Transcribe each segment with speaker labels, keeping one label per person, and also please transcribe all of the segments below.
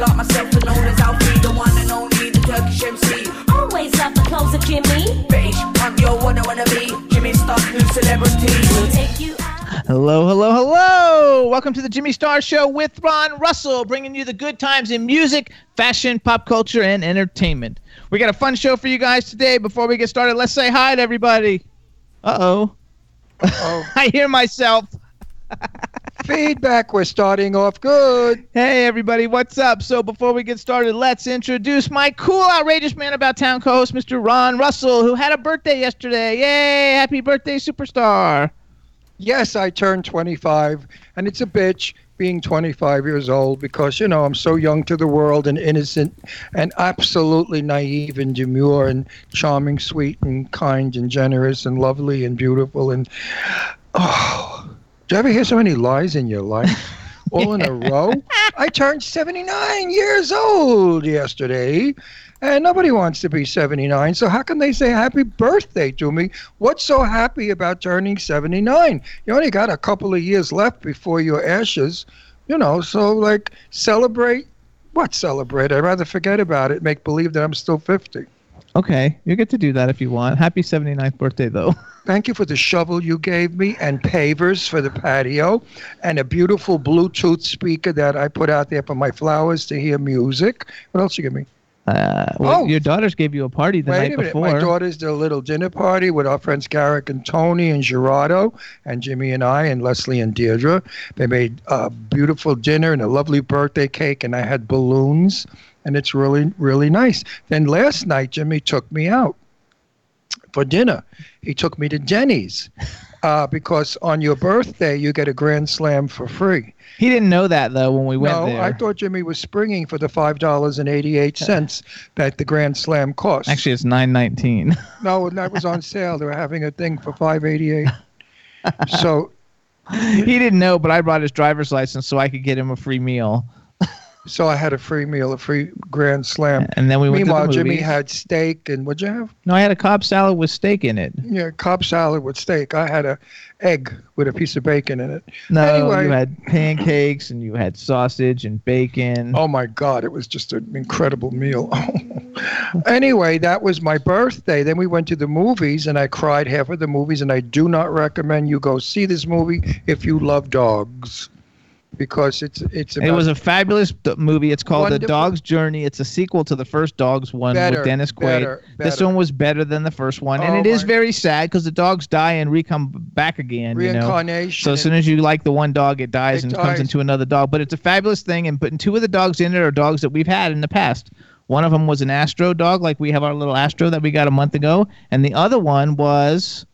Speaker 1: Jimmy.
Speaker 2: Big up myself, and known as Alfie, the one and only, the Turkish MC.
Speaker 1: Always love the clothes of Jimmy.
Speaker 2: British punk, yo, what I wanna be. Jimmy Star, new celebrity.
Speaker 1: We'll take you out.
Speaker 3: Hello, hello, hello. Welcome to the Jimmy Star Show with Ron Russell, bringing you the good times in music, fashion, pop culture, and entertainment. We got a fun show for you guys today. Before we get started, let's say hi to everybody. Uh oh.
Speaker 4: Oh,
Speaker 3: I hear myself.
Speaker 4: feedback. We're starting off good.
Speaker 3: Hey, everybody, what's up? So, before we get started, let's introduce my cool, outrageous man about town co host, Mr. Ron Russell, who had a birthday yesterday. Yay! Happy birthday, superstar.
Speaker 4: Yes, I turned 25, and it's a bitch being 25 years old because, you know, I'm so young to the world and innocent and absolutely naive and demure and charming, sweet and kind and generous and lovely and beautiful. And, oh, do you ever hear so many lies in your life? All in a row? I turned 79 years old yesterday. And nobody wants to be 79. So how can they say happy birthday to me? What's so happy about turning 79? You only got a couple of years left before your ashes, you know. So like celebrate. What celebrate? I'd rather forget about it. Make believe that I'm still 50.
Speaker 3: Okay, you get to do that if you want. Happy 79th birthday, though.
Speaker 4: Thank you for the shovel you gave me and pavers for the patio and a beautiful Bluetooth speaker that I put out there for my flowers to hear music. What else you give me?
Speaker 3: Uh, well,
Speaker 4: Oh.
Speaker 3: your daughters gave you a party the night before.
Speaker 4: My daughters did a little dinner party with our friends Garrick and Tony and Gerardo and Jimmy and I and Leslie and Deirdre. They made a beautiful dinner and a lovely birthday cake, and I had balloons, and it's really, really nice. Then last night, Jimmy took me out for dinner. He took me to Denny's uh, because on your birthday, you get a Grand Slam for free.
Speaker 3: He didn't know that though when we went
Speaker 4: no,
Speaker 3: there.
Speaker 4: I thought Jimmy was springing for the $5.88 that the Grand Slam cost.
Speaker 3: Actually, it's nine nineteen.
Speaker 4: No, and that was on sale. They were having a thing for five eighty eight. So
Speaker 3: he didn't know, but I brought his driver's license so I could get him a free meal.
Speaker 4: So I had a free meal, a free grand slam.
Speaker 3: And then we went
Speaker 4: Meanwhile,
Speaker 3: to the
Speaker 4: Jimmy
Speaker 3: movies.
Speaker 4: had steak and what'd you have?
Speaker 3: No, I had a Cobb salad with steak in it.
Speaker 4: Yeah, Cobb salad with steak. I had a egg with a piece of bacon in it.
Speaker 3: No,
Speaker 4: Anyway.
Speaker 3: you had pancakes and you had sausage and bacon.
Speaker 4: Oh my God, it was just an incredible meal. anyway, that was my birthday. Then we went to the movies and I cried half of the movies and I do not recommend you go see this movie if you love dogs. Because it's it's about
Speaker 3: it was a fabulous d- movie. It's called The Dog's Journey. It's a sequel to the first Dog's one
Speaker 4: Better,
Speaker 3: with Dennis Quaid.
Speaker 4: better,
Speaker 3: This one was better than the first one, and
Speaker 4: Oh
Speaker 3: it is very sad because the dogs die and recome back again. You know?
Speaker 4: reincarnation.
Speaker 3: So as soon as you like the one dog, it dies
Speaker 4: It
Speaker 3: and comes into another dog. But it's a fabulous thing, and putting two of the dogs in it are dogs that we've had in the past. One of them was an Astro dog, like we have our little Astro that we got a month ago, and the other one was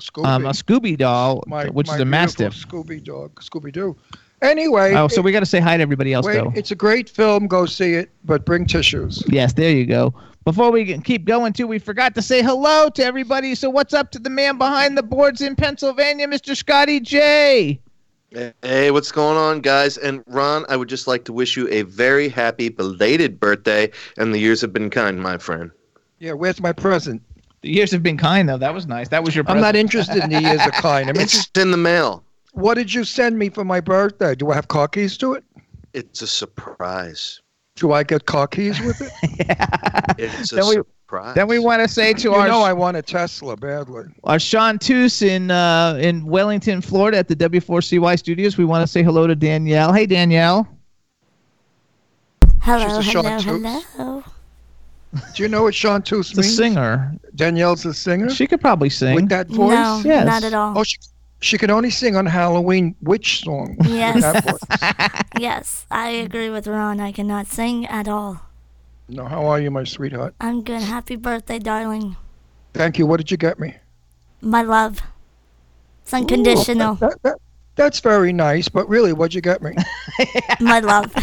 Speaker 4: Scooby.
Speaker 3: um, a Scooby doll,
Speaker 4: my,
Speaker 3: which
Speaker 4: my
Speaker 3: is a Mastiff.
Speaker 4: Scooby dog, Scooby Doo. Anyway,
Speaker 3: Oh, so
Speaker 4: it-
Speaker 3: we got to say hi to everybody else,
Speaker 4: wait,
Speaker 3: though.
Speaker 4: it's a great film. Go see it, but bring tissues.
Speaker 3: Yes, there you go. Before we can keep going, too, we forgot to say hello to everybody. So, what's up to the man behind the boards in Pennsylvania, Mr. Scotty J?
Speaker 5: Hey, what's going on, guys? And Ron, I would just like to wish you a very happy belated birthday, and the years have been kind, my friend.
Speaker 4: Yeah, where's my present?
Speaker 3: The years have been kind, though. That was nice. That was your.
Speaker 4: I'm not interested in the years of kind. I'm interested.
Speaker 5: It's in the mail.
Speaker 4: What did you send me for my birthday? Do I have car keys to it?
Speaker 5: It's a surprise.
Speaker 4: Do I get car keys with it?
Speaker 5: It's a
Speaker 3: Then we-
Speaker 5: surprise.
Speaker 3: Then we want to say to
Speaker 4: you
Speaker 3: our
Speaker 4: know I want a Tesla badly.
Speaker 3: our chanteuse in uh, in Wellington, Florida, at the W4CY studios. We want to say hello to Danielle. Hey, Danielle.
Speaker 1: Hello,
Speaker 4: She's a
Speaker 1: hello,
Speaker 4: chartreuse.
Speaker 1: hello.
Speaker 4: Do you know what chanteuse
Speaker 3: The singer.
Speaker 4: Danielle's a singer
Speaker 3: She could probably sing.
Speaker 4: with that voice.
Speaker 1: No,
Speaker 3: Yes.
Speaker 1: not at all.
Speaker 4: Oh, she, She can only sing on Halloween witch song.
Speaker 6: Yes. Yes, I agree with Ron. I cannot sing at all.
Speaker 4: no, how are you, my sweetheart?
Speaker 6: I'm good. Happy birthday, darling.
Speaker 4: Thank you. What did you get me?
Speaker 6: My love. It's unconditional.
Speaker 4: That, that, that's very nice, but really, what'd you get me?
Speaker 6: My love.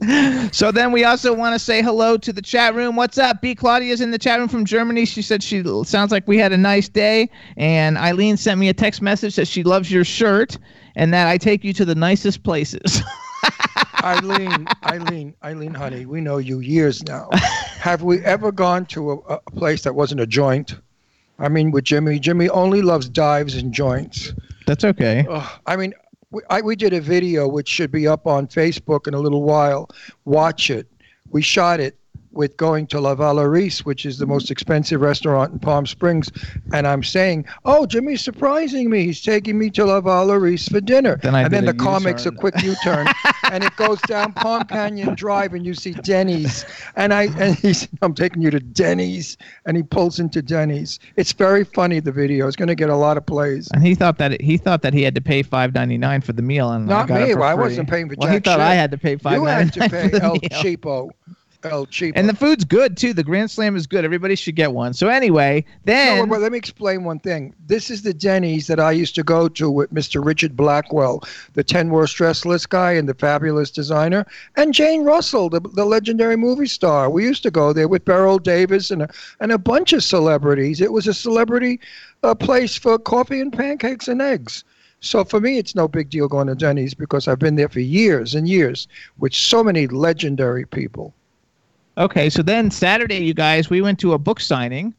Speaker 3: So then we also want to say hello to the chat room. What's up? B Claudia's in the chat room from Germany. She said she sounds like we had a nice day. And Eileen sent me a text message that she loves your shirt and that I take you to the nicest places.
Speaker 4: Eileen, Eileen, Eileen, honey, we know you years now. Have we ever gone to a, a place that wasn't a joint? I mean, with Jimmy, Jimmy only loves dives and joints.
Speaker 3: That's okay.
Speaker 4: Ugh, I mean, we, I, we did a video which should be up on Facebook in a little while. Watch it. We shot it with going to Le Vallauris, which is the most expensive restaurant in Palm Springs. And I'm saying, oh, Jimmy's surprising me. He's taking me to Le Vallauris for dinner.
Speaker 3: Then I
Speaker 4: and then the car makes a quick U-turn, and it goes down Palm Canyon Drive, and you see Denny's. And I and he's, I'm taking you to Denny's, and he pulls into Denny's. It's very funny. The video. It's going to get a lot of plays.
Speaker 3: And he thought that he thought that he had to pay five ninety nine for the meal, and I
Speaker 4: Not
Speaker 3: got
Speaker 4: me. Well, I wasn't paying for
Speaker 3: Well, he thought
Speaker 4: shit.
Speaker 3: I had to pay five
Speaker 4: You had to pay El
Speaker 3: meal.
Speaker 4: Cheapo. El cheap.
Speaker 3: And the food's good too. The Grand Slam is good. Everybody should get one. So anyway,
Speaker 4: No,
Speaker 3: then
Speaker 4: but let me explain one thing. This is the Denny's that I used to go to with Mr. Richard Blackwell, the 10 worst dressed list guy and the fabulous designer, and Jane Russell, the, the legendary movie star. We used to go there with Beryl Davis and a, and a bunch of celebrities. It was a celebrity uh, place for coffee and pancakes and eggs. So for me, it's no big deal going to Denny's because I've been there for years and years with so many legendary people.
Speaker 3: Okay. So then Saturday, you guys, we went to a book signing.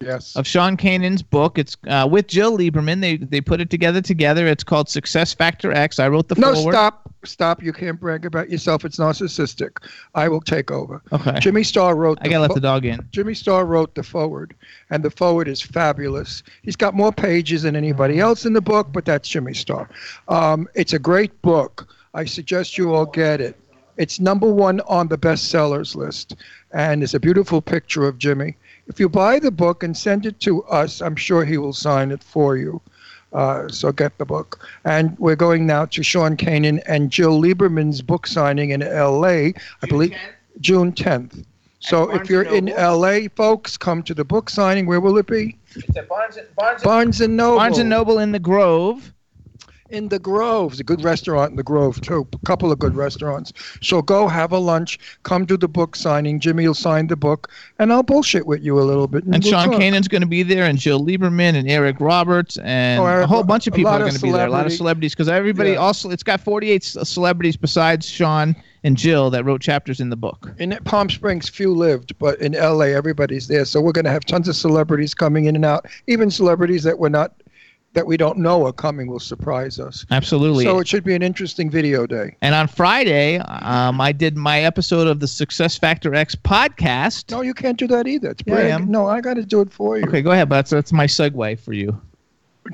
Speaker 4: Yes.
Speaker 3: of Sean Kanan's book. It's uh, with Jill Lieberman. They they put it together together. It's called Success Factor X. I wrote the
Speaker 4: No,
Speaker 3: forward.
Speaker 4: stop. Stop. You can't brag about yourself. It's narcissistic. I will take over.
Speaker 3: Okay.
Speaker 4: Jimmy Starr wrote
Speaker 3: I gotta let the dog in.
Speaker 4: Jimmy Starr wrote the forward, and the forward is fabulous. He's got more pages than anybody else in the book, but that's Jimmy Starr. Um, it's a great book. I suggest you all get it. It's number one on the bestsellers list, and it's a beautiful picture of Jimmy. If you buy the book and send it to us, I'm sure he will sign it for you. Uh, so get the book. And we're going now to Sean Kanan and Jill Lieberman's book signing in L.A. I believe June 10th. So if you're in LA, folks, come to the book signing. Where will it be? It's at Barnes and Barnes and Noble.
Speaker 3: Barnes and Noble in the Grove.
Speaker 4: In the Grove. It's a good restaurant in the Grove, too. A couple of good restaurants. So go have a lunch. Come to the book signing. Jimmy will sign the book, and I'll bullshit with you a little bit.
Speaker 3: And
Speaker 4: we'll
Speaker 3: Sean
Speaker 4: talk.
Speaker 3: Kanan's going to be there, and Jill Lieberman, and Eric Roberts, and
Speaker 4: Oh, Eric
Speaker 3: a whole bunch of people are going to be there. A lot of celebrities, because everybody
Speaker 4: Yeah.
Speaker 3: also it's got 48 celebrities besides Sean and Jill that wrote chapters in the book.
Speaker 4: In Palm Springs, few lived, but in LA, everybody's there. So we're going to have tons of celebrities coming in and out. Even celebrities that we're not, that we don't know are coming will surprise us.
Speaker 3: Absolutely.
Speaker 4: So it should be an interesting video day.
Speaker 3: and on Friday, um, I did my episode of the Success Factor X podcast.
Speaker 4: No, you can't do that either. It's
Speaker 3: Yeah, I
Speaker 4: brand-
Speaker 3: am.
Speaker 4: No, I got to do it for you.
Speaker 3: Okay, go ahead. But that's, that's my segue for you.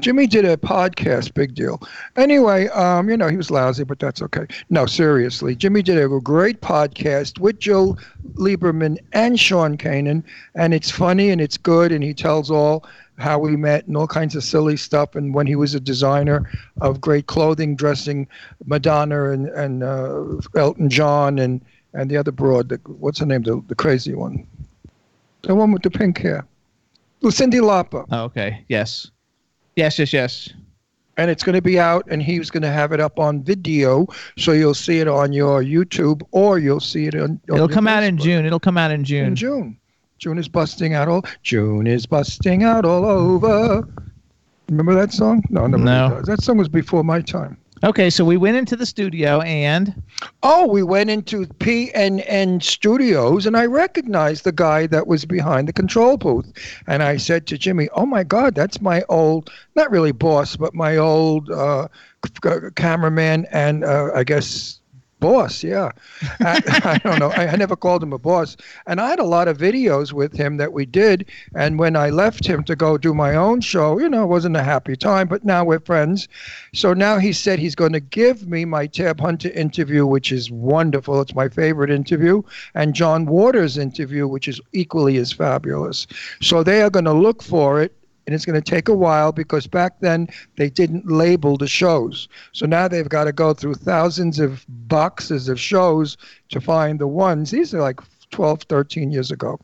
Speaker 4: Jimmy did a podcast, big deal. Anyway, um, you know, he was lousy, but that's okay. No, seriously. Jimmy did a great podcast with Joe Lieberman and Sean Kanan, and it's funny and it's good, and he tells all how we met and all kinds of silly stuff, and when he was a designer of great clothing, dressing Madonna and, and uh, Elton John and, and the other broad, the, what's her name, the, the crazy one? The one with the pink hair. Lucindy Lapa.
Speaker 3: Oh, okay. Yes. Yes, yes, yes.
Speaker 4: and it's going to be out and he's going to have it up on video so you'll see it on your youtube or you'll see it on, on
Speaker 3: It'll come out in June. It'll come out in June.
Speaker 4: in june june is busting out all june is busting out all over remember that song no
Speaker 3: No.
Speaker 4: that song was before my time
Speaker 3: Okay, so we went into the studio and?
Speaker 4: Oh we went into pnn studios and i recognized the guy that was behind the control booth. And i said to jimmy oh my god that's my old not really boss but my old uh, cameraman and uh, i guess boss yeah. I, I don't know. I, I never called him a boss. And i had a lot of videos with him that we did. And when i left him to go do my own show you know it wasn't a happy time but now we're friends. So now he said he's going to give me my tab hunter interview which is wonderful. It's my favorite interview. And john waters interview which is equally as fabulous. So they are going to look for it and it's going to take a while because back then they didn't label the shows. So now they've got to go through thousands of boxes of shows to find the ones. These are like 12, 13 years ago.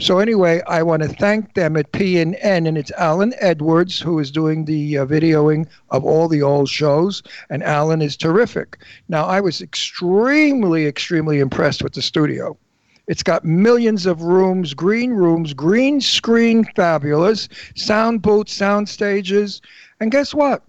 Speaker 4: So anyway, I want to thank them at PNN, and it's Alan Edwards who is doing the uh, videoing of all the old shows, and Alan is terrific. Now, I was extremely, extremely impressed with the studio. It's got millions of rooms, green rooms, green screen, fabulous, sound booths, sound stages, and guess what?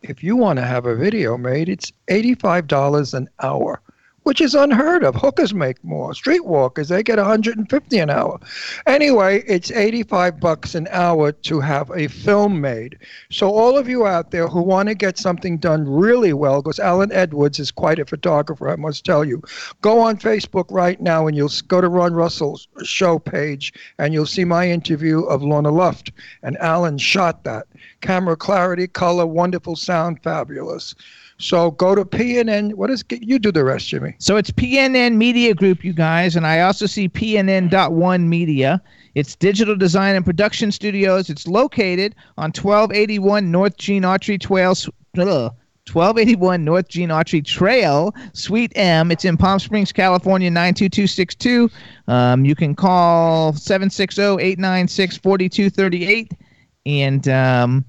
Speaker 4: If you want to have a video made, it's $85 an hour which is unheard of. Hookers make more. Streetwalkers, they get 150 an hour. Anyway, it's 85 bucks an hour to have a film made. So all of you out there who want to get something done really well, because Alan Edwards is quite a photographer, I must tell you, go on Facebook right now and you'll go to Ron Russell's show page and you'll see my interview of Lorna Luft. And Alan shot that. Camera clarity, color, wonderful sound, fabulous. So go to PNN. What is you do the rest, Jimmy?
Speaker 3: So it's PNN Media Group, you guys, and I also see PNN.1 Media. It's digital design and production studios. It's located on 1281 North Gene Autry Trail. Ugh, 1281 North Gene Autry Trail, Suite M. It's in Palm Springs, California, 92262. Um, you can call 760 896 4238. And um,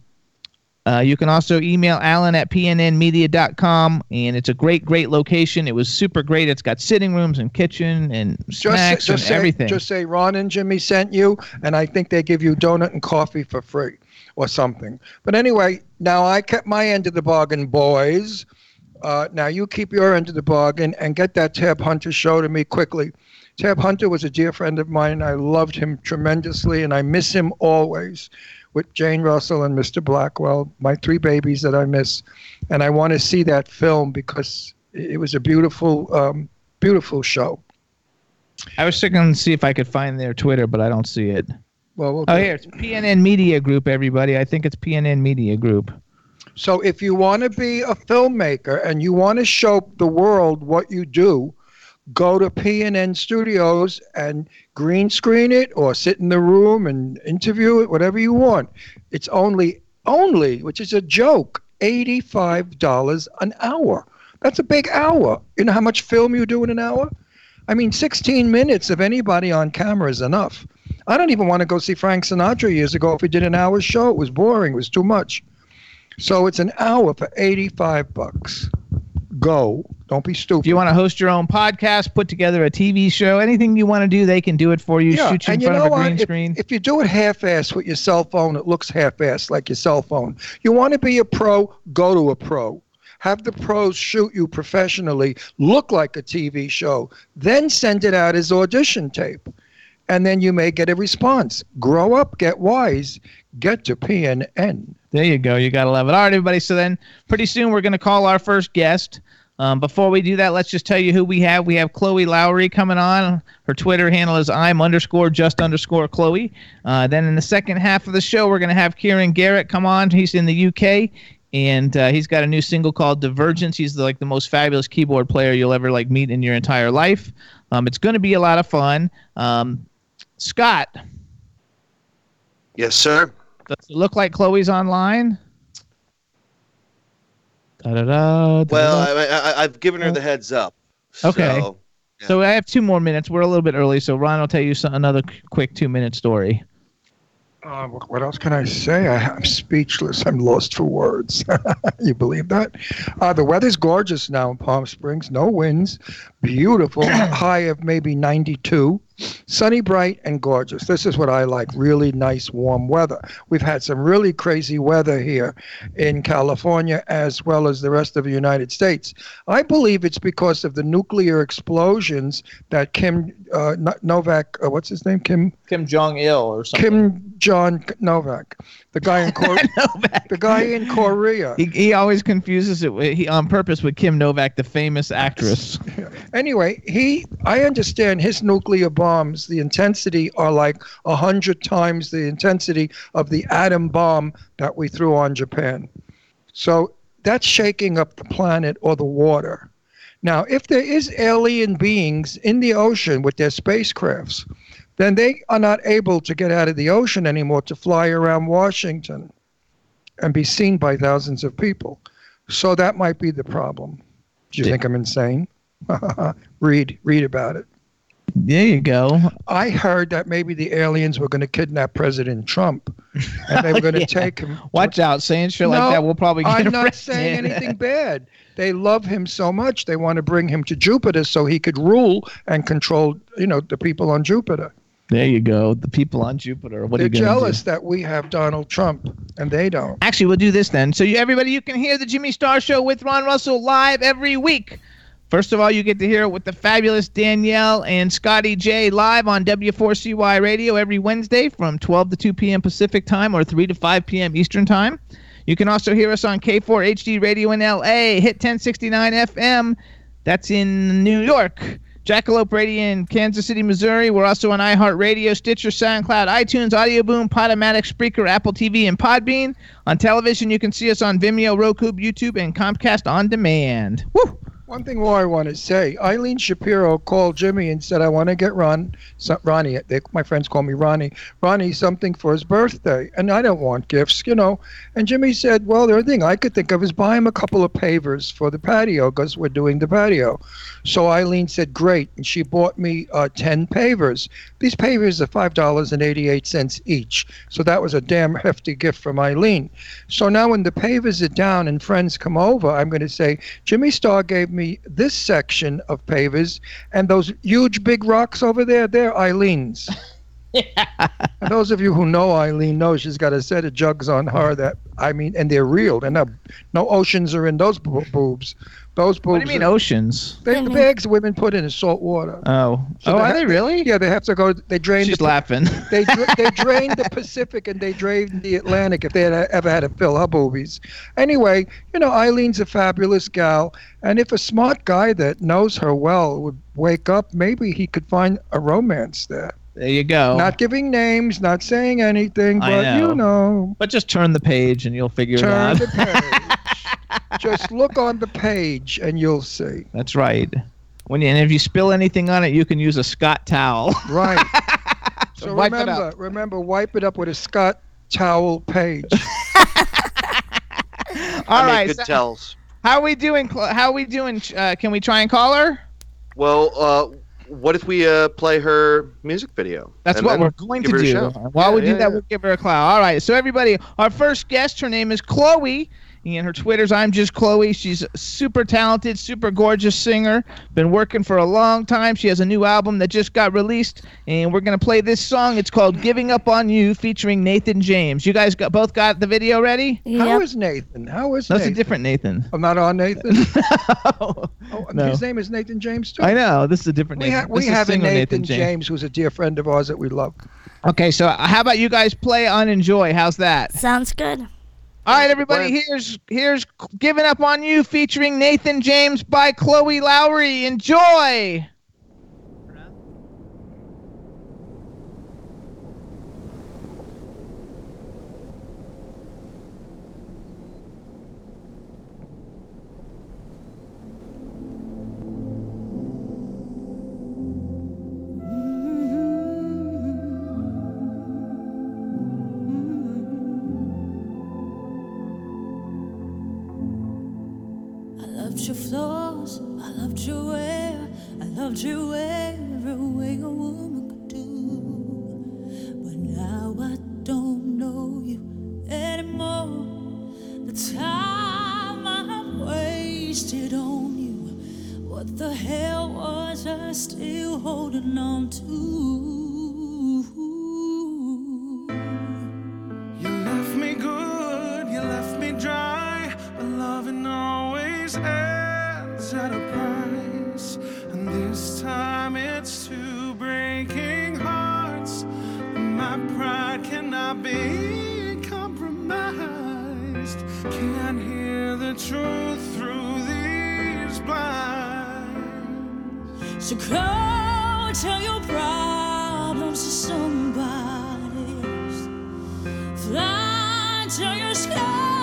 Speaker 3: uh, you can also email Alan at pnnmedia.com, and it's a great, great location. It was super great. It's got sitting rooms and kitchen and
Speaker 4: Just,
Speaker 3: snacks
Speaker 4: just
Speaker 3: and
Speaker 4: say,
Speaker 3: everything.
Speaker 4: Just say Ron and Jimmy sent you, and I think they give you donut and coffee for free or something. But anyway, now I kept my end of the bargain, boys. Uh, now you keep your end of the bargain and get that Tab Hunter show to me quickly. Tab Hunter was a dear friend of mine. I loved him tremendously, and I miss him always. With Jane Russell and Mr. Blackwell, my three babies that I miss, and I want to see that film because it was a beautiful, um, beautiful show.
Speaker 3: I was checking to see if I could find their Twitter, but I don't see it.
Speaker 4: Well, we'll
Speaker 3: Oh, here it's PNN Media Group. Everybody, I think it's PNN Media Group.
Speaker 4: So if you want to be a filmmaker and you want to show the world what you do, go to PNN Studios and green screen it or sit in the room and interview it, whatever you want. It's only only, which is a joke, $85 an hour. That's a big hour. You know how much film you do in an hour? I mean, 16 minutes of anybody on camera is enough. I don't even want to go see Frank Sinatra years ago if he did an hour show. It was boring. It was too much. So it's an hour for 85 bucks. Go. Don't be stupid.
Speaker 3: If you want to host your own podcast, put together a TV show, anything you want to do, they can do it for you.
Speaker 4: yeah,
Speaker 3: Shoot you in
Speaker 4: you
Speaker 3: front of a green?
Speaker 4: If,
Speaker 3: screen.
Speaker 4: if you do it half-ass with your cell phone, it looks half-ass like your cell phone. You want to be a pro, go to a pro. Have the pros shoot you professionally, look like a TV show, then send it out as audition tape. And then you may get a response. Grow up, get wise, get to PNN.
Speaker 3: There you go. You got to love it. All right, everybody. So then pretty soon we're going to call our first guest. Um, before we do that, let's just tell you who we have. We have Chloe Lowery coming on. Her Twitter handle is I'm underscore just underscore Chloe. Uh, then in the second half of the show, we're going to have Kieron Garrett come on. He's in the UK. And uh, he's got a new single called Divergence. He's like the most fabulous keyboard player you'll ever like meet in your entire life. Um, it's going to be a lot of fun. Um, Scott,
Speaker 5: Yes, sir.
Speaker 3: does it look like Chloe's online? Da-da-da,
Speaker 5: Well. I, I, I've given her the heads up.
Speaker 3: Okay.
Speaker 5: So,
Speaker 3: so I have two more minutes. We're a little bit early, so Ron will tell you some, another quick two-minute story.
Speaker 4: Uh, what else can I say? I, I'm speechless. I'm lost for words. you believe that? Uh, the weather's gorgeous now in Palm Springs. No winds. Beautiful. High of maybe 92. Sunny, bright, and gorgeous. This is what I like. Really nice, warm weather. We've had some really crazy weather here in California as well as the rest of the United States. I believe it's because of the nuclear explosions that Kim uh, Novak, uh, what's his name? Kim
Speaker 3: Kim Jong Il or something.
Speaker 4: Kim John Novak, the guy in Korea. the guy in Korea.
Speaker 3: He, he always confuses it with, he, on purpose with Kim Novak, the famous actress.
Speaker 4: Anyway, he I understand his nuclear bombs, the intensity are like a hundred times the intensity of the atom bomb that we threw on Japan. So that's shaking up the planet or the water. Now, if there is alien beings in the ocean with their spacecrafts, then they are not able to get out of the ocean anymore to fly around Washington and be seen by thousands of people. So that might be the problem. Do you
Speaker 3: Di-
Speaker 4: think I'm insane? read read about it.
Speaker 3: There you go.
Speaker 4: I heard that maybe the aliens were going to kidnap President Trump and they were going to
Speaker 3: Yeah.
Speaker 4: take him.
Speaker 3: Watch out, saying shit like that. We'll probably get
Speaker 4: I'm not
Speaker 3: arrested.
Speaker 4: saying anything bad. They love him so much they want to bring him to Jupiter so he could rule and control, you know, the people on Jupiter.
Speaker 3: There you go. The people on Jupiter. What
Speaker 4: They're
Speaker 3: are you gonna do?
Speaker 4: jealous that we have Donald Trump and they don't.
Speaker 3: Actually, we'll do this then. So, you, everybody, you can hear the Jimmy Star Show with Ron Russell live every week. First of all, you get to hear it with the fabulous Danielle and Scotty J live on W4CY Radio every Wednesday from 12 to 2 p.m. Pacific Time or 3 to 5 p.m. Eastern Time. You can also hear us on K4 HD Radio in LA, Hit 1069 FM. That's in New York. Jackalope Radio in Kansas City, Missouri. We're also on iHeartRadio, Stitcher, SoundCloud, iTunes, Audio Boom, Podomatic, Spreaker, Apple TV, and Podbean. On television, you can see us on Vimeo, Roku, YouTube, and Comcast on demand. Woo!
Speaker 4: One thing more I want to say. Eileen Shapiro called Jimmy and said, I want to get Ron, Ronnie, they, my friends call me Ronnie, Ronnie something for his birthday. And I don't want gifts, you know. And Jimmy said, well, the only thing I could think of is buy him a couple of pavers for the patio because we're doing the patio. So Eileen said, great. And she bought me uh, 10 pavers. These pavers are $5.88 each. So that was a damn hefty gift from Eileen. So now when the pavers are down and friends come over, I'm going to say, Jimmy Starr gave me this section of pavers, and those huge big rocks over there, they're Eileen's. And those of you who know Eileen know she's got a set of jugs on her that I mean, and they're real. They're no oceans are in those bo- boobs. Those boobs.
Speaker 3: What do you mean
Speaker 4: are,
Speaker 3: oceans?
Speaker 4: they, the bags women put in is salt water.
Speaker 3: Oh.
Speaker 4: So
Speaker 3: oh,
Speaker 4: they
Speaker 3: are
Speaker 4: ha-
Speaker 3: they really?
Speaker 4: Yeah, they have to go. They drain.
Speaker 3: She's
Speaker 4: the,
Speaker 3: laughing.
Speaker 4: they dra- they drained the Pacific and they drained the Atlantic if they had ever had to fill her boobies. Anyway, you know, Eileen's a fabulous gal, and if a smart guy that knows her well would wake up, maybe he could find a romance there.
Speaker 3: there you go.
Speaker 4: Not giving names, not saying anything, but
Speaker 3: know.
Speaker 4: you know,
Speaker 3: but just turn the page and you'll figure it out.
Speaker 4: turn
Speaker 3: out.
Speaker 4: the page. Just look on the page and you'll see.
Speaker 3: That's right. When you, and if you spill anything on it, you can use a Scott towel.
Speaker 4: Right. So
Speaker 3: wipe it
Speaker 4: remember,
Speaker 3: up.
Speaker 4: remember, wipe it up with a Scott towel page.
Speaker 3: All
Speaker 5: I
Speaker 3: right.
Speaker 5: good
Speaker 3: so
Speaker 5: tells.
Speaker 3: how are we doing? Cl- How we doing? Uh, can we try and call her?
Speaker 5: Well, uh, what if we uh, play her music video?
Speaker 3: That's what we're going to do.
Speaker 5: show?
Speaker 3: While
Speaker 5: Yeah,
Speaker 3: we do
Speaker 5: yeah,
Speaker 3: that,
Speaker 5: yeah.
Speaker 3: we'll give her a clown. All right. So everybody, our first guest, her name is Chloe. And her Twitter's I'm just Chloe. She's a super talented, super gorgeous singer. Been working for a long time. She has a new album that just got released, and we're gonna play this song. It's called "Giving Up on You" featuring Nathan James. You guys got both got the video ready?
Speaker 4: How
Speaker 6: Yep.
Speaker 4: is Nathan? How is
Speaker 3: That's
Speaker 4: Nathan?
Speaker 3: a different Nathan.
Speaker 4: I'm not on Nathan.
Speaker 3: oh,
Speaker 4: Oh,
Speaker 3: No.
Speaker 4: His name is Nathan James too.
Speaker 3: I know. This is a different
Speaker 4: We,
Speaker 3: Nathan.
Speaker 4: ha- we have a
Speaker 3: singer
Speaker 4: Nathan, James. who's a dear friend of ours that we love.
Speaker 3: Okay, so how about you guys play on Enjoy? How's that?
Speaker 6: Sounds good.
Speaker 3: All right, everybody. Here's here's "Giving Up on You" featuring Nathan James by Chloe Lowery. Enjoy.
Speaker 7: I loved I loved you every way a woman could do. But now I don't know you anymore. The time I've wasted on you, what the hell was I still holding on to?
Speaker 8: You good, you left ends at a price. And this time it's two breaking hearts. My pride cannot be compromised. Can't hear the truth through these blinds.
Speaker 7: So go tell your problems to somebody. Fly till your skies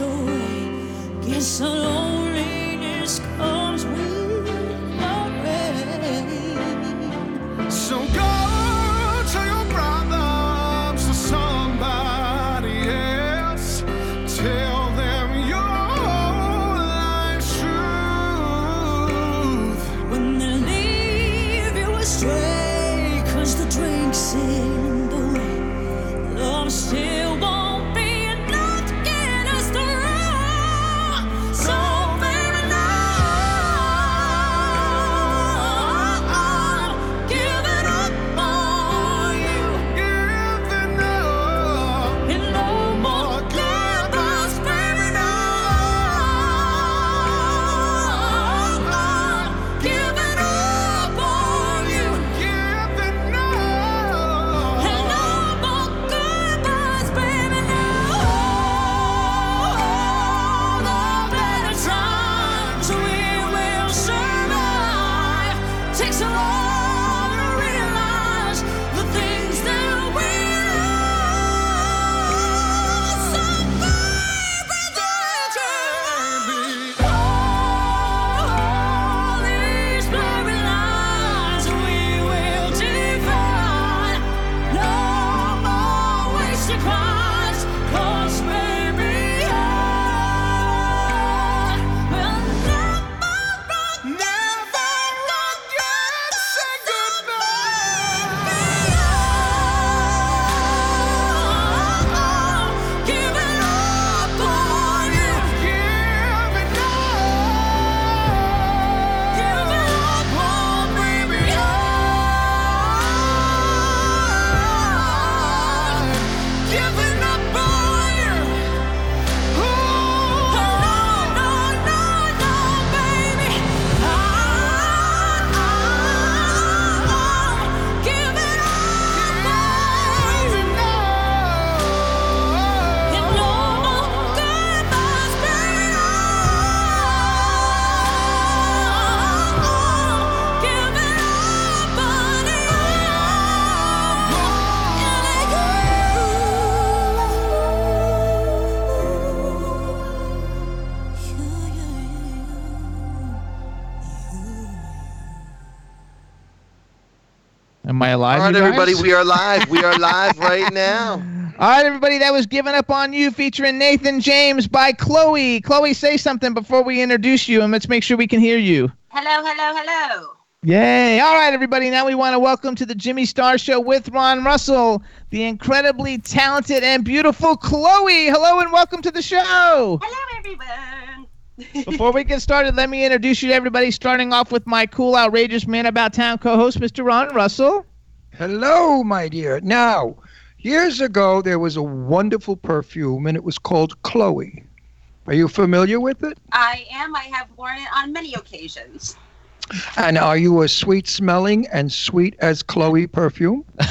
Speaker 7: joy gets alone.
Speaker 3: Am I alive?
Speaker 5: All right,
Speaker 3: you guys?
Speaker 5: everybody, we are live. We are live right now.
Speaker 3: All right, everybody, that was Giving Up on You featuring Nathan James by Chloe. Chloe, say something before we introduce you, and let's make sure we can hear you.
Speaker 9: Hello, hello, hello.
Speaker 3: Yay. All right, everybody, now we want to welcome to the Jimmy Star Show with Ron Russell, the incredibly talented and beautiful Chloe. Hello, and welcome to the show.
Speaker 9: Hello, everyone.
Speaker 3: Before we get started, let me introduce you to everybody, starting off with my cool, outrageous man about town co host, Mr. Ron Russell.
Speaker 4: Hello, my dear. Now, years ago, there was a wonderful perfume, and it was called Chloe. Are you familiar with it?
Speaker 9: I am. I have worn it on many occasions.
Speaker 4: And are you a sweet smelling and sweet as Chloe perfume?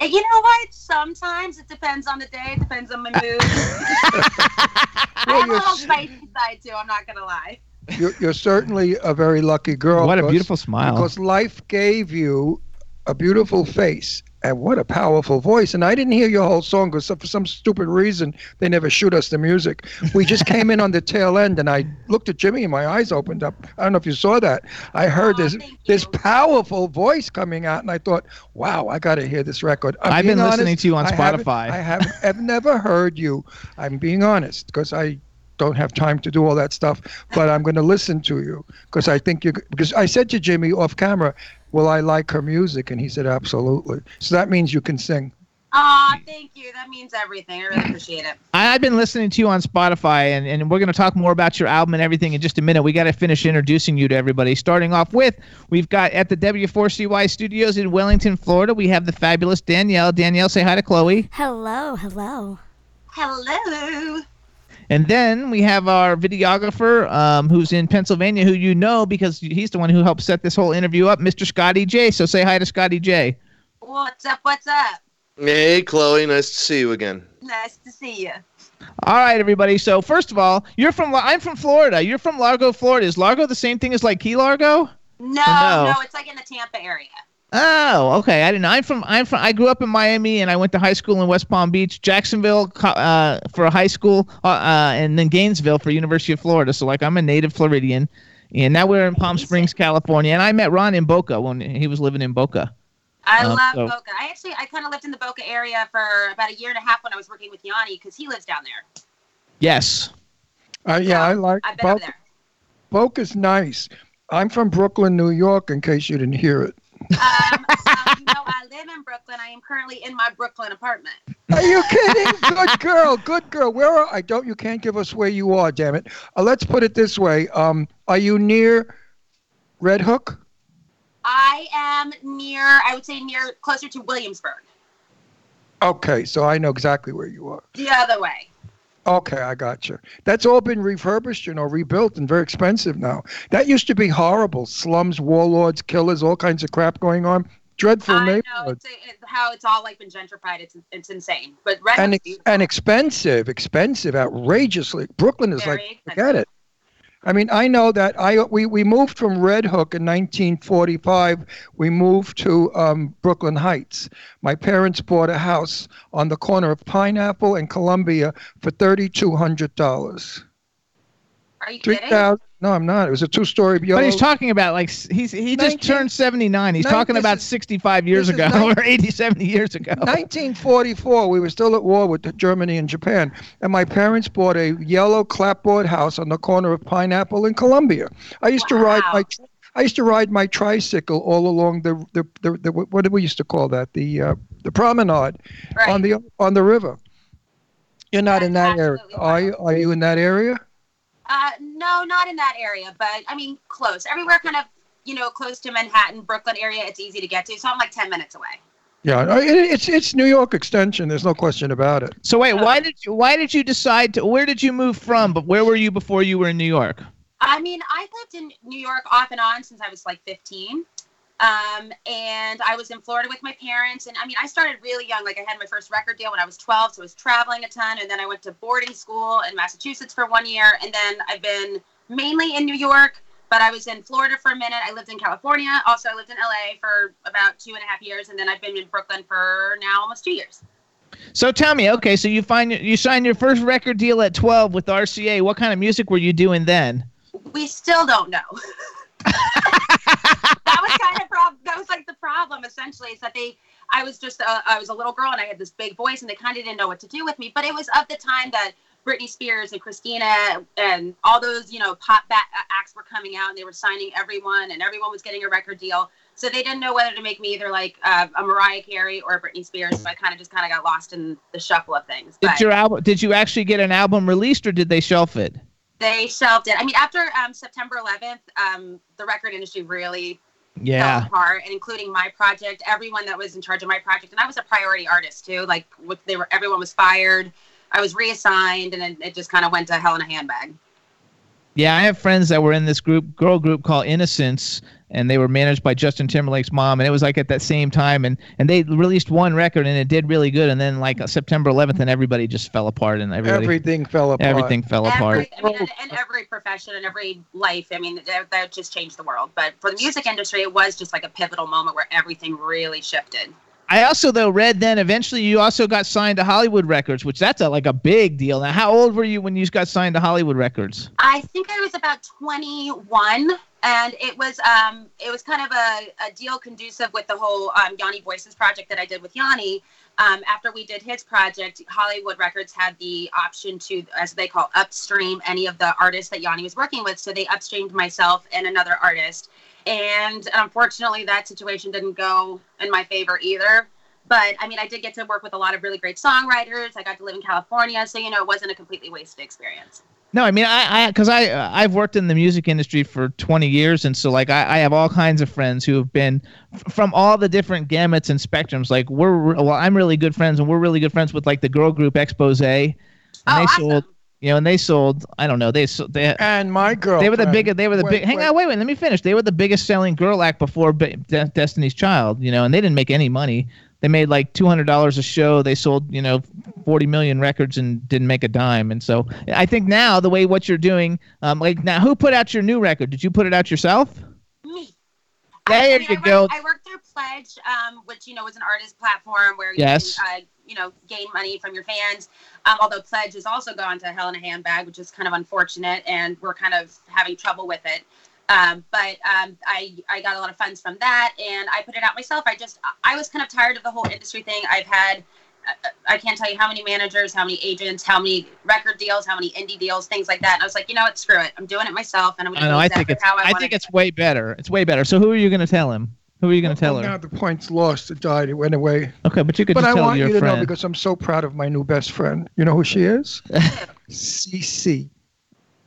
Speaker 9: You know what? Sometimes it depends on the day. It depends on my mood. I
Speaker 4: Well,
Speaker 9: have a
Speaker 4: you're
Speaker 9: little spicy side too. I'm not gonna lie.
Speaker 4: You're, you're certainly a very lucky girl.
Speaker 3: What a
Speaker 4: because-
Speaker 3: beautiful smile.
Speaker 4: Because life gave you a beautiful face and what a powerful voice. And I didn't hear your whole song because for some stupid reason they never shoot us the music. We just came in on the tail end, and I looked at Jimmy and my eyes opened up. I don't know if you saw that. I heard
Speaker 9: Aw,
Speaker 4: this this powerful voice coming out, and I thought, wow, I got to hear this record. I'm
Speaker 3: I've been
Speaker 4: being
Speaker 3: listening to you on Spotify.
Speaker 4: I haven't I've never heard you. I'm being honest because I don't have time to do all that stuff, but I'm going to listen to you because I think you because I said to Jimmy off camera, "Will I like her music?" and he said, "Absolutely." So that means you can sing.
Speaker 9: Aw, thank you. That means everything. I really appreciate it.
Speaker 3: I, I've been listening to you on Spotify, and, and we're going to talk more about your album and everything in just a minute. We got to finish introducing you to everybody. Starting off with, we've got at the W4CY studios in Wellington, Florida, we have the fabulous Danielle. Danielle, say hi to Chloe.
Speaker 6: Hello, hello.
Speaker 9: Hello.
Speaker 3: And then we have our videographer um, who's in Pennsylvania, who you know because he's the one who helped set this whole interview up, Mr. Scotty J. So say hi to Scotty J.
Speaker 9: What's up? What's up?
Speaker 5: Hey, Chloe, nice to see you again.
Speaker 9: Nice to see you.
Speaker 3: All right, everybody. So first of all, you're from I'm from Florida. You're from Largo, Florida. Is Largo the same thing as like Key Largo?
Speaker 9: No,
Speaker 3: no?
Speaker 9: no, it's like in the Tampa area.
Speaker 3: Oh, okay. I didn't. I'm from. I'm from. I grew up in Miami, and I went to high school in West Palm Beach, Jacksonville uh, for high school, uh, uh, and then Gainesville for University of Florida. So like, I'm a native Floridian, and now we're in Palm Springs, California. And I met Ron in Boca when he was living in Boca.
Speaker 9: I
Speaker 3: Um,
Speaker 9: love
Speaker 3: so-
Speaker 9: Boca. I actually I kind of lived in the Boca area for about a year and a half when I was working with Yanni because he lives down there.
Speaker 3: Yes.
Speaker 4: Uh, yeah, I like
Speaker 9: I've been over
Speaker 4: Boca.
Speaker 9: there.
Speaker 4: Boca's nice. I'm from Brooklyn, New York, in case you didn't hear it.
Speaker 9: Um, so, you know, I live in Brooklyn. I am currently in my Brooklyn apartment.
Speaker 4: Are you kidding? Good girl, good girl. Where are I? Don't you can't give us where you are, damn it. Uh, let's put it this way. Um, are you near Red Hook?
Speaker 9: I am near, I would say near, closer to Williamsburg.
Speaker 4: Okay, so I know exactly where you are.
Speaker 9: The other way.
Speaker 4: Okay, I got you. That's all been refurbished, you know, rebuilt and very expensive now. That used to be horrible. Slums, warlords, killers, all kinds of crap going on. Dreadful
Speaker 9: I know it's, how it's all like been gentrified. It's it's insane. But
Speaker 4: And, ex- and expensive, expensive, outrageously. Brooklyn is
Speaker 9: Very
Speaker 4: like, forget it. I mean, I know that I we, we moved from Red Hook in 1945. We moved to um, Brooklyn Heights. My parents bought a house on the corner of Pineapple and Columbia for thirty-two hundred dollars.
Speaker 9: Are you
Speaker 4: Three
Speaker 9: kidding?
Speaker 4: thousand? No, I'm not. It was a two-story yellow.
Speaker 3: But he's talking about like he's he just
Speaker 4: 19
Speaker 3: turned 79. He's
Speaker 4: Nine-
Speaker 3: talking about
Speaker 4: is-
Speaker 3: 65 years ago
Speaker 4: nine-
Speaker 3: or 80, 70 years ago.
Speaker 4: 1944, we were still at war with Germany and Japan, and my parents bought a yellow clapboard house on the corner of Pineapple and Columbia. I used to ride my I used to ride my tricycle all along the the, the, the what did we used to call that the uh, the promenade on the on the river. You're not in that area, are you? Are you in that area?
Speaker 9: Uh, no, not in that area, but I mean, close. Everywhere kind of, you know, close to Manhattan, Brooklyn area, it's easy to get to. So I'm like 10 minutes away.
Speaker 4: Yeah, it's it's New York Extension. There's no question about it.
Speaker 3: So wait, why did you why did you decide to where did you move from? But where were you before you were in New York?
Speaker 9: I mean, I've lived in New York off and on since I was like 15. Um, and I was in Florida with my parents. And I mean, I started really young. Like, I had my first record deal when I was 12, so I was traveling a ton. And then I went to boarding school in Massachusetts for one year. And then I've been mainly in New York, but I was in Florida for a minute. I lived in California. Also, I lived in LA for about two and a half years. And then I've been in Brooklyn for now almost two years.
Speaker 3: So tell me, okay, so you find you signed your first record deal at 12 with RCA. What kind of music were you doing then?
Speaker 9: we still don't know. that was kind of prob- that was like the problem essentially is that they I was just a, I was a little girl and I had this big voice and they kind of didn't know what to do with me. But it was of the time that Britney Spears and Christina and all those you know pop ba- acts were coming out and they were signing everyone and everyone was getting a record deal. So they didn't know whether to make me either like uh, a Mariah Carey or a Britney Spears. So I kind of just kind of got lost in the shuffle of things.
Speaker 3: Did your album did you actually get an album released or did they shelf it?
Speaker 9: they shelved it. I mean, after um, September 11th, um, the record industry really
Speaker 3: Yeah.
Speaker 9: fell apart, and including my project. Everyone that was in charge of my project, and I was a priority artist too. Like, they were everyone was fired. I was reassigned, and then it just kind of went to hell in a handbag.
Speaker 3: Yeah, I have friends that were in this group, girl group called Innosense, and they were managed by Justin Timberlake's mom, and it was like at that same time, and and they released one record and it did really good, and then like uh, September 11th, and everybody just fell apart, and
Speaker 4: Everything fell apart.
Speaker 3: everything fell apart.
Speaker 9: Every, I mean, in, in every profession and every life, I mean, that, that just changed the world. But for the music industry, it was just like a pivotal moment where everything really shifted.
Speaker 3: I also though read then eventually you also got signed to Hollywood Records, which that's a, like a big deal. Now, how old were you when you got signed to Hollywood Records?
Speaker 9: I think I was about 21, and it was um, it was kind of a, a deal conducive with the whole um, Yanni Voices project that I did with Yanni. Um, after we did his project, Hollywood Records had the option to, as they call, upstream any of the artists that Yanni was working with. So they upstreamed myself and another artist, and unfortunately, that situation didn't go in my favor either. But I mean, I did get to work with a lot of really great songwriters. I got to live in California, so you know, it wasn't a completely wasted experience.
Speaker 3: No, I mean I, I, because I, I've worked in the music industry for 20 years, and so like I, I have all kinds of friends who have been f- from all the different gamuts and spectrums. Like we're, re- well, I'm really good friends, and we're really good friends with like the girl group Expose, and oh, they sold, you know, and they sold, I don't know, they, so- they,
Speaker 4: and my girl,
Speaker 3: they were the big, they were the
Speaker 4: wait,
Speaker 3: big. Hang
Speaker 4: wait.
Speaker 3: on, wait, wait, let me finish. They were the biggest selling girl act before Be- De- Destiny's Child, you know, and they didn't make any money. They made like two hundred dollars a show. They sold, you know, forty million records and didn't make a dime. And so I think now the way what you're doing, um, like now, who put out your new record? Did you put it out yourself?
Speaker 9: Me.
Speaker 3: There
Speaker 9: I, I
Speaker 3: you
Speaker 9: I worked,
Speaker 3: go.
Speaker 9: I worked through Pledge, um, which you know was an artist platform where you
Speaker 3: Yes.
Speaker 9: can, uh, you know, gain money from your fans. Um, although Pledge has also gone to hell in a handbag, which is kind of unfortunate, and we're kind of having trouble with it. Um, but um, I I got a lot of funds from that, and I put it out myself. I just I was kind of tired of the whole industry thing. I've had I can't tell you how many managers, how many agents, how many record deals, how many indie deals, things like that. And I was like, you know what, screw it. I'm doing it myself, and I'm going to do
Speaker 3: I
Speaker 9: exactly
Speaker 3: think it's.
Speaker 9: how I,
Speaker 3: I think
Speaker 9: it.
Speaker 3: it's way better. It's way better. So who are you going to tell him? Who are you going to tell her?
Speaker 4: Now the point's lost. It died. It went away.
Speaker 3: Okay, but you could
Speaker 4: But
Speaker 3: just
Speaker 4: I
Speaker 3: tell
Speaker 4: want
Speaker 3: your
Speaker 4: you to
Speaker 3: friend.
Speaker 4: know because I'm so proud of my new best friend. You know who she is? CeCe.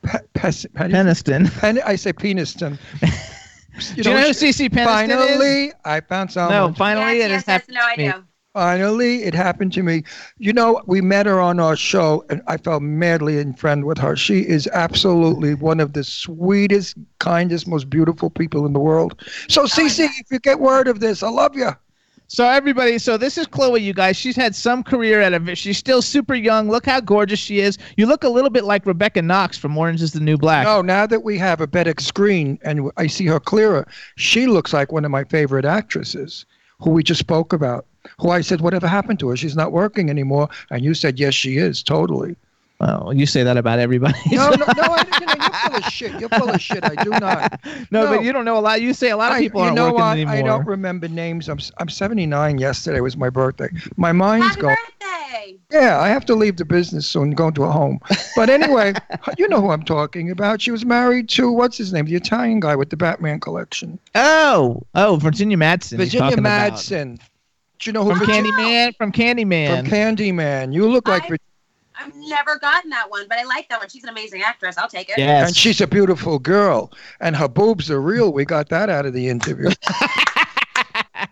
Speaker 4: Pe- Pes- how
Speaker 3: Peniston.
Speaker 4: Pen- I say Peniston.
Speaker 3: Do you know who
Speaker 4: she-
Speaker 3: CeCe Peniston
Speaker 4: Finally,
Speaker 3: is?
Speaker 4: I found someone.
Speaker 3: No, finally
Speaker 9: yes,
Speaker 3: it
Speaker 9: yes,
Speaker 3: has
Speaker 9: yes,
Speaker 3: happened
Speaker 9: no, I
Speaker 3: to me.
Speaker 9: do.
Speaker 4: Finally, it happened to me. You know, we met her on our show, and I fell madly in friend with her. She is absolutely one of the sweetest, kindest, most beautiful people in the world. So, oh, Cece, if you get word of this, I love you.
Speaker 3: So everybody, so this is Chloe, you guys. She's had some career at a. She's still super young. Look how gorgeous she is. You look a little bit like Rebecca Knox from Orange Is the New Black.
Speaker 4: No, now that we have a better screen and I see her clearer, she looks like one of my favorite actresses who we just spoke about. Who I said, whatever happened to her? She's not working anymore. And you said, yes, she is, totally.
Speaker 3: Well, you say that about everybody.
Speaker 4: No, no, no, I, you know, you're full of shit. You're full of shit. I do not.
Speaker 3: no,
Speaker 4: no.
Speaker 3: but you don't know a lot. You say a lot of people
Speaker 4: you
Speaker 3: aren't
Speaker 4: know
Speaker 3: working
Speaker 4: what?
Speaker 3: anymore.
Speaker 4: I don't remember names. I'm s- I'm 79. Yesterday was my birthday. My mind's
Speaker 9: Happy
Speaker 4: going.
Speaker 9: birthday!
Speaker 4: Yeah, I have to leave the business soon, go to a home. But anyway, you know who I'm talking about. She was married to what's his name, the Italian guy with the Batman collection,
Speaker 3: Oh, oh, Virginia Madsen.
Speaker 4: Virginia
Speaker 3: talking about.
Speaker 4: Madsen. Do you know who
Speaker 3: from
Speaker 4: Virginia-
Speaker 3: Candyman. From Candyman.
Speaker 4: From Candyman. You look like
Speaker 9: I-
Speaker 4: Vir-
Speaker 9: I've never gotten that one, but I like that one. She's an amazing actress. I'll take it.
Speaker 3: yes.
Speaker 4: and she's a beautiful girl, and her boobs are real. We got that out of the interview.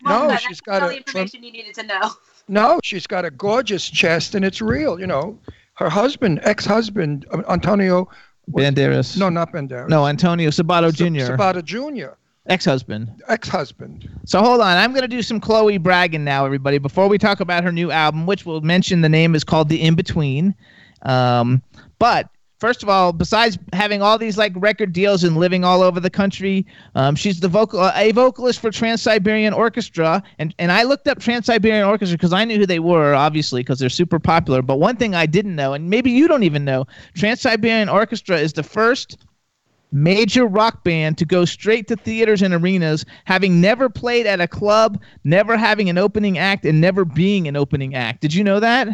Speaker 9: Well,
Speaker 4: no,
Speaker 9: that's
Speaker 4: she's got
Speaker 9: all
Speaker 4: a
Speaker 9: the information you needed to know.
Speaker 4: No, she's got a gorgeous chest, and it's real. You know, her husband, ex-husband, uh, Antonio.
Speaker 3: Banderas.
Speaker 4: No, not Banderas.
Speaker 3: No, Antonio Sabato Jr.
Speaker 4: Sabato Jr.
Speaker 3: Ex-husband.
Speaker 4: Ex-husband.
Speaker 3: So hold on, I'm gonna do some Chloe bragging now, everybody. Before we talk about her new album, which we'll mention, the name is called The In Between. Um, but first of all, besides having all these like record deals and living all over the country, um, she's the vocal uh, a vocalist for Trans Siberian Orchestra, and and I looked up Trans Siberian Orchestra because I knew who they were, obviously, because they're super popular. But one thing I didn't know, and maybe you don't even know, Trans Siberian Orchestra is the first major rock band to go straight to theaters and arenas, having never played at a club, never having an opening act, and never being an opening act. Did you know that?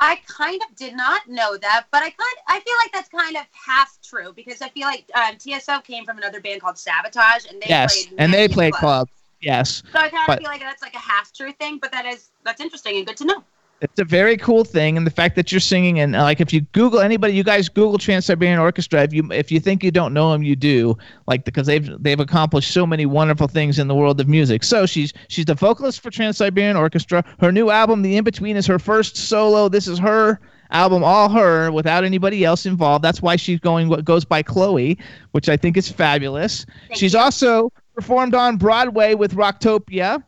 Speaker 9: I kind of did not know that, but I kind I feel like that's kind of half true because I feel like um, TSO came from another band called Savatage, and they
Speaker 3: yes,
Speaker 9: played
Speaker 3: and they played
Speaker 9: clubs.
Speaker 3: clubs. Yes,
Speaker 9: So I kind
Speaker 3: But-
Speaker 9: of feel like that's like a half true thing, but that is that's interesting and good to know.
Speaker 3: It's a very cool thing, and the fact that you're singing and like if you Google anybody, you guys Google Trans Siberian Orchestra. If you if you think you don't know them, you do. Like because they've they've accomplished so many wonderful things in the world of music. So she's she's the vocalist for Trans Siberian Orchestra. Her new album, The In Between, is her first solo. This is her album, all her, without anybody else involved. That's why she's going what goes by Chloe, which I think is fabulous.
Speaker 9: Thank
Speaker 3: she's
Speaker 9: you.
Speaker 3: also performed on Broadway with Rocktopia.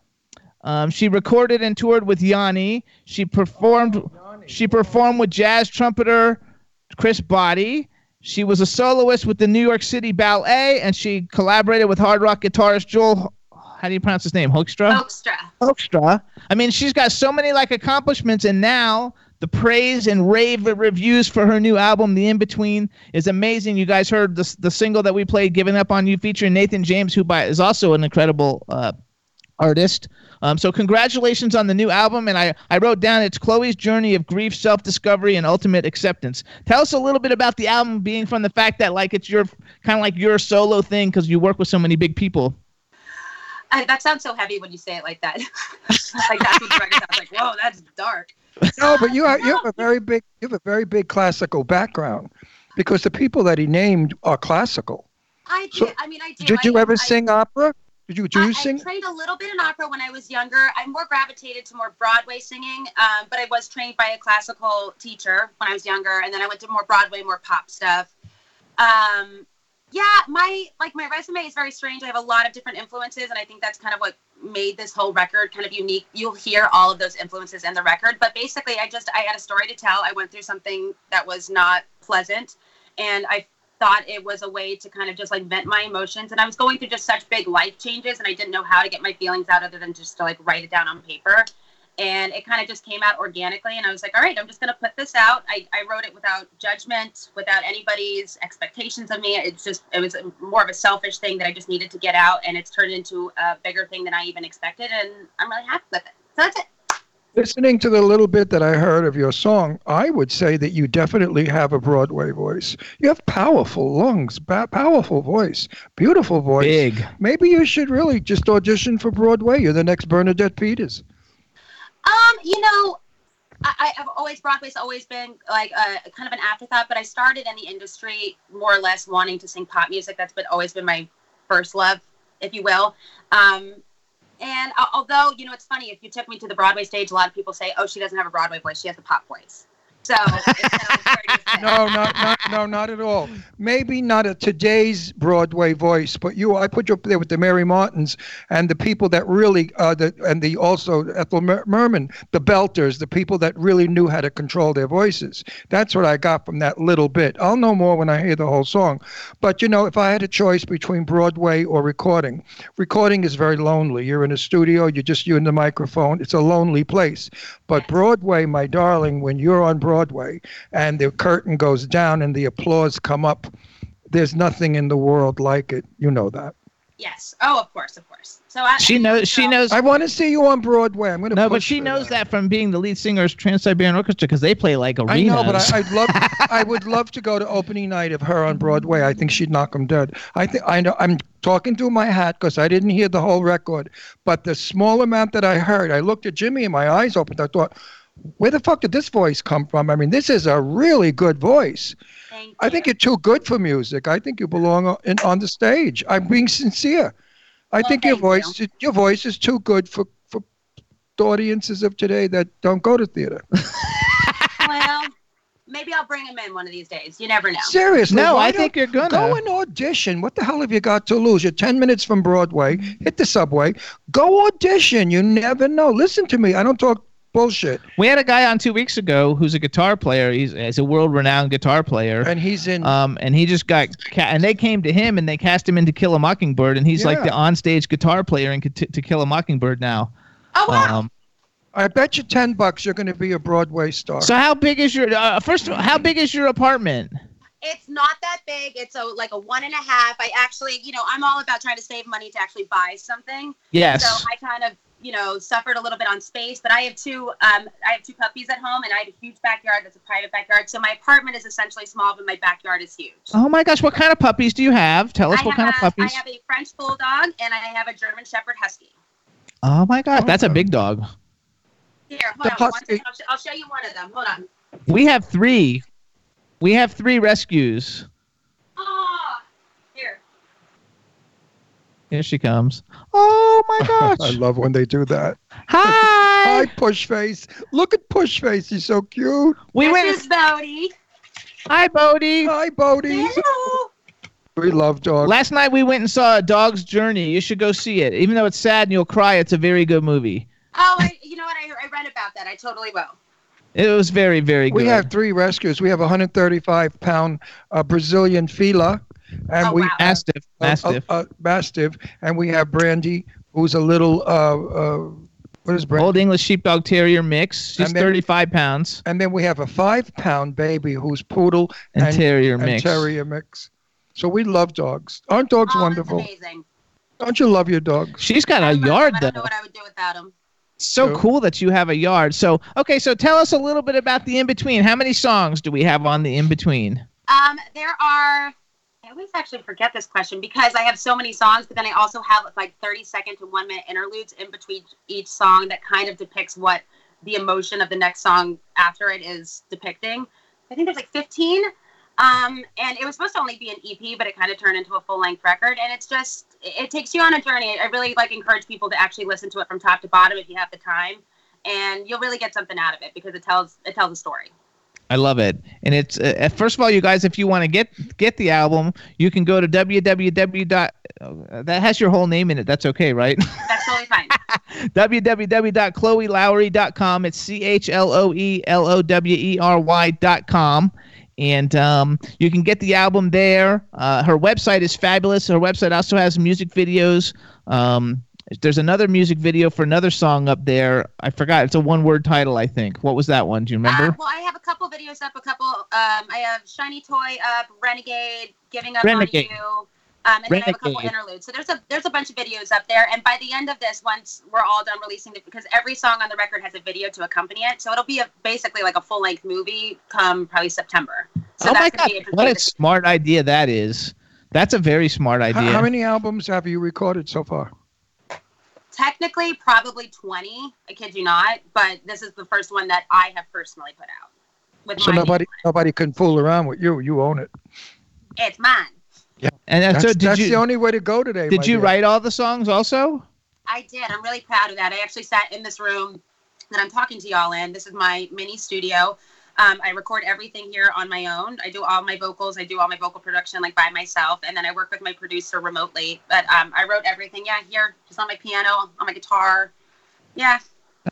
Speaker 3: Um, she recorded and toured with Yanni. She performed. She performed with jazz trumpeter Chris Botti. She was a soloist with the New York City Ballet, and she collaborated with hard rock guitarist Joel. How do you pronounce his name? Hoekstra.
Speaker 9: Oakstra.
Speaker 3: Hoekstra. I mean, she's got so many like accomplishments, and now the praise and rave reviews for her new album, The In Between, is amazing. You guys heard the the single that we played, "Giving Up on You," featuring Nathan James, who by, is also an incredible uh, artist. Um, so congratulations on the new album, and I, I wrote down it's Chloe's journey of grief, self-discovery, and ultimate acceptance. Tell us a little bit about the album, being from the fact that like it's your kind of like your solo thing because you work with so many big people.
Speaker 9: I, that sounds so heavy when you say it like that. like that's what the record sounds like. Whoa, that's dark.
Speaker 4: No, but you have you have a very big you have a very big classical background, because the people that he named are classical.
Speaker 9: I
Speaker 4: So,
Speaker 9: did. I mean, I do.
Speaker 4: Did
Speaker 9: I,
Speaker 4: you ever
Speaker 9: I,
Speaker 4: sing opera? Did you do
Speaker 9: I,
Speaker 4: sing?
Speaker 9: I trained a little bit in opera when I was younger. I more gravitated to more Broadway singing, um, but I was trained by a classical teacher when I was younger, and then I went to more Broadway, more pop stuff. Um, yeah, my like my resume is very strange. I have a lot of different influences, and I think that's kind of what made this whole record kind of unique. You'll hear all of those influences in the record, but basically, I just I had a story to tell. I went through something that was not pleasant, and I thought it was a way to kind of just like vent my emotions. And I was going through just such big life changes, and I didn't know how to get my feelings out other than just to like write it down on paper. And it kind of just came out organically. And I was like, all right, I'm just going to put this out. I, I wrote it without judgment, without anybody's expectations of me. It's just, it was more of a selfish thing that I just needed to get out. And it's turned into a bigger thing than I even expected. And I'm really happy with it. So that's it.
Speaker 4: Listening to the little bit that I heard of your song, I would say that you definitely have a Broadway voice. You have powerful lungs, ba- powerful voice, beautiful voice.
Speaker 3: Big.
Speaker 4: Maybe you should really just audition for Broadway. You're the next Bernadette Peters.
Speaker 9: Um, you know, I, I've always Broadway's always been like a kind of an afterthought, but I started in the industry more or less wanting to sing pop music. That's been always been my first love, if you will. Um, and uh, although you know, it's funny if you took me to the Broadway stage, a lot of people say, "Oh, she doesn't have a Broadway voice; she has a pop voice." So it sounds very distinct.
Speaker 4: No, not, not, no, not at all. Maybe not a today's Broadway voice, but you, I put you up there with the Mary Martins and the people that really, uh, the, and the also Ethel Merman, the Belters, the people that really knew how to control their voices. That's what I got from that little bit. I'll know more when I hear the whole song. But you know, if I had a choice between Broadway or recording, recording is very lonely. You're in a studio, you're just you and the microphone. It's a lonely place. But Broadway, my darling, when you're on Broadway and the curtain goes down and the applause come up, there's nothing in the world like it. You know that.
Speaker 9: Yes. Oh, of course, of course. So I,
Speaker 3: She knows. She
Speaker 9: so-
Speaker 3: knows.
Speaker 4: I want to see you on Broadway. I'm going to
Speaker 3: No, but she knows that from being the lead singer of Trans Siberian Orchestra because they play like arenas.
Speaker 4: I know, but I, I'd love. I would love to go to opening night of her on Broadway. I think she'd knock them dead. I think I know. I'm talking through my hat because I didn't hear the whole record, but the small amount that I heard, I looked at Jimmy and my eyes opened. I thought, where the fuck did this voice come from? I mean, this is a really good voice.
Speaker 9: Thank
Speaker 4: I think you're too good for music. I think you belong on, in, on the stage. I'm being sincere. I
Speaker 9: Well,
Speaker 4: think your
Speaker 9: thank
Speaker 4: voice, your voice is too good for for the audiences of today that don't go to theater.
Speaker 9: well, maybe I'll bring him in one of these days. You never know.
Speaker 4: Seriously.
Speaker 3: No, I think you're gonna.
Speaker 4: Go and audition. What the hell have you got to lose? You're 10 minutes from Broadway. Hit the subway. Go audition. You never know. Listen to me. I don't talk bullshit.
Speaker 3: We had a guy on two weeks ago who's a guitar player. He's, he's a world-renowned guitar player.
Speaker 4: And he's in.
Speaker 3: Um, and he just got, ca- and they came to him and they cast him in To Kill a Mockingbird, and he's like
Speaker 4: Yeah.
Speaker 3: the onstage guitar player in To, to Kill a Mockingbird now.
Speaker 9: Oh wow.
Speaker 3: Um,
Speaker 4: I bet you 10 bucks you're going to be a Broadway star.
Speaker 3: so how big is your? Uh, first, of all, how big is your apartment?
Speaker 9: It's not that big. It's a like a one and a half. I actually, you know, I'm all about trying to save money to actually buy something.
Speaker 3: Yes.
Speaker 9: So I kind of, you know, suffered a little bit on space. But I have two, um, I have two puppies at home, and I have a huge backyard. That's a private backyard. So my apartment is essentially small, but my backyard is huge.
Speaker 3: oh my gosh, what kind of puppies do you have? Tell us
Speaker 9: I
Speaker 3: what kind of puppies.
Speaker 9: I have a French bulldog, and I have a German Shepherd Husky.
Speaker 3: oh my gosh, that's a big dog.
Speaker 9: Here,
Speaker 4: The
Speaker 9: hold on.
Speaker 4: Husky-.
Speaker 9: I'll, sh- I'll show you one of them. Hold on.
Speaker 3: We have three. We have three rescues.
Speaker 9: Oh, here.
Speaker 3: Here she comes. Oh my gosh.
Speaker 4: I love when they do that.
Speaker 3: Hi.
Speaker 4: Hi, Pushface. Look at Pushface. He's so cute.
Speaker 3: We
Speaker 9: this
Speaker 3: went.
Speaker 9: is Bodie.
Speaker 3: Hi, Bodie.
Speaker 4: Hi, Bodie.
Speaker 9: Hello.
Speaker 4: We love dogs.
Speaker 3: Last night we went and saw A Dog's Journey. You should go see it. Even though it's sad and you'll cry, it's a very good movie.
Speaker 9: Oh, I, you know what? I, I read about that. I totally will.
Speaker 3: It was very, very good.
Speaker 4: We have three rescues. We have a 135 pound uh, Brazilian Fila, and
Speaker 9: Oh,
Speaker 4: we
Speaker 9: wow.
Speaker 3: Mastiff.
Speaker 4: a-
Speaker 3: Mastiff.
Speaker 4: A, a Mastiff, and we have Brandy, who's a little uh, uh, what is Brandy?
Speaker 3: Old English Sheepdog Terrier mix. She's
Speaker 4: then-
Speaker 3: 35 pounds.
Speaker 4: And then we have a five pound baby who's poodle
Speaker 3: And terrier
Speaker 4: and
Speaker 3: mix.
Speaker 4: terrier mix. So we love dogs. Aren't dogs
Speaker 9: oh,
Speaker 4: wonderful?
Speaker 9: Amazing.
Speaker 4: Don't you love your dogs?
Speaker 3: She's got
Speaker 9: I
Speaker 3: a
Speaker 9: love
Speaker 3: yard
Speaker 9: them. I
Speaker 3: though.
Speaker 9: don't know what I would do without them.
Speaker 3: So
Speaker 4: So-
Speaker 3: cool that you have a yard. So okay, so tell us a little bit about the in between. How many songs do we have on the in between?
Speaker 9: Um, there are. I always actually forget this question because I have so many songs, but then I also have like 30 second to one minute interludes in between each song that kind of depicts what the emotion of the next song after it is depicting. I think there's like 15. Um, and it was supposed to only be an EP, but it kind of turned into a full length record. And it's just, it takes you on a journey. I really like encourage people to actually listen to it from top to bottom if you have the time, and you'll really get something out of it because it tells it tells a story.
Speaker 3: I love it. And it's uh, first of all, you guys, if you want to get get the album, you can go to www. dot- uh, That has your whole name in it. That's okay, right?
Speaker 9: That's totally fine.
Speaker 3: www.chloelowery.com. It's C H L O E L O W E R Y.com. and um, you can get the album there. Uh, her website is fabulous. Her website also has music videos. Um, there's another music video for another song up there. I forgot. It's a one-word title, I think. What was that one? Do you remember?
Speaker 9: Uh, well, I have a couple videos up. A couple. Um, I have Shiny Toy up, Renegade, Giving Up
Speaker 3: Renegade.
Speaker 9: on You. Um, and then I have a couple interludes. So there's a there's a bunch of videos up there. And by the end of this, once we're all done releasing it, because every song on the record has a video to accompany it, so it'll be a, basically like a full length movie come probably September. So
Speaker 3: oh my
Speaker 9: that's
Speaker 3: god! What a
Speaker 9: interesting.
Speaker 3: smart idea that is. That's a very smart
Speaker 4: How,
Speaker 3: idea.
Speaker 4: how many albums have you recorded so far?
Speaker 9: Technically, probably 20. I kid you not. But this is the first one that I have personally put out. With
Speaker 4: So
Speaker 9: my
Speaker 4: nobody nobody can fool around with you. You own it.
Speaker 9: it. It's mine.
Speaker 3: Yeah. And
Speaker 4: That's,
Speaker 3: so, did
Speaker 4: that's
Speaker 3: you
Speaker 4: the only way to go today.
Speaker 3: did you
Speaker 4: dear.
Speaker 3: write all the songs also?
Speaker 9: I did. I'm really proud of that. I actually sat in this room that I'm talking to y'all in. This is my mini studio. Um, I record everything here on my own. I do all my vocals. I do all my vocal production like by myself, and then I work with my producer remotely. But um, I wrote everything. Yeah, here, just on my piano, on my guitar. Yeah.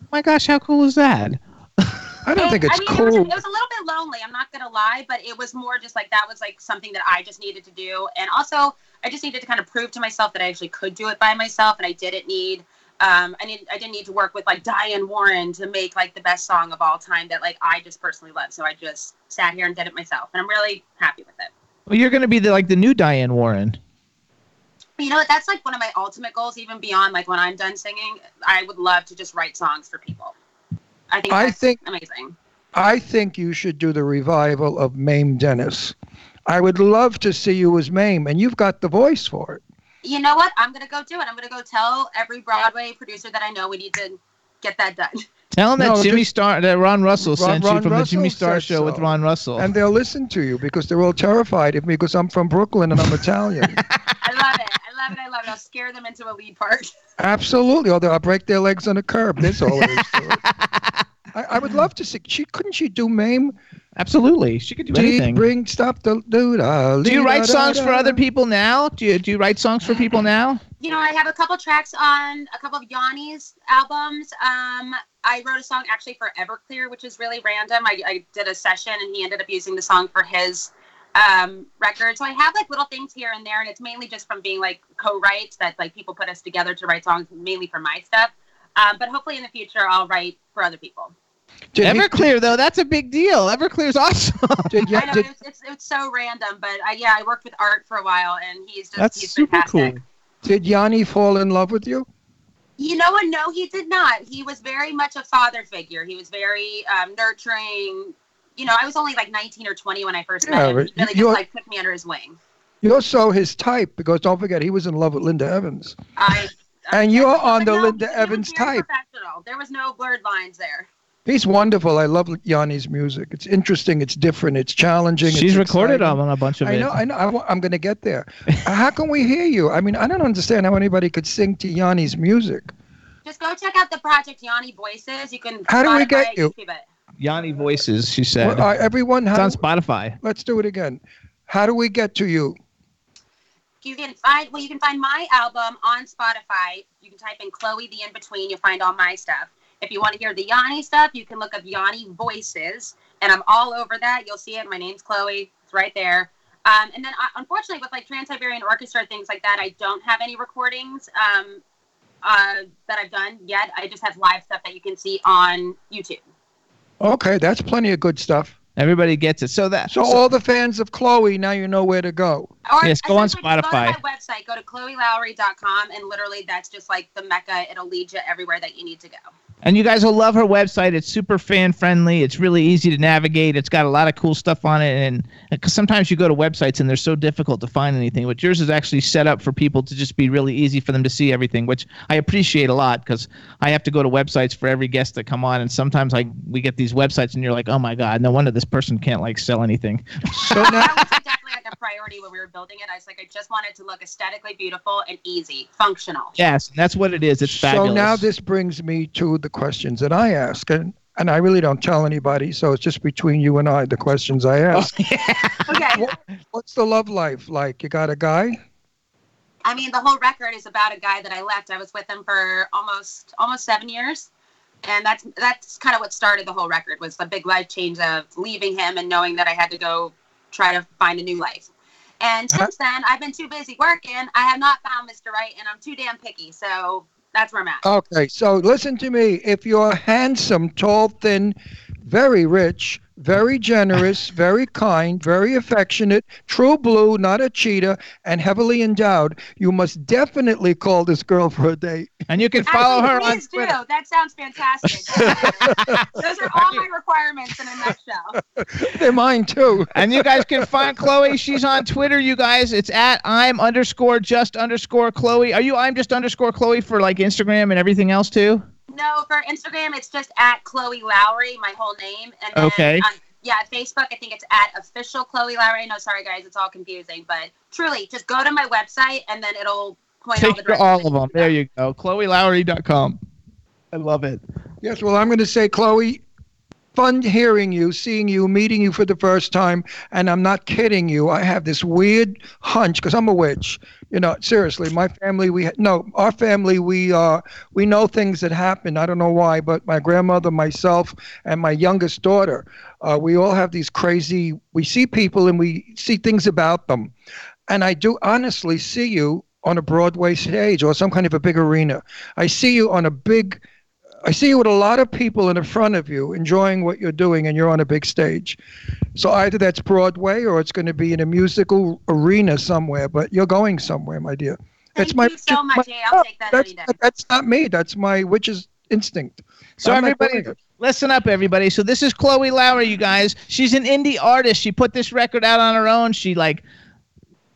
Speaker 3: Oh my gosh, how cool is that?
Speaker 4: I don't think it's
Speaker 9: I mean, it was,
Speaker 4: cool.
Speaker 9: it was a little bit lonely. I'm not gonna lie, but it was more just like that was like something that I just needed to do, and also I just needed to kind of prove to myself that I actually could do it by myself, and I didn't need. Um, I need. I didn't need to work with like Diane Warren to make like the best song of all time that like I just personally love. So I just sat here and did it myself, and I'm really happy with it.
Speaker 3: Well, you're going to be the like the new Diane Warren.
Speaker 9: You know what? That's like one of my ultimate goals, even beyond like when I'm done singing. I would love to just write songs for people. I think
Speaker 4: I think-
Speaker 9: amazing.
Speaker 4: I think you should do the revival of Mame Dennis. I would love to see you as Mame, and you've got the voice for it.
Speaker 9: You know what? I'm gonna go do it. I'm gonna go tell every Broadway producer that I know we need to get that done.
Speaker 3: Tell them
Speaker 4: No,
Speaker 3: that Jimmy Star, that Ron Russell
Speaker 4: Ron-
Speaker 3: sent
Speaker 4: Ron
Speaker 3: you from the Jimmy Star
Speaker 4: said
Speaker 3: show with. Ron Russell.
Speaker 4: And they'll listen to you because they're all terrified of me because I'm from Brooklyn and I'm Italian.
Speaker 9: I love it. I love it. I love it. I'll scare them into a lead part.
Speaker 4: Absolutely. Although I'll break their legs on a curb. That's all it is to it. I, I would love to see. She couldn't she do Mame?
Speaker 3: Absolutely, she could do
Speaker 4: Deep
Speaker 3: anything.
Speaker 4: Bring stop the dude.
Speaker 3: Do you write songs for other people now? Do you do you write songs for people now?
Speaker 9: You know, I have a couple tracks on a couple of Yanni's albums. Um, I wrote a song actually for Everclear, which is really random. I, I did a session and he ended up using the song for his um, record. So I have like little things here and there, and it's mainly just from being like co-writes that like people put us together to write songs mainly for my stuff. Um, but hopefully in the future I'll write for other people.
Speaker 4: Did he-
Speaker 3: Everclear though, that's a big deal. Everclear's awesome.
Speaker 4: Did,
Speaker 9: I know
Speaker 4: did,
Speaker 9: it's, it's it's so random, but I, yeah, I worked with Art for a while, and he's just
Speaker 3: That's
Speaker 9: he's
Speaker 3: super
Speaker 9: fantastic.
Speaker 3: cool.
Speaker 4: did Yanni fall in love with you?
Speaker 9: You know what? No, he did not. He was very much a father figure. He was very um, nurturing. You know, I was only like 19 or 20 when I first
Speaker 4: Yeah,
Speaker 9: met him.
Speaker 4: but
Speaker 9: He really just
Speaker 4: you're-
Speaker 9: like took me under his wing.
Speaker 4: You're so his type because don't forget he was in love with Linda Evans.
Speaker 9: I.
Speaker 4: And you're
Speaker 9: but
Speaker 4: on the
Speaker 9: no,
Speaker 4: Linda Evans type.
Speaker 9: Professional. There was no blurred lines there.
Speaker 4: He's wonderful. I love Yanni's music. It's interesting. It's different. It's challenging.
Speaker 3: She's
Speaker 4: it's
Speaker 3: recorded on a bunch of
Speaker 4: I
Speaker 3: it.
Speaker 4: know. I know. I, wa- I'm going to get there. how can we hear you? I mean, I don't understand how anybody could sing to Yanni's music.
Speaker 9: Just go check out the project Yanni Voices. You can.
Speaker 4: How do we get you?
Speaker 9: It.
Speaker 3: Yanni Voices, she said.
Speaker 4: Well, uh, everyone,
Speaker 3: it's on Spotify.
Speaker 4: let's do it again. How do we get to you?
Speaker 9: You can find well, you can find my album on Spotify. You can type in Chloe the In Between. You'll find all my stuff. If you want to hear the Yanni stuff, you can look up Yanni Voices, and I'm all over that. You'll see it. My name's Chloe. It's right there. Um, and then, uh, unfortunately, with like Trans Siberian Orchestra things like that, I don't have any recordings um, uh, that I've done yet. I just have live stuff that you can see on YouTube.
Speaker 4: Okay, that's plenty of good stuff.
Speaker 3: Everybody gets it. So that
Speaker 4: So all the fans of Chloe, now you know where to go.
Speaker 9: Or
Speaker 3: Yes, go on Spotify.
Speaker 9: Go to my website. Go to chloelowery.com, and literally that's just like the mecca. It'll lead you everywhere that you need to go.
Speaker 3: And you guys will love her website. It's super fan friendly. It's really easy to navigate. It's got a lot of cool stuff on it. And because sometimes you go to websites and they're so difficult to find anything, but yours is actually set up for people to just be really easy for them to see everything, which I appreciate a lot because I have to go to websites for every guest that come on. And sometimes like we get these websites and you're like, oh my god, no wonder this person can't like sell anything.
Speaker 4: So now,
Speaker 9: that was definitely like a priority when we were building it. I was like, I just want it to look aesthetically beautiful and easy, functional.
Speaker 3: yes, that's what it is. It's fabulous.
Speaker 4: so now this brings me to the questions that I ask, and and I really don't tell anybody, so it's just between you and I the questions I ask.
Speaker 9: Okay.
Speaker 4: What- What's the love life like? You got a guy?
Speaker 9: I mean, the whole record is about a guy that I left. I was with him for almost almost seven years. and that's that's kind of what started the whole record was the big life change of leaving him and knowing that I had to go try to find a new life. And uh-huh. since then, I've been too busy working. I have not found Mr. Right, and I'm too damn picky. So that's where I'm at.
Speaker 4: Okay, so listen to me. If you're handsome, tall, thin, very rich, very generous, very kind, very affectionate, true blue, not a cheetah, and heavily endowed, you must definitely call this girl for a date.
Speaker 3: And you can follow her
Speaker 9: Actually,
Speaker 3: on
Speaker 9: please do.
Speaker 3: Twitter.
Speaker 9: That sounds fantastic. Those are all my requirements in a nutshell.
Speaker 4: They're mine too.
Speaker 3: And you guys can find Chloe. She's on Twitter, you guys. It's at I'm underscore just underscore Chloe. Are you I'm just underscore Chloe for like Instagram and everything else too?
Speaker 9: No, for Instagram, it's just at Chloe Lowery, my whole name. And then,
Speaker 3: Okay.
Speaker 9: um, yeah, Facebook, I think it's at official Chloe Lowery. No, sorry guys, it's all confusing, but truly, just go to my website and then it'll point all
Speaker 3: Take
Speaker 9: the
Speaker 3: to all of them. There you go. ChloeLowery.com. I love it.
Speaker 4: Yes, well, I'm going to say, Chloe, fun hearing you, seeing you, meeting you for the first time, and I'm not kidding you. I have this weird hunch because I'm a witch. You know, seriously, my family, we no, our family, we uh, we know things that happen. I don't know why, but my grandmother, myself, and my youngest daughter, uh, we all have these crazy. We see people and we see things about them, and I do honestly see you on a Broadway stage or some kind of a big arena. I see you on a big I see you with a lot of people in the front of you enjoying what you're doing, and you're on a big stage. So either that's Broadway or it's going to be in a musical arena somewhere, but you're going somewhere, my dear. that's
Speaker 9: Thank
Speaker 4: my,
Speaker 9: you so much,
Speaker 4: my-
Speaker 9: Jay. I'll take that
Speaker 4: that's,
Speaker 9: any
Speaker 4: that's not me. That's my witch's instinct.
Speaker 3: So
Speaker 4: I'm
Speaker 3: everybody, listen up, everybody. So this is Chloe Lowery, you guys. She's an indie artist. She put this record out on her own. She like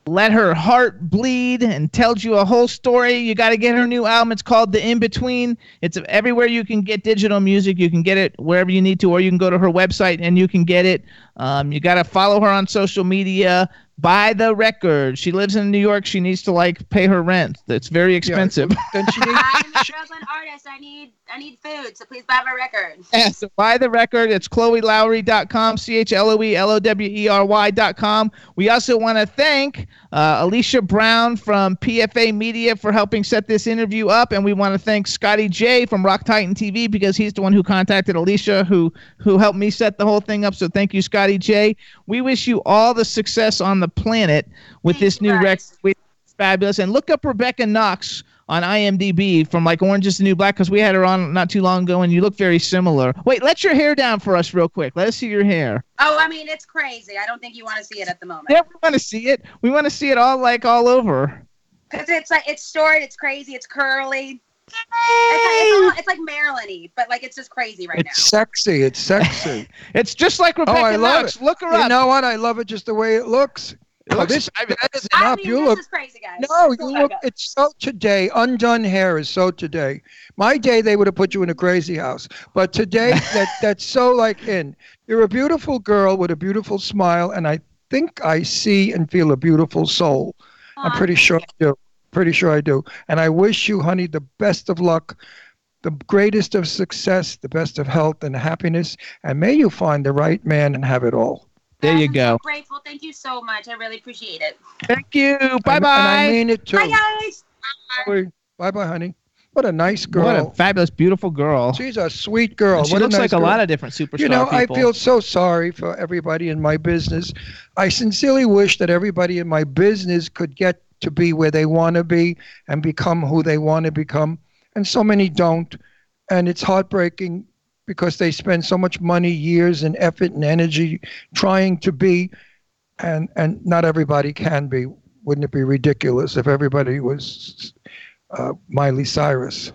Speaker 3: let her heart bleed and tells you a whole story. You got to get her new album. It's called The In Between. It's everywhere you can get digital music. You can get it wherever you need to, or you can go to her website and you can get it. Um, you got to follow her on social media. Buy the record. She lives in New York. She needs to like pay her rent. That's very expensive.
Speaker 4: Then she needs,
Speaker 9: I'm a struggling artist. I need I need food, so please buy my record.
Speaker 3: Yeah, so buy the record. It's ChloeLowery.com, C H L O E L O W E R Y.com. We also want to thank uh, Alicia Brown from PFA Media for helping set this interview up. And we want to thank Scotty J from Rock Titan TV because he's the one who contacted Alicia, who, who helped me set the whole thing up. So thank you, Scotty J. We wish you all the success on the planet with this new record. It's fabulous. And look up Rebecca Knox on IMDb from like Orange is the New Black because we had her on not too long ago and you look very similar. Wait, let your hair down for us real quick. Let us see your hair.
Speaker 9: Oh, I mean, it's crazy. I don't think you want to see it at the moment.
Speaker 3: Yeah, we want to see it. We want to see it all like all over.
Speaker 9: Because it's like it's short, it's crazy, it's curly. It's like, it's, all, it's like Marilyn-y, but like it's just crazy right now.
Speaker 4: it's sexy. It's sexy.
Speaker 3: It's just like Rebecca
Speaker 4: oh, I love
Speaker 3: Knox.
Speaker 4: it.
Speaker 3: Look her
Speaker 4: you
Speaker 3: up.
Speaker 4: know what? I love it just the way it looks.
Speaker 3: It looks
Speaker 4: this
Speaker 3: fabulous.
Speaker 4: that is
Speaker 9: now. I
Speaker 4: enough.
Speaker 9: mean,
Speaker 4: You
Speaker 9: this
Speaker 4: look
Speaker 9: is crazy, guys.
Speaker 4: No, you look. It's so today. Undone hair is so today. My day, they would have put you in a crazy house, but today, that that's so like in. You're a beautiful girl with a beautiful smile, and I think I see and feel a beautiful soul. I'm pretty sure. I do. Pretty sure I do. And I wish you, honey, the best of luck, the greatest of success, the best of health and happiness, and may you find the right man and have it all.
Speaker 3: There you
Speaker 9: I'm
Speaker 3: go.
Speaker 9: So grateful. Thank you so much. I really appreciate it.
Speaker 3: Thank you. Bye
Speaker 4: And- And I
Speaker 3: bye.
Speaker 4: mean it too.
Speaker 9: Bye, guys.
Speaker 4: Bye bye, honey. What a nice girl.
Speaker 3: What a fabulous, beautiful girl.
Speaker 4: She's a sweet girl.
Speaker 3: she
Speaker 4: what
Speaker 3: looks
Speaker 4: a
Speaker 3: like
Speaker 4: nice
Speaker 3: a
Speaker 4: girl.
Speaker 3: lot of different superstar
Speaker 4: You know, I feel so sorry for everybody in my business. I sincerely wish that everybody in my business could get to be where they want to be and become who they want to become. And so many don't. And it's heartbreaking because they spend so much money, years, and effort and energy trying to be, and, and not everybody can be. Wouldn't it be ridiculous if everybody was uh, Miley Cyrus?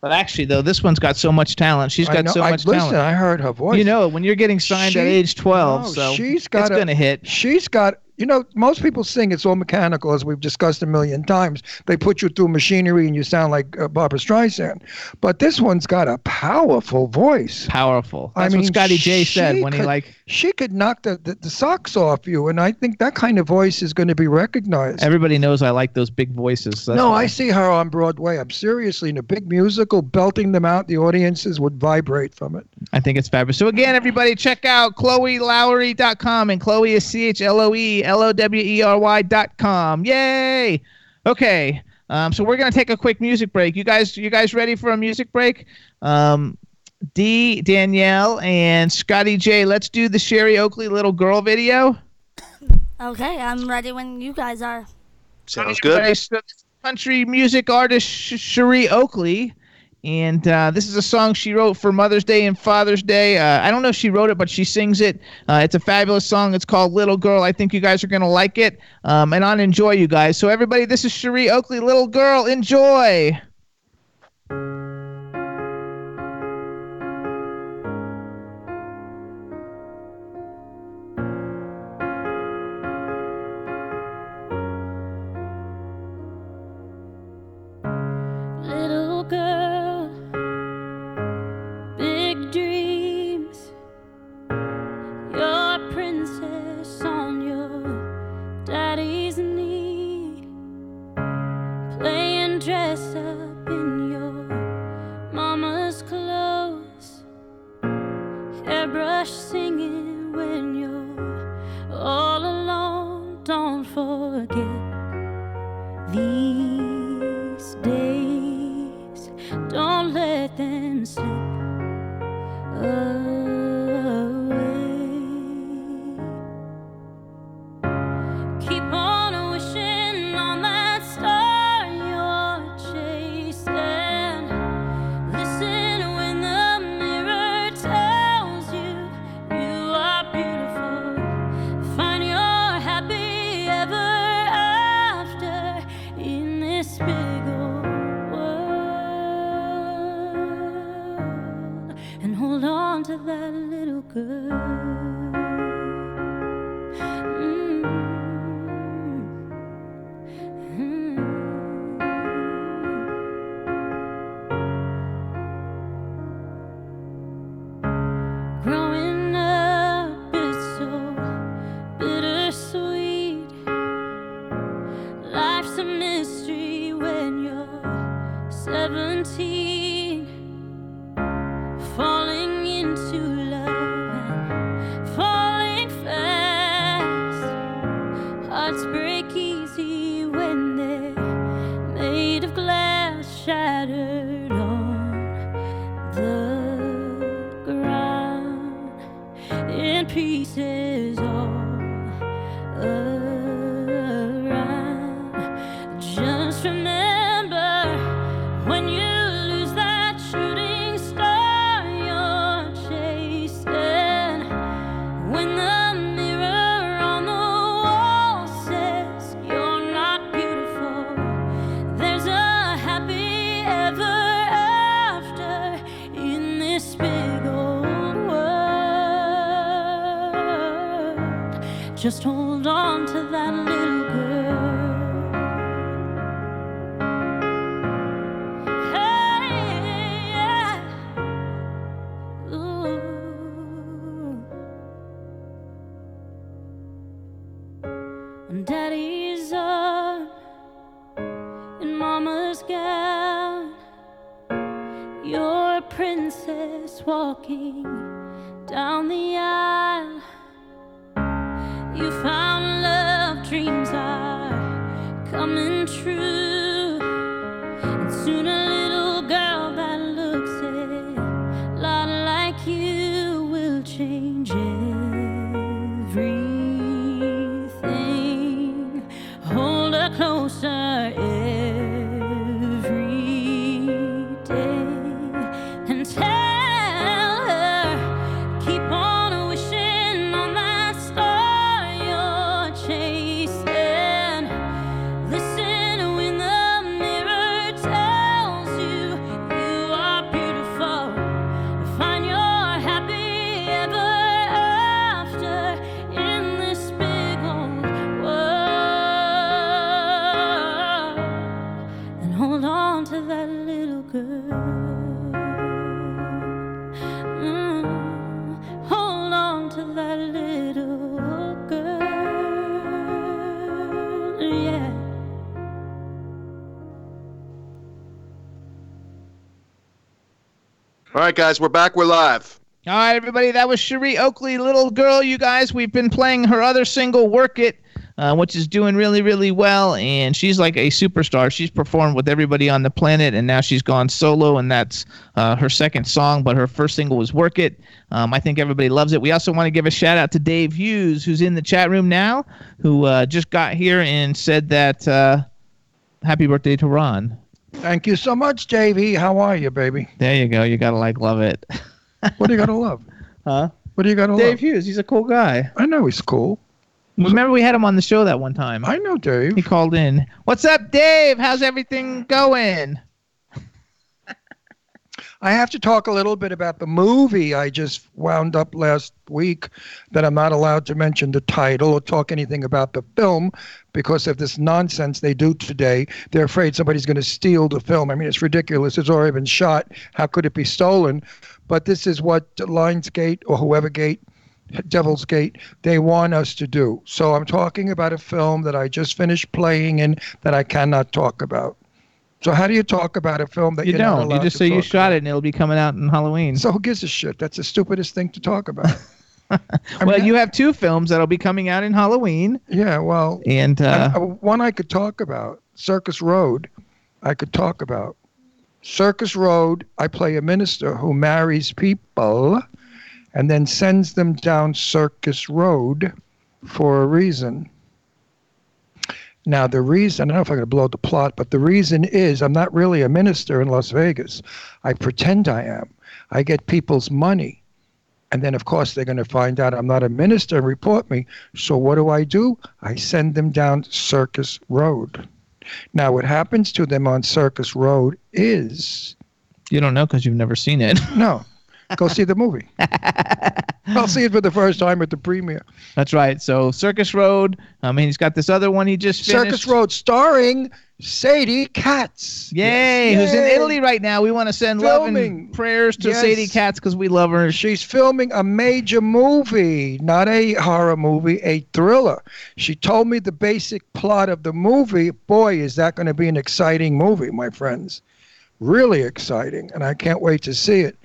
Speaker 3: But actually, though, this one's got so much talent. She's got
Speaker 4: know-
Speaker 3: so
Speaker 4: I-
Speaker 3: much
Speaker 4: listen,
Speaker 3: talent.
Speaker 4: I heard her voice.
Speaker 3: You know, when you're getting signed at age 12,
Speaker 4: no,
Speaker 3: so
Speaker 4: she's got
Speaker 3: it's going to hit.
Speaker 4: She's got, you know, most people sing, it's all mechanical, as we've discussed a million times. They put you through machinery and you sound like uh, Barbra Streisand. But this one's got a powerful voice.
Speaker 3: Powerful.
Speaker 4: I
Speaker 3: That's
Speaker 4: mean,
Speaker 3: what Scotty J said when he like
Speaker 4: She could knock the, the, the socks off you. And I think that kind of voice is going to be recognized.
Speaker 3: everybody knows I like those big voices. That's
Speaker 4: no. I see her on Broadway. I'm seriously in a big musical, belting them out. The audiences would vibrate from it.
Speaker 3: I think it's fabulous. So again, everybody, check out ChloeLowery.com and Chloe is C H L O E L O W E R Y dot com. Yay! Okay, um, so we're gonna take a quick music break. You guys, you guys ready for a music break? Um, D, Danielle, and Scotty J. Let's do the Cherie Oakley little girl video.
Speaker 6: Okay, I'm ready when you guys are.
Speaker 5: Sounds good.
Speaker 3: so this is country music artist Sh- Cherie Oakley, and uh, this is a song she wrote for Mother's Day and Father's Day. Uh, I don't know if she wrote it, but she sings it. Uh, it's a fabulous song. It's called Little Girl. I think you guys are gonna like it, um, and on enjoy you guys. So everybody, this is Cherie Oakley, Little Girl. Enjoy.
Speaker 7: Don't let them slip away. Just hold
Speaker 5: All right, guys, we're back. We're live.
Speaker 3: All right, everybody, that was Cherie Oakley, Little Girl, you guys. We've been playing her other single, Work It. uh, which is doing really, really well. And she's like a superstar. She's performed with everybody on the planet, and now she's gone solo, and that's uh, her second song. But her first single was "Work It." Um, I think everybody loves it. We also want to give a shout out to Dave Hughes, who's in the chat room now, who uh, just got here and said that uh, happy birthday to Ron.
Speaker 4: Thank you so much, JV. How are you, baby?
Speaker 3: There you go. You gotta like love it.
Speaker 4: What do you gotta love?
Speaker 3: Huh?
Speaker 4: What do you gotta
Speaker 3: Dave
Speaker 4: love?
Speaker 3: Dave Hughes, he's a cool guy.
Speaker 4: I know he's cool.
Speaker 3: Remember we had him on the show that one time.
Speaker 4: I know Dave.
Speaker 3: He called in. What's up, Dave? How's everything going?
Speaker 4: I have to talk a little bit about the movie I just wound up last week that I'm not allowed to mention the title or talk anything about the film because of this nonsense they do today. They're afraid somebody's going to steal the film. I mean, it's ridiculous. It's already been shot. How could it be stolen? But this is what Lionsgate or whoever gate Devil's Gate, they want us to do. So I'm talking about a film that I just finished playing in that I cannot talk about. So how do you talk about a film that
Speaker 3: You don't. You just say you shot it and it'll be coming out in Halloween.
Speaker 4: so who gives a shit? That's the stupidest thing to talk about.
Speaker 3: well, you have two films that'll be coming out in Halloween,
Speaker 4: yeah, well,
Speaker 3: and uh,
Speaker 4: uh, one I could talk about, Circus Road, I could talk about. Circus Road, I play a minister who marries people and then sends them down Circus Road for a reason. Now, the reason, I don't know if I'm going to blow the plot, but the reason is I'm not really a minister in Las Vegas. I pretend I am. I get people's money. And then, of course, they're going to find out I'm not a minister and report me. So, what do I do? I send them down Circus Road. Now, what happens to them on Circus Road is
Speaker 3: you don't know because you've never seen it.
Speaker 4: no, go see the movie. I'll see it for the first time at the premiere.
Speaker 3: That's right. So Circus Road. I mean, he's got this other one he just finished.
Speaker 4: Circus Road, starring Sadie Katz.
Speaker 3: Yay! Who's in Italy right now? We want to send love and prayers to
Speaker 4: Yes.
Speaker 3: Sadie Katz because we love her.
Speaker 4: She's filming a major movie, not a horror movie, a thriller. She told me the basic plot of the movie. Boy, is that going to be an exciting movie, my friends. Really exciting, and I can't wait to see it.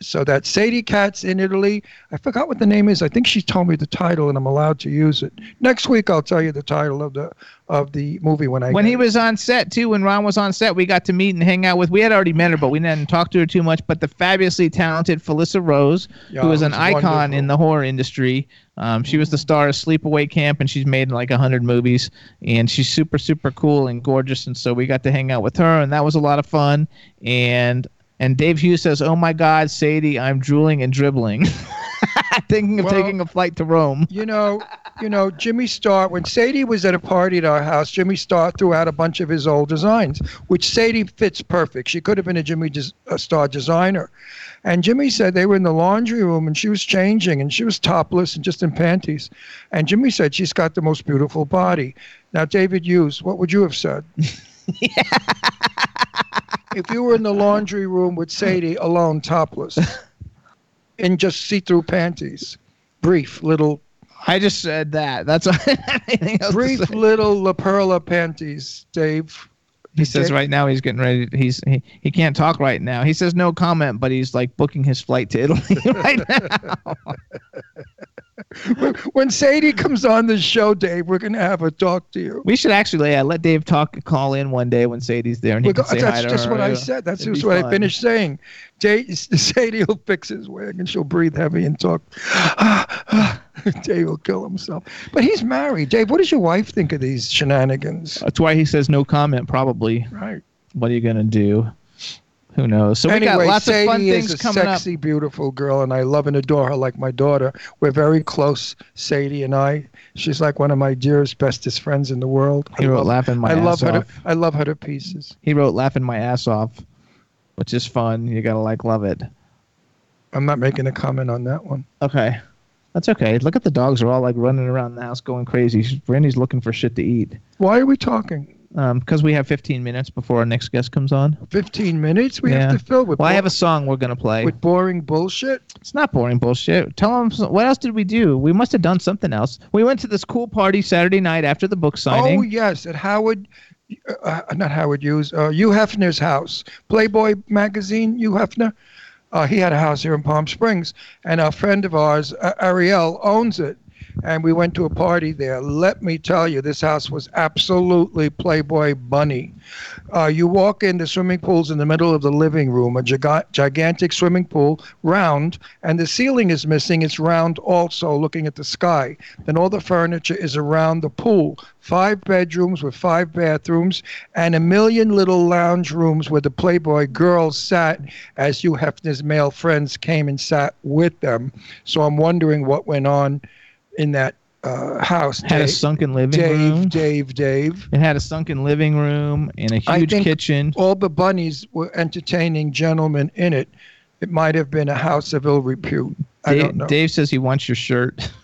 Speaker 4: So that's Sadie Katz in Italy. I forgot what the name is. I think she told me the title, and I'm allowed to use it. Next week, I'll tell you the title of the of the movie when I
Speaker 3: when he
Speaker 4: it.
Speaker 3: was on set too, when Ron was on set, we got to meet and hang out with. We had already met her, but we didn't talk to her too much. But the fabulously talented Felissa Rose,
Speaker 4: Yeah,
Speaker 3: who is an icon
Speaker 4: wonderful.
Speaker 3: in the horror industry. Um, she was the star of Sleepaway Camp, and she's made like a hundred movies. And she's super, super cool and gorgeous. And so we got to hang out with her, and that was a lot of fun. And and Dave Hughes says, "Oh my God, Sadie, I'm drooling and dribbling." Thinking of
Speaker 4: Well-
Speaker 3: taking a flight to Rome.
Speaker 4: You know, you know, Jimmy Star. When Sadie was at a party at our house, Jimmy Star threw out a bunch of his old designs, which Sadie fits perfect. She could have been a Jimmy des- a Star designer, and Jimmy said they were in the laundry room and she was changing and she was topless and just in panties, and Jimmy said she's got the most beautiful body. Now, David Hughes, what would you have said? if you were in the laundry room with Sadie alone, topless, in just see-through panties, brief little
Speaker 3: I just said that. That's all. anything else to
Speaker 4: brief little La Perla panties, Dave.
Speaker 3: He says right now he's getting ready. He's he, he can't talk right now. He says no comment, but he's like booking his flight to Italy right now.
Speaker 4: When Sadie comes on the show, Dave, we're gonna have a talk to you.
Speaker 3: We should actually uh, let Dave talk call in one day when Sadie's there and he
Speaker 4: We're
Speaker 3: can
Speaker 4: go-
Speaker 3: say
Speaker 4: that's
Speaker 3: hi to
Speaker 4: just
Speaker 3: her.
Speaker 4: what I said. That's just what I finished saying. Jay, Sadie will fix his wig and she'll breathe heavy and talk. Dave will kill himself. But he's married. Dave, what does your wife think of these shenanigans?
Speaker 3: That's why he says no comment. Probably.
Speaker 4: Right.
Speaker 3: What are you gonna do? Who knows? So we
Speaker 4: anyway,
Speaker 3: got lots
Speaker 4: Sadie
Speaker 3: of fun
Speaker 4: is
Speaker 3: things
Speaker 4: a
Speaker 3: coming up.
Speaker 4: sexy, beautiful girl, and I love and adore her like my daughter. We're very close, Sadie and I. She's like one of my dearest, bestest friends in the world.
Speaker 3: He
Speaker 4: I
Speaker 3: wrote
Speaker 4: love,
Speaker 3: laughing my ass off.
Speaker 4: I love
Speaker 3: ass
Speaker 4: her. To. I love her to pieces.
Speaker 3: He wrote laughing my ass off, which is fun. You gotta like love it.
Speaker 4: I'm not making a comment on that one.
Speaker 3: Okay. That's okay. Look at the dogs are all like running around the house going crazy. Brandy's looking for shit to eat.
Speaker 4: Why are we talking?
Speaker 3: Um, because we have 15 minutes before our next guest comes on.
Speaker 4: 15 minutes we
Speaker 3: Yeah.
Speaker 4: have to fill with.
Speaker 3: Well, I have a song we're gonna play.
Speaker 4: with boring bullshit.
Speaker 3: It's not boring bullshit. Tell them what else did we do? We must have done something else. We went to this cool party Saturday night after the book signing.
Speaker 4: Oh yes, at Howard, uh, uh, not Howard Hughes, uh, Hugh Hefner's house, Playboy magazine. Hugh Hefner, uh, he had a house here in Palm Springs, and a friend of ours, uh, Ariel, owns it. And we went to a party there. Let me tell you, this house was absolutely Playboy Bunny. Uh, you walk in, the swimming pool's in the middle of the living room, a giga- gigantic swimming pool, round, and the ceiling is missing. It's round also, looking at the sky. Then all the furniture is around the pool. Five bedrooms with five bathrooms, and a million little lounge rooms where the Playboy girls sat as Hugh Hefner's male friends came and sat with them. So I'm wondering what went on in that uh, house.
Speaker 3: Had a
Speaker 4: Dave,
Speaker 3: sunken living
Speaker 4: Dave,
Speaker 3: room.
Speaker 4: Dave, Dave.
Speaker 3: It had a sunken living room and a huge
Speaker 4: think
Speaker 3: kitchen.
Speaker 4: All the bunnies were entertaining gentlemen in it. It might have been a house of ill repute. I
Speaker 3: Dave,
Speaker 4: don't know.
Speaker 3: Dave says he wants your shirt.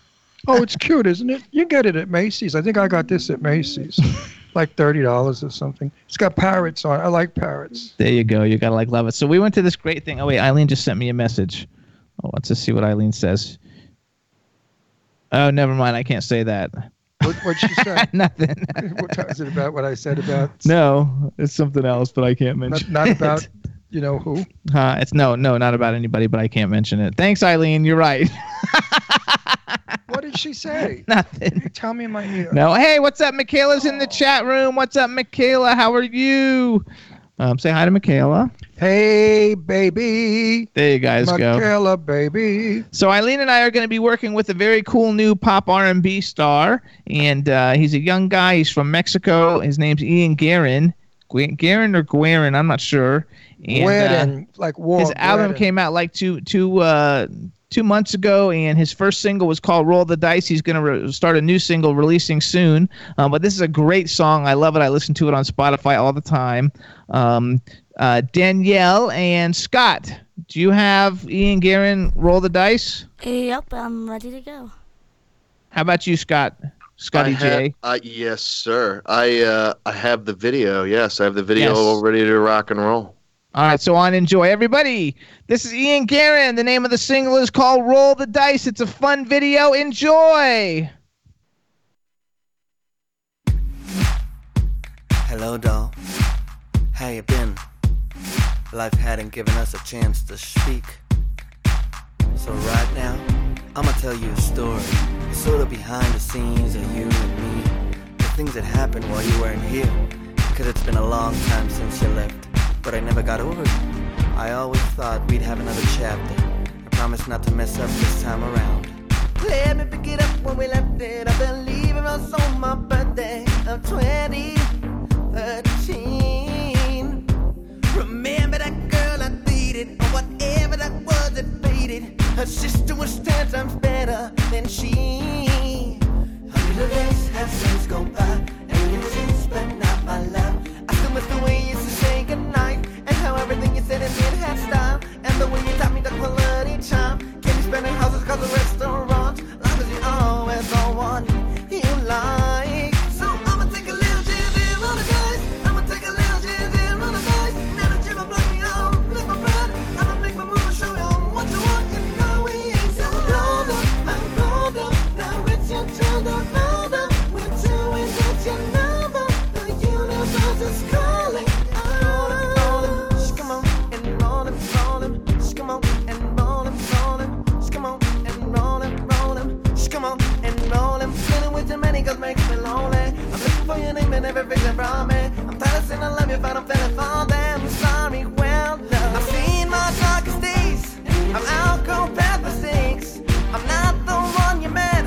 Speaker 4: Oh, it's cute, isn't it? You get it at Macy's. I think I got this at Macy's, like thirty dollars or something. It's got parrots on. it. I like parrots.
Speaker 3: There you go. You gotta like love it. So we went to this great thing. Oh wait, Eileen just sent me a message. Oh, let's just see what Eileen says. Oh, never mind. I can't say that.
Speaker 4: What, what'd she say?
Speaker 3: Nothing.
Speaker 4: what is it about? What I said about?
Speaker 3: No, it's something else, but I can't
Speaker 4: Not,
Speaker 3: mention.
Speaker 4: not
Speaker 3: it.
Speaker 4: about. You know who?
Speaker 3: Huh? It's no, no, not about anybody, but I can't mention it. Thanks, Eileen. You're right.
Speaker 4: What did she say?
Speaker 3: Nothing.
Speaker 4: You tell me in my ear.
Speaker 3: No. Hey, what's up? Michaela's in the chat room. What's up, Michaela? How are you? Um, say hi to Michaela.
Speaker 4: Hey, baby.
Speaker 3: There you guys go.
Speaker 4: Michaela, baby.
Speaker 3: So Eileen and I are going to be working with a very cool new pop R&B star, and uh, he's a young guy. He's from Mexico. His name's Ian Guerin. Guerin or Guerin, I'm not sure. And, uh,
Speaker 4: like war.
Speaker 3: his album came out like two two uh two months ago and his first single was called roll the dice he's going to re- start a new single releasing soon um, but this is a great song i love it i listen to it on spotify all the time um, uh, danielle and scott do you have ian Guerin roll the dice
Speaker 6: Yep, I'm ready to go.
Speaker 3: how about you scott scotty
Speaker 5: I have-
Speaker 3: j
Speaker 5: Uh, yes, sir. I uh, I have the video. Yes, I have the video
Speaker 3: Yes.
Speaker 5: all ready to rock and roll.
Speaker 3: All right, so on enjoy. Everybody, this is Ian Guerin. The name of the single is called Roll the Dice. It's a fun video. Enjoy.
Speaker 10: Hello, doll. How you been? Life hadn't given us a chance to speak. So right now, I'ma tell you a story, sort of behind the scenes of you and me. The things that happened while you weren't here. Cause it's been a long time since you left, but I never got over it. I always thought we'd have another chapter. I promise not to mess up this time around. Let me pick it up when we left it. I believe it was on my birthday of 2013. Or whatever that was that faded. Her sister was ten times better than she. Hundred days have since gone by, and since but not my love. I still miss the way you used to say goodnight, and how everything you said and did had style, and the way you taught me the quality charm. Can't be spending houses cause of restaurants, long as you always the one you like. Your everything from me. I'm tired of saying I love you, but I'm feeling for them. Sorry, well, love. I've seen my darkest days. I'm out cold past mistakes. I'm not the one you met.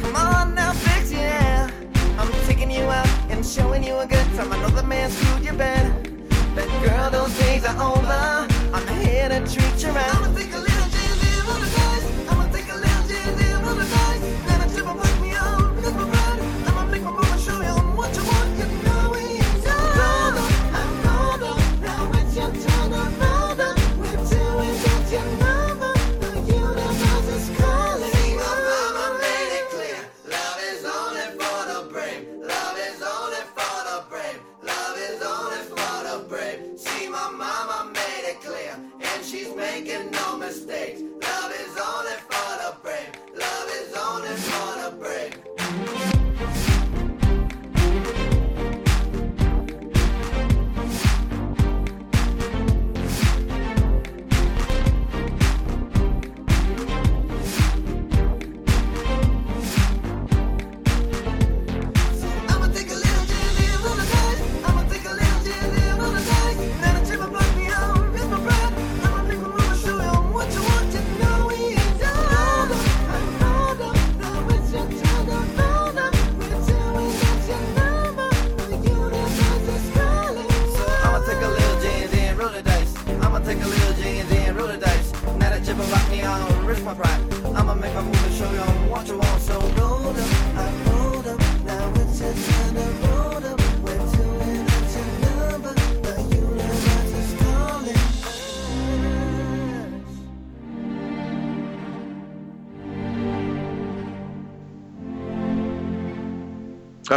Speaker 10: Come on now, fix it. Yeah. I'm taking you out and showing you a good time. I know the man screwed you bad. But girl, those days are over. I'm here to treat you right.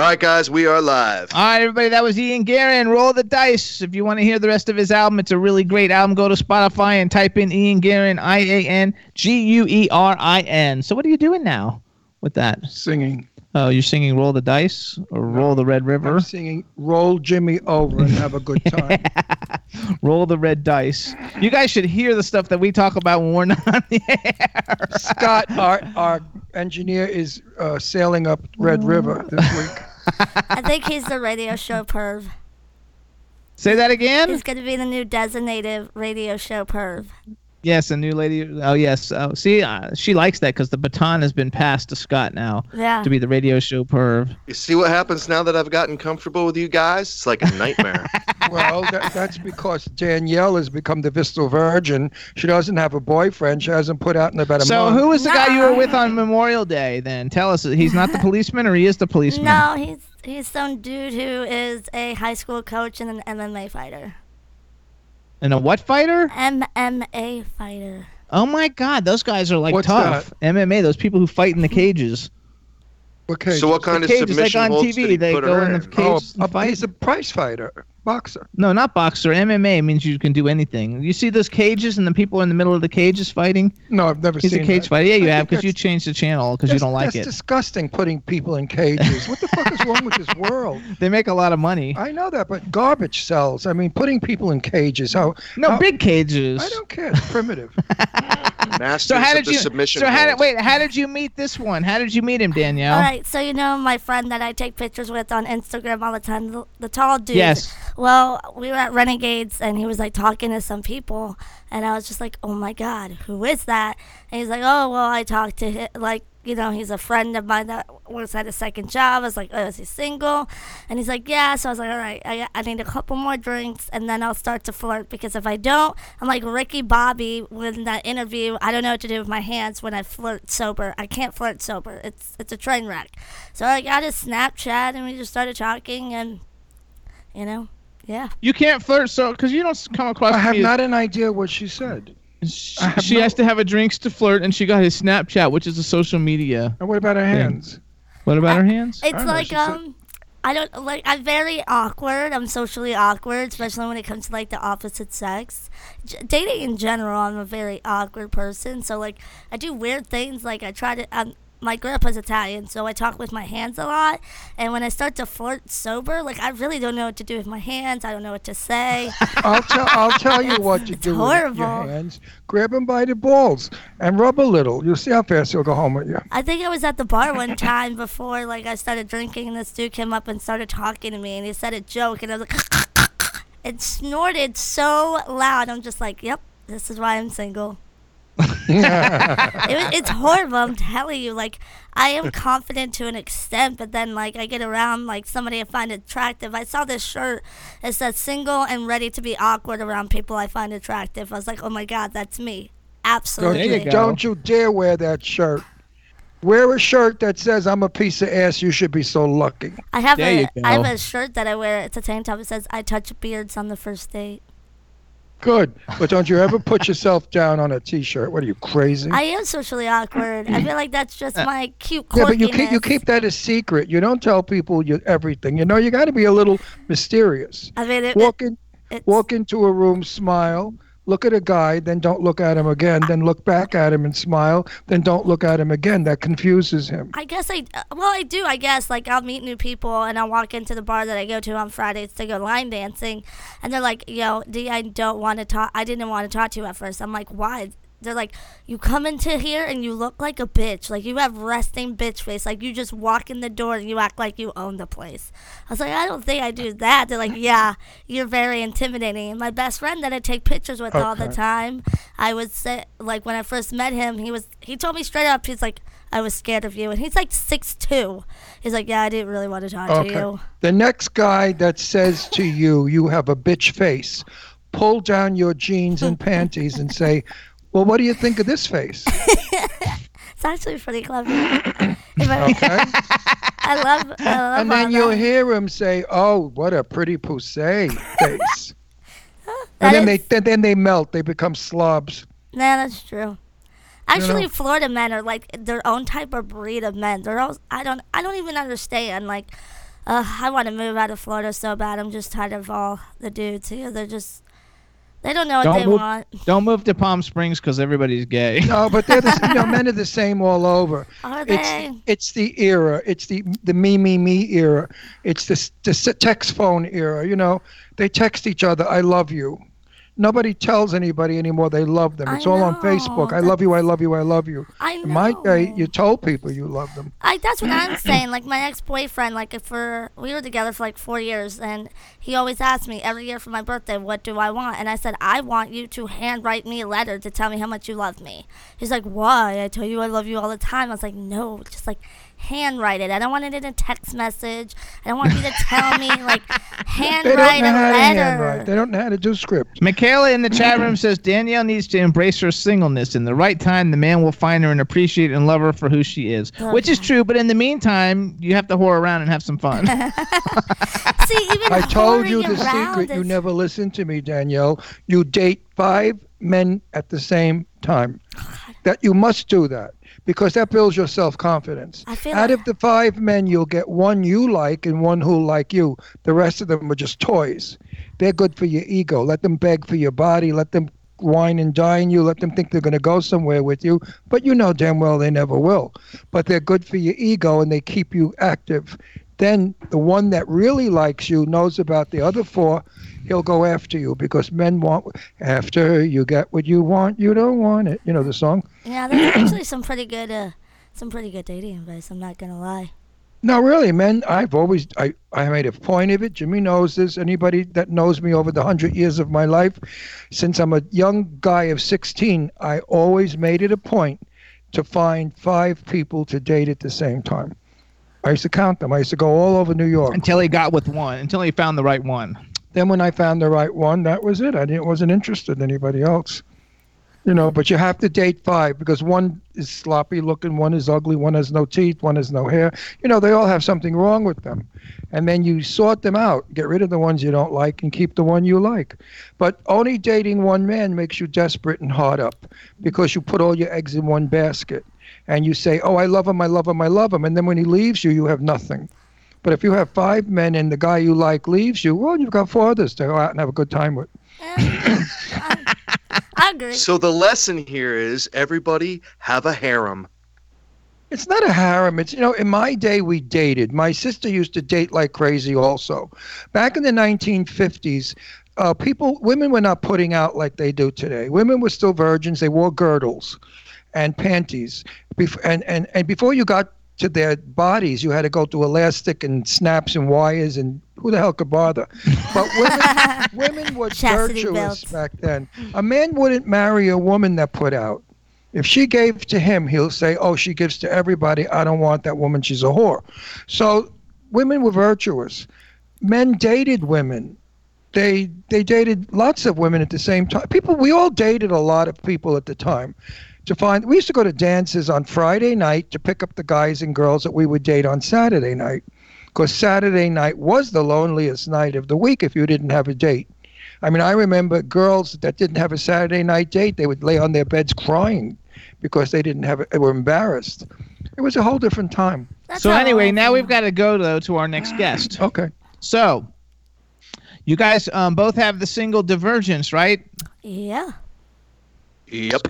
Speaker 5: Right, guys, we are live.
Speaker 3: All right, everybody, that was Ian Guerin. Roll the dice. If you want to hear the rest of his album, it's a really great album. Go to Spotify and type in Ian Guerin, I A N G U E R I N. So, what are you doing now with that?
Speaker 4: Singing.
Speaker 3: Oh, you're singing Roll the Dice or Roll the Red River?
Speaker 4: I'm singing "Roll Jimmy Over" and have a good time.
Speaker 3: Roll the Red Dice. You guys should hear the stuff that we talk about when we're not on the air.
Speaker 4: Scott, our our engineer, is uh, sailing up Red River this week.
Speaker 6: I think he's the radio show perv.
Speaker 3: Say that again?
Speaker 6: He's going to be the new designated radio show perv.
Speaker 3: Yes, a new lady. Oh, yes. Oh, see, uh, she likes that because the baton has been passed to Scott now
Speaker 6: Yeah.
Speaker 3: to be the radio show perv.
Speaker 5: You see what happens now that I've gotten comfortable with you guys? It's like a nightmare.
Speaker 4: Well, that, that's because Danielle has become the Vestal Virgin. She doesn't have a boyfriend. She hasn't put out in about a
Speaker 3: So,
Speaker 4: month.
Speaker 3: who was the guy you were with on Memorial Day then? Tell us. He's not the policeman or he is the policeman?
Speaker 6: No, he's he's some dude who is a high school coach and an MMA fighter.
Speaker 3: And a what fighter?
Speaker 6: MMA fighter.
Speaker 3: Oh my God, those guys are like
Speaker 4: What's
Speaker 3: tough. MMA, those people who fight in the cages.
Speaker 4: Okay.
Speaker 5: So what kind
Speaker 3: The
Speaker 5: of
Speaker 3: cages, like
Speaker 5: submission
Speaker 3: on
Speaker 5: holds
Speaker 3: TV,
Speaker 5: did he
Speaker 3: they
Speaker 5: put
Speaker 3: go
Speaker 5: her
Speaker 3: in
Speaker 5: in?
Speaker 3: the cage
Speaker 4: Oh,
Speaker 3: and
Speaker 4: uh, he's a prize fighter, boxer.
Speaker 3: No, not boxer. MMA means you can do anything. You see those cages and the people in the middle of the cages fighting?
Speaker 4: No, I've never
Speaker 3: He's
Speaker 4: seen
Speaker 3: a cage
Speaker 4: that.
Speaker 3: fighter. Yeah, you
Speaker 4: I
Speaker 3: have because you changed the channel because you don't like
Speaker 4: that's
Speaker 3: it.
Speaker 4: disgusting putting people in cages. What the fuck is wrong with this world?
Speaker 3: They make a lot of money.
Speaker 4: I know that, but garbage sells. I mean, putting people in cages. How?
Speaker 3: No,
Speaker 4: how-
Speaker 3: big cages.
Speaker 4: I don't care. It's primitive.
Speaker 5: Masters
Speaker 3: So how did you?
Speaker 5: submission
Speaker 3: So how did wait? How did you meet this one? How did you meet him, Danielle?
Speaker 6: All right, so you know my friend that I take pictures with on Instagram all the time, the, the tall dude.
Speaker 3: Yes.
Speaker 6: Well, we were at Renegades, and he was like talking to some people, and I was just like, "Oh my God, who is that?" And he's like, "Oh, well, I talked to him, like." You know, he's a friend of mine that works at a second job. I was like, oh, is he single? And he's like, yeah. So I was like, all right, I, I need a couple more drinks and then I'll start to flirt because if I don't, I'm like Ricky Bobby with that interview. I don't know what to do with my hands when I flirt sober. I can't flirt sober. It's it's a train wreck. So I got his Snapchat and we just started talking and, you know, yeah.
Speaker 3: You can't flirt so because you don't come across.
Speaker 4: I have
Speaker 3: me as-
Speaker 4: not an idea what she said.
Speaker 3: She, she
Speaker 4: no-
Speaker 3: has to have a drinks to flirt, and she got his Snapchat, which is a social media.
Speaker 4: And what about her
Speaker 3: thing.
Speaker 4: hands?
Speaker 3: What about her hands?
Speaker 6: It's
Speaker 4: I don't know,
Speaker 6: like
Speaker 4: said-
Speaker 6: um, I don't like. I'm very awkward. I'm socially awkward, especially when it comes to like the opposite sex. J- dating in general, I'm a very awkward person. So like, I do weird things. Like I try to. Um, my grandpa's Italian, so I talk with my hands a lot. And when I start to flirt sober, like I really don't know what to do with my hands. I don't know what to say.
Speaker 4: I'll tell. I'll tell you what to do with your hands. Grab him by the balls and rub a little. You'll see how fast he'll go home with you.
Speaker 6: I think I was at the bar one time before like I started drinking and this dude came up and started talking to me and he said a joke and I was like it snorted so loud. I'm just like, Yep, this is why I'm single. it, it's horrible, I'm telling you. Like I am confident to an extent, but then like I get around like somebody I find attractive. I saw this shirt. It says single and ready to be awkward around people I find attractive. I was like, Oh my god, that's me.
Speaker 4: Don't
Speaker 6: Absolutely.
Speaker 4: You,
Speaker 3: you
Speaker 4: don't you dare wear that shirt. Wear a shirt that says "I'm a piece of ass." You should be so lucky.
Speaker 6: I have
Speaker 3: There
Speaker 6: a
Speaker 3: you
Speaker 6: I have a shirt that I wear. It's a tank top. It says "I touch beards on the first date."
Speaker 4: Good, but don't you ever put yourself down on a T-shirt? What are you crazy?
Speaker 6: I am socially awkward. I feel like that's just my cute
Speaker 4: yeah, but you keep you keep that a secret. You don't tell people you, everything. You know, you got to be a little mysterious.
Speaker 6: I mean, it,
Speaker 4: Walk in,
Speaker 6: it's,
Speaker 4: walk into a room, smile, look at a guy, then don't look at him again, then look back at him and smile, then don't look at him again. That confuses him.
Speaker 6: I guess I well I do. I guess like I'll meet new people and I'll walk into the bar that I go to on Fridays to go line dancing, and they're like, "Yo, D, I don't want to talk. I didn't want to talk to you at first. I'm like, "Why?" They're like, "You come into here and you look like a bitch. Like you have resting bitch face. Like you just walk in the door and you act like you own the place." I was like, "I don't think I do that." They're like, "Yeah, you're very intimidating." And my best friend that I take pictures with all the time, I would say like when I first met him, he was he told me straight up, he's like. I was scared of you. And he's like six two. He's like, Yeah, I didn't really want to talk to you.
Speaker 4: The next guy that says to you, you have a bitch face, pull down your jeans and panties and say, well, what do you think of this face?
Speaker 6: It's actually pretty clever. I,
Speaker 4: Okay.
Speaker 6: I love I love
Speaker 4: and then you'll
Speaker 6: that.
Speaker 4: hear him say, "Oh, what a pretty pussy face." And then
Speaker 6: is-
Speaker 4: they then, they melt. They become slobs.
Speaker 6: Nah, that's true. Actually,
Speaker 4: know?
Speaker 6: Florida men are like their own type of breed of men. They're all I don't I don't even understand. Like Uh, I want to move out of Florida so bad. I'm just tired of all the dudes here. They're just, they don't know what
Speaker 3: Don't
Speaker 6: they
Speaker 3: move,
Speaker 6: want.
Speaker 3: don't move to Palm Springs because everybody's gay.
Speaker 4: No, but they're the, you know, men are the same all over.
Speaker 6: Are
Speaker 4: It's
Speaker 6: they?
Speaker 4: it's the era. It's the the me me me era. It's the s- the text phone era. You know, they text each other, "I love you." Nobody tells anybody anymore they love them.
Speaker 6: I
Speaker 4: It's all on Facebook. I love you. I love you. I love you.
Speaker 6: I
Speaker 4: In my day, you told people you loved them.
Speaker 6: I that's what I'm saying. Like my ex-boyfriend, like for we were together for like four years, and he always asked me every year for my birthday, "What do I want?" And I said, "I want you to handwrite me a letter to tell me how much you love me." He's like, "Why? I tell you I love you all the time." I was like, "No, just like handwrite it. I don't want it in a text message. I don't want you to tell me like
Speaker 4: They don't
Speaker 6: handwrite
Speaker 4: know
Speaker 6: a
Speaker 4: how to
Speaker 6: letter."
Speaker 4: handwrite. They don't know how to do scripts.
Speaker 3: Michaela in the chat room says Danielle needs to embrace her singleness. In the right time, the man will find her and appreciate and love her for who she is, which is true. But in the meantime, you have to whore around and have some fun.
Speaker 6: See, even
Speaker 4: I told you the
Speaker 6: around
Speaker 4: secret. You never listened to me, Danielle. You date five men at the same time. That you must do that because that builds your self confidence. Out
Speaker 6: like-
Speaker 4: of the five men, you'll get one you like and one who like you. The rest of them are just toys. They're good for your ego. Let them beg for your body. Let them wine and dine you. Let them think they're going to go somewhere with you. But you know damn well they never will. But they're good for your ego and they keep you active. Then the one that really likes you knows about the other four. He'll go after you because men want after you get what you want, you don't want it. You know the song.
Speaker 6: Yeah, there's actually some pretty good, uh, some pretty good dating advice. I'm not gonna lie.
Speaker 4: No, really, man. I've always I, I made a point of it. Jimmy knows this. Anybody that knows me over the hundred years of my life, since I'm a young guy of sixteen, I always made it a point to find five people to date at the same time. I used to count them. I used to go all over New York.
Speaker 3: until he got with one, until he found the right one.
Speaker 4: Then when I found the right one, that was it. I didn't wasn't interested in anybody else. You know, but you have to date five because one is sloppy looking, one is ugly, one has no teeth, one has no hair. You know, they all have something wrong with them. And then you sort them out, get rid of the ones you don't like and keep the one you like. But only dating one man makes you desperate and hard up because you put all your eggs in one basket and you say, "Oh, I love him, I love him, I love him." And then when he leaves you, you have nothing. But if you have five men and the guy you like leaves you, well, you've got four others to go out and have a good time with.
Speaker 6: I agree.
Speaker 5: So the lesson here is everybody have a harem.
Speaker 4: It's not a harem. It's you know, in my day we dated. My sister used to date like crazy. Also, back in the 1950s, uh, people, women were not putting out like they do today. Women were still virgins. They wore girdles and panties. Bef- and and and before you got to their bodies, you had to go through elastic and snaps and wires and who the hell could bother? But women, women were
Speaker 6: Chastity
Speaker 4: virtuous
Speaker 6: belts.
Speaker 4: back then. A man wouldn't marry a woman that put out. If she gave to him, he'll say, "Oh, she gives to everybody. I don't want that woman. She's a whore." So, women were virtuous. Men dated women. They they dated lots of women at the same time. People, we all dated a lot of people at the time. To find, we used to go to dances on Friday night to pick up the guys and girls that we would date on Saturday night, because Saturday night was the loneliest night of the week if you didn't have a date. I mean, I remember girls that didn't have a Saturday night date. They would lay on their beds crying because they didn't have it. They were embarrassed. It was a whole different time.
Speaker 3: so anyway, now we've got to go though to our next guest.
Speaker 4: Okay.
Speaker 3: So, you guys um, both have the single Divergence, right?
Speaker 6: Yeah.
Speaker 5: Yep.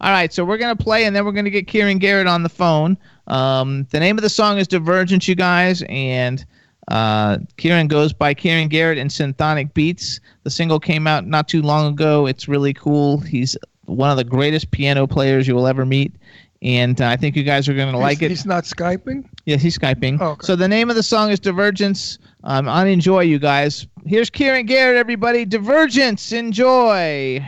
Speaker 3: All right, so we're gonna play, and then we're gonna get Kieron Garrett on the phone. Um, the name of the song is Divergence, you guys, and uh, Kieron goes by Kieron Garrett and Synthonic Beats. The single came out not too long ago. It's really cool. He's one of the greatest piano players you will ever meet, and uh, I think you guys are gonna like it.
Speaker 4: He's not skyping.
Speaker 3: Yeah, he's skyping.
Speaker 4: Oh, okay.
Speaker 3: So the name of the song is Divergence. Um, on enjoy, you guys. Here's Kieron Garrett, everybody. Divergence, enjoy.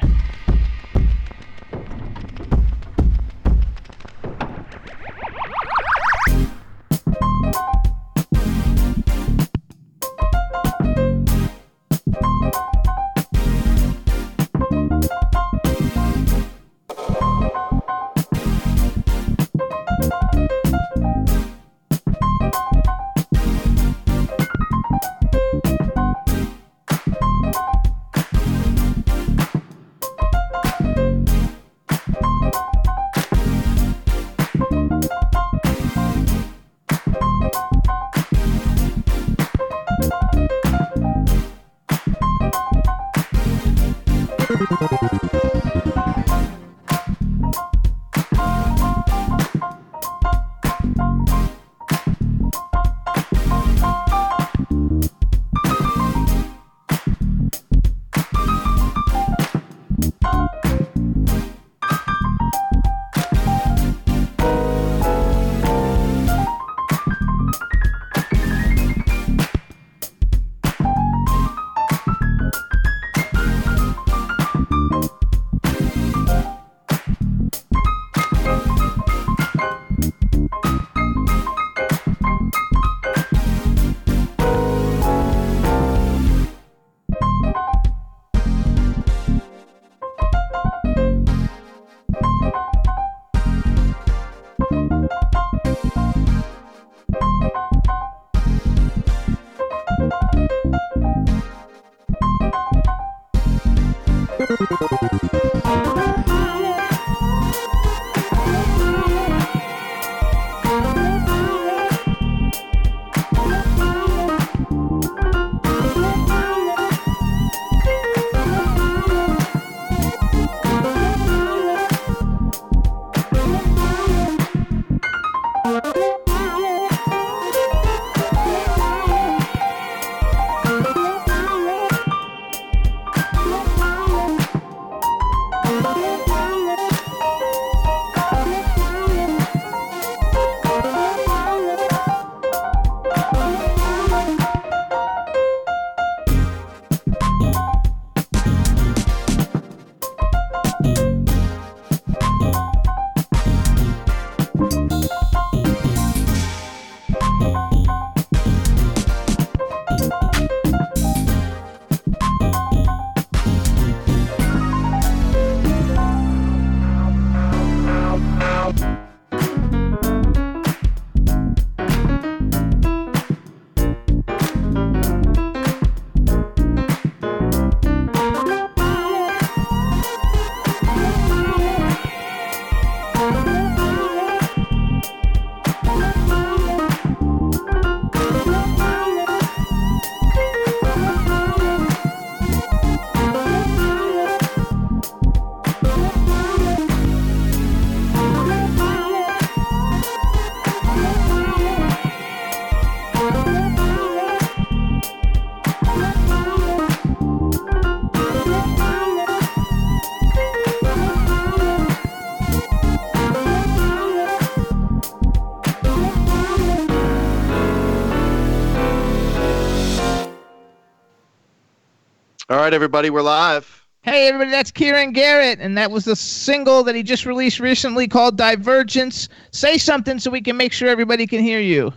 Speaker 5: Right, everybody, we're live.
Speaker 3: Hey, everybody, that's Kieron Garrett, and that was the single that he just released recently called Divergence. Say something so we can make sure everybody can hear you.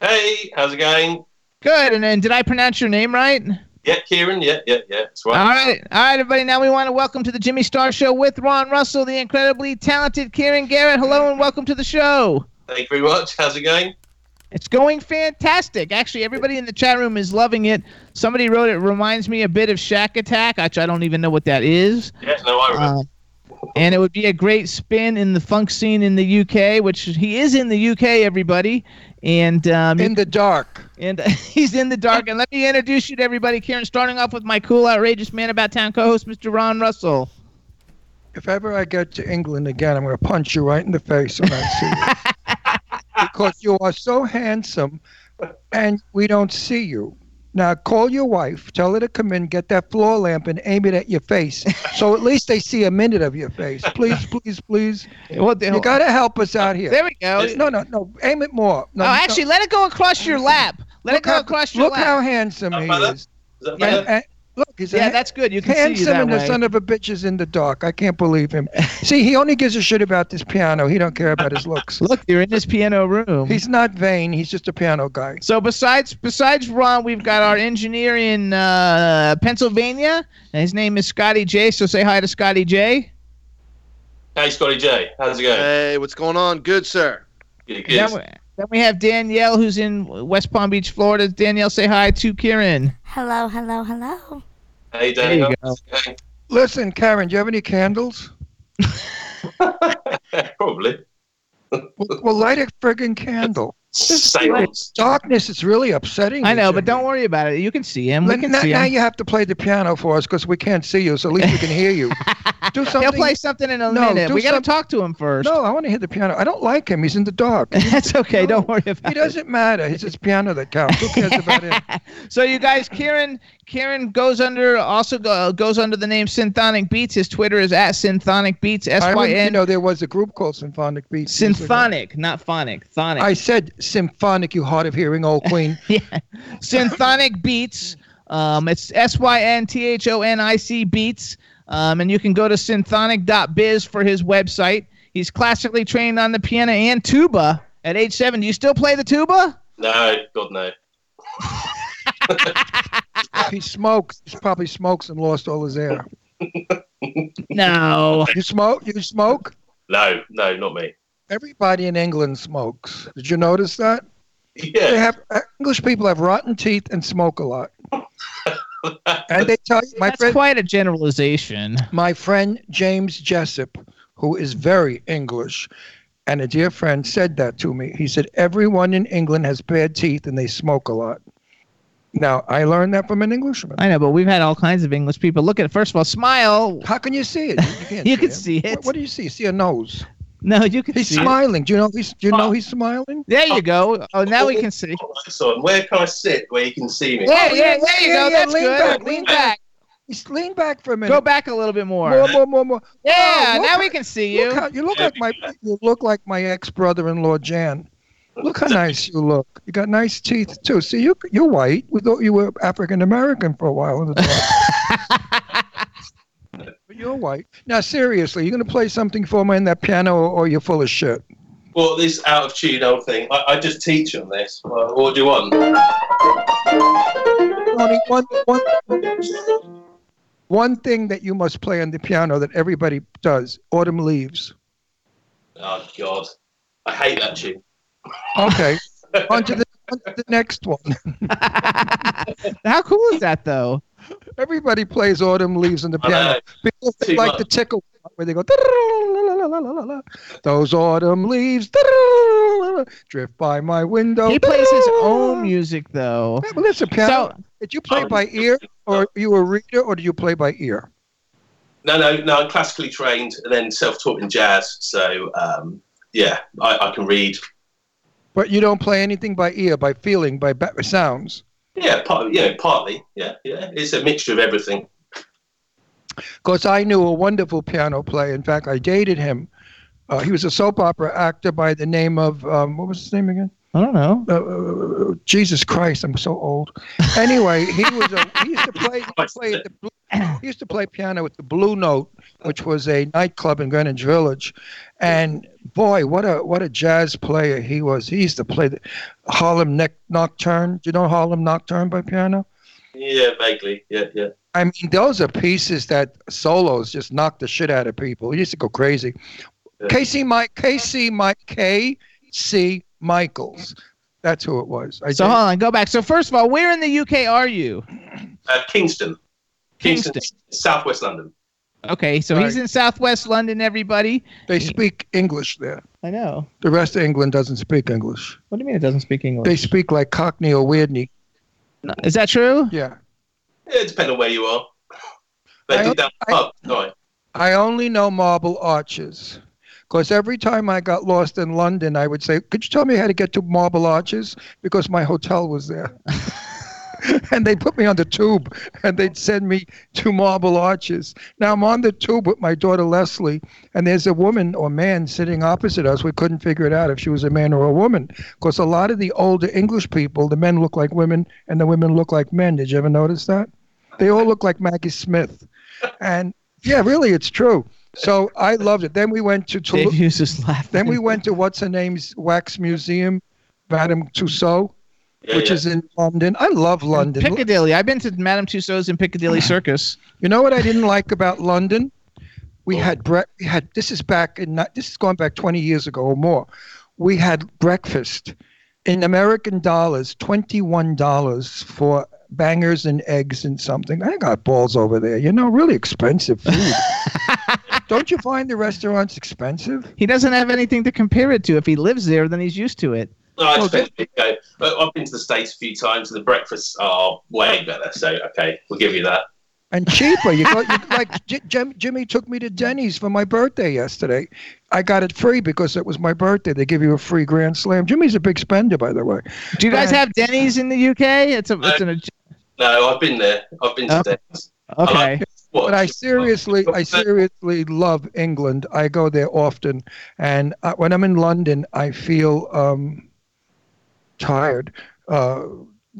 Speaker 11: Hey, how's it going?
Speaker 3: Good, and then did I pronounce your name right?
Speaker 11: Yeah, Kieron. Yeah, yeah, yeah. That's right.
Speaker 3: All right, all right, everybody. Now we want to welcome to the Jimmy Star Show with Ron Russell, the incredibly talented Kieron Garrett. Hello and welcome to the show.
Speaker 11: Thank you very much. How's it going?
Speaker 3: It's going fantastic. Actually, everybody in the chat room is loving it. Somebody wrote it reminds me a bit of Shakatak, which I don't even know what that is.
Speaker 11: Yeah, no, I remember.
Speaker 3: Uh, and it would be a great spin in the funk scene in the UK, which he is in the UK, everybody. And um,
Speaker 4: In the dark.
Speaker 3: and he's in the dark. And let me introduce you to everybody, Kieron. Starting off with my cool, outrageous man about town co-host, Mr. Ron Russell.
Speaker 4: If ever I get to England again, I'm going to punch you right in the face when I see you. because you are so handsome and we don't see you. Now call your wife, tell her to come in, get that floor lamp and aim it at your face. So at least they see a minute of your face. Please, please, please.
Speaker 3: What the
Speaker 4: You got to help us out here.
Speaker 3: There we go.
Speaker 4: No, no, no. Aim it more. No,
Speaker 3: oh,
Speaker 4: no.
Speaker 3: actually, let it go across your lap. Let it
Speaker 4: Look
Speaker 3: go
Speaker 4: how-
Speaker 3: across your
Speaker 4: Look
Speaker 3: lap.
Speaker 4: how handsome he
Speaker 11: better?
Speaker 4: is.
Speaker 11: Is that
Speaker 4: And- look, he's
Speaker 3: yeah,
Speaker 4: ha-
Speaker 3: that's good. You can see you
Speaker 4: handsome
Speaker 3: that
Speaker 4: and the son of a bitch is in the dark. I can't believe him. See, he only gives a shit about this piano. He don't care about his looks.
Speaker 3: Look, you're in this piano room.
Speaker 4: He's not vain. He's just a piano guy.
Speaker 3: So besides besides Ron, we've got our engineer in uh, Pennsylvania. And his name is Scotty J. So say hi to Scotty J.
Speaker 11: Hey, Scotty J. How's it going?
Speaker 5: Hey, what's going on? Good, sir.
Speaker 11: Good, good.
Speaker 3: we, then we have Danielle, who's in West Palm Beach, Florida. Danielle, say hi to Kieron.
Speaker 6: Hello, hello, hello.
Speaker 11: Hey,
Speaker 3: There you
Speaker 11: Danny.
Speaker 3: go.
Speaker 11: how's it
Speaker 4: Listen, Karen, do you have any candles?
Speaker 11: Probably.
Speaker 4: Well, well light a friggin' candle.
Speaker 11: Seance.
Speaker 4: Darkness is really upsetting.
Speaker 3: I know, but don't worry about it. You can see him. We
Speaker 4: Now-
Speaker 3: can
Speaker 4: now,
Speaker 3: see
Speaker 4: now
Speaker 3: him.
Speaker 4: you have to play the piano for us because we can't see you, so at least we can hear you. Do something.
Speaker 3: He'll play something in a
Speaker 4: No,
Speaker 3: minute.
Speaker 4: do
Speaker 3: We got to
Speaker 4: some-
Speaker 3: talk to him first.
Speaker 4: No, I want to hear the piano. I don't like him. He's in the dark.
Speaker 3: That's okay. Don't worry about
Speaker 4: He
Speaker 3: it.
Speaker 4: doesn't matter. It's his piano that counts. Who cares about him?
Speaker 3: So you guys, Kieron, Kieron goes under also go, goes under the name Synthonic Beats. His Twitter is at Synthonic Beats. S
Speaker 4: I
Speaker 3: Y
Speaker 4: remember, you
Speaker 3: N.
Speaker 4: know, there was a group called Symphonic Beats. years ago.
Speaker 3: Symphonic, not phonic. Phonic.
Speaker 4: I said symphonic, you hard of hearing old queen.
Speaker 3: yeah. Synthonic Beats. Um, it's S Y N T H O N I C Beats. Um, and you can go to synthonic.biz for his website. He's classically trained on the piano and tuba at age seven. Do you still play the tuba?
Speaker 11: No, God no.
Speaker 4: he smokes. He probably smokes and lost all his air.
Speaker 3: No.
Speaker 4: You smoke? You smoke?
Speaker 11: No, no, not me.
Speaker 4: Everybody in England smokes. Did you notice that? They
Speaker 11: Yeah.
Speaker 4: have uh, English people have rotten teeth and smoke a lot. and they tell you, my
Speaker 3: That's
Speaker 4: friend,
Speaker 3: quite a generalization.
Speaker 4: my friend James Jessup, who is very English, and a dear friend said that to me. He said everyone in England has bad teeth and they smoke a lot. Now I learned that from an Englishman.
Speaker 3: I know, but we've had all kinds of English people. Look at it. First of all, smile.
Speaker 4: How can you see it? You, can't
Speaker 3: You
Speaker 4: see
Speaker 3: can
Speaker 4: it.
Speaker 3: see it.
Speaker 4: What, what do you see? You see a nose.
Speaker 3: No, you can
Speaker 4: He's
Speaker 3: see it.
Speaker 4: smiling. Do you know he's? Do you know oh. he's smiling?
Speaker 3: There you go. Oh, now we can see.
Speaker 11: So where can I sit where you can see me?
Speaker 3: Oh, yeah, yeah, there you
Speaker 4: yeah,
Speaker 3: go.
Speaker 4: yeah,
Speaker 3: That's
Speaker 4: lean
Speaker 3: good.
Speaker 4: back,
Speaker 3: lean
Speaker 4: lean
Speaker 3: back.
Speaker 4: Just lean back for a minute.
Speaker 3: Go back a little bit more.
Speaker 4: More, more, more, more.
Speaker 3: Yeah,
Speaker 4: Oh,
Speaker 3: now
Speaker 4: look
Speaker 3: we can see you.
Speaker 4: Look how, you look like my you look like my ex brother-in-law Jan. Look how nice you look. You got nice teeth too. See, you you're white. We thought you were African American for a while in the dark. but you're white. Now, seriously, you're gonna play something for me on that piano, or, or you're full of shit?
Speaker 11: Well, this out of tune old thing. I, I just teach on this. Well, what do you want?
Speaker 4: Only one, one, one thing that you must play on the piano that everybody does: Autumn Leaves.
Speaker 11: Oh God, I hate that tune.
Speaker 4: Okay, on to the, on to the next one.
Speaker 3: How cool is that, though?
Speaker 4: Everybody plays Autumn Leaves on the piano because they like the tickle where they go. Those autumn leaves drift by my window.
Speaker 3: He plays his own music, though.
Speaker 4: Yeah, but piano.
Speaker 3: So-
Speaker 4: did you play by ear, or are you a reader, or do you play by ear?
Speaker 11: No, no, no. I'm classically trained and then self-taught in jazz. So um, yeah, I, I can read.
Speaker 4: But you don't play anything by ear, by feeling, by sounds.
Speaker 11: Yeah, part, you know, partly. Yeah, yeah. It's a mixture of everything.
Speaker 4: Because I knew a wonderful piano player. In fact, I dated him. Uh, he was a soap opera actor by the name of um, what was his name again?
Speaker 3: I don't know.
Speaker 4: Uh, Jesus Christ, I'm so old. Anyway, he was a, he used to play he used to play, the blue, he used to play piano at the Blue Note, which was a nightclub in Greenwich Village, and boy, what a what a jazz player he was. He used to play the Harlem Neck Nocturne. Do you know Harlem Nocturne by piano?
Speaker 11: Yeah, vaguely. Yeah, yeah.
Speaker 4: I mean, those are pieces that solos just knock the shit out of people. He used to go crazy.
Speaker 11: Yeah.
Speaker 4: Casey Mike Casey Mike K C Michaels. That's who it was. I
Speaker 3: So
Speaker 4: did-
Speaker 3: hold on, go back. So first of all, where in the UK are you?
Speaker 11: Uh, Kingston. Kingston,
Speaker 3: Kingston.
Speaker 11: Southwest London.
Speaker 3: Okay, so he's in Southwest London. Everybody.
Speaker 4: they speak English there.
Speaker 3: I know.
Speaker 4: The rest of England doesn't speak English.
Speaker 3: What do you mean it doesn't speak English?
Speaker 4: They speak like Cockney or Weirdney.
Speaker 3: No, Is that true?
Speaker 4: Yeah.
Speaker 11: Yeah, it depends on where you are. They
Speaker 4: I-
Speaker 11: did down
Speaker 4: I-
Speaker 11: pub. Sorry.
Speaker 4: I only know Marble Arches. Because every time I got lost in London, I would say, Could you tell me how to get to Marble Arches? Because my hotel was there. and they put me on the tube and they'd send me to Marble Arches. Now I'm on the tube with my daughter Leslie, and there's a woman or man sitting opposite us. We couldn't figure it out if she was a man or a woman. Because a lot of the older English people, the men look like women and the women look like men. Did you ever notice that? They all look like Maggie Smith. And yeah, really, it's true. So I loved it. Then we went to Toulouse.
Speaker 3: Hughes is laughing.
Speaker 4: Then we went to what's her name's wax museum, Madame Tussauds,
Speaker 11: Yeah,
Speaker 4: which
Speaker 11: yeah.
Speaker 4: is in London. I love London.
Speaker 3: Piccadilly. I've been to Madame Tussauds in Piccadilly Circus.
Speaker 4: You know what I didn't like about London? We had bre- we had this is back in ni- this is going back 20 years ago or more. We had breakfast in American dollars, $21 for bangers and eggs and something. I got balls over there. You know, really expensive food. Don't you find the restaurants expensive?
Speaker 3: He doesn't have anything to compare it to. If he lives there, then he's used to it.
Speaker 11: No, it
Speaker 4: Well,
Speaker 11: depends where you go. But I've been to the States a few times and the breakfasts are way better. So, okay, we'll give you that.
Speaker 4: and cheaper. You got you, like J- Jim, Jimmy took me to Denny's for my birthday yesterday. I got it free because it was my birthday. They give you a free Grand Slam. Jimmy's a big spender, by the way.
Speaker 3: Do you guys
Speaker 4: Go
Speaker 3: have Denny's in the UK? It's a it's an
Speaker 11: No, I've been there. I've been to
Speaker 3: Oh.
Speaker 11: Denny's.
Speaker 3: okay.
Speaker 4: But I seriously, I seriously love England. I go there often, and uh, when I'm in London, I feel um, tired. Uh,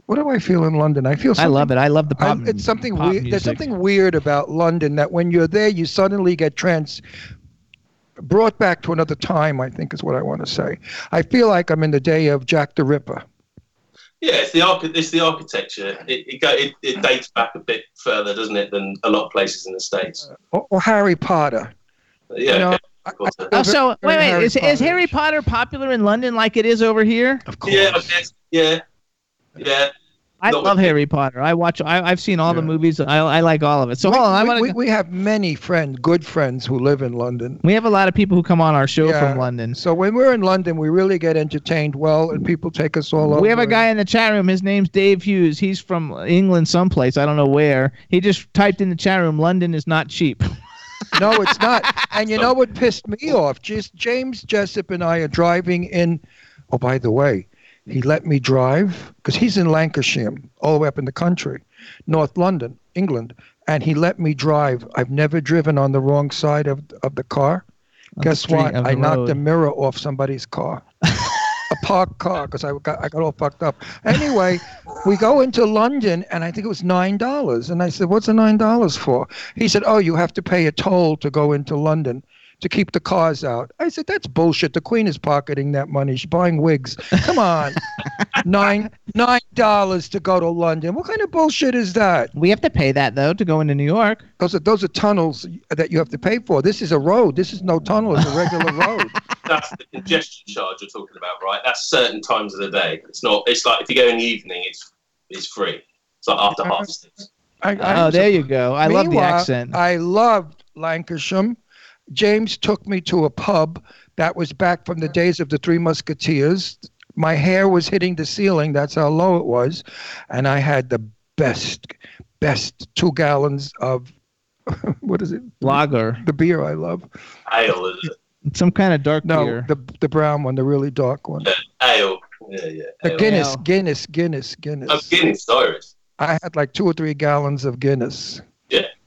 Speaker 4: what do I feel in London? I feel.
Speaker 3: I love it. I love the pop.
Speaker 4: I- it's something
Speaker 3: pop
Speaker 4: weird. There's something weird about London that when you're there, you suddenly get trans brought back to another time. I think is what I want to say. I feel like I'm in the day of Jack the Ripper.
Speaker 11: Yeah, it's the archi- it's the architecture. It it, go, it it dates back a bit further, doesn't it, than a lot of places in the states?
Speaker 4: Or, or Harry Potter.
Speaker 11: Yeah.
Speaker 4: You know,
Speaker 11: okay.
Speaker 3: Oh, so wait, wait.
Speaker 4: Harry
Speaker 3: Is, is Harry Potter popular in London like it is over here?
Speaker 4: Of course.
Speaker 11: yeah, I. Yeah, yeah.
Speaker 3: I
Speaker 11: Not
Speaker 3: love
Speaker 11: with-
Speaker 3: Harry Potter. I watch. I, I've seen all the movies. I, I like all of it. So hold on. I
Speaker 4: we,
Speaker 3: want
Speaker 4: we, we have many friends, good friends, who live in London.
Speaker 3: We have a lot of people who come on our show
Speaker 4: Yeah.
Speaker 3: from London.
Speaker 4: So when we're in London, we really get entertained well, and people take us all over.
Speaker 3: We have a guy in the chat room. His name's Dave Hughes. He's from England, someplace. I don't know where. He just typed in the chat room, "London is not cheap."
Speaker 4: No, it's not. And you know what pissed me off? Just James Jessup and I are driving in. Oh, by the way, he let me drive because he's in Lancashire, all the way up in the country, North London, England, and he let me drive. I've never driven on the wrong side of of the car.
Speaker 3: the
Speaker 4: Guess
Speaker 3: street,
Speaker 4: what? I knocked the
Speaker 3: road.
Speaker 4: mirror off somebody's car. a parked car because I got I got all fucked up. Anyway, we go into London and I think it was nine dollars. And I said, "What's the nine dollars for?" He said, "Oh, you have to pay a toll to go into London." To keep the cars out. I said, that's bullshit. The Queen is pocketing that money. She's buying wigs. Come on. nine nine dollars to go to London. What kind of bullshit is that?
Speaker 3: we have to pay that though to go into New York.
Speaker 4: Those are those are tunnels that you have to pay for. This is a road. This is no tunnel. It's a regular road.
Speaker 11: That's the congestion charge you're talking about, right? That's certain times of the day. It's not. It's like if you go in the evening, it's it's free. It's like after half six.
Speaker 4: I, I
Speaker 3: Oh,
Speaker 4: was
Speaker 3: there you go. I love the accent.
Speaker 4: I loved Lancashire. James took me to a pub that was back from the days of the Three Musketeers. My hair was hitting the ceiling. That's how low it was. And I had the best, best two gallons of, what is it?
Speaker 3: Lager.
Speaker 4: The beer I love.
Speaker 11: Ale, is it?
Speaker 3: Some kind of dark
Speaker 4: No,
Speaker 3: beer.
Speaker 4: the, the brown one, the really dark one.
Speaker 11: ale. Yeah, yeah.
Speaker 4: The. Guinness,
Speaker 3: Ale.
Speaker 4: Guinness, Guinness, Guinness.
Speaker 11: Oh, Guinness, Irish.
Speaker 4: I had like two or three gallons of Guinness.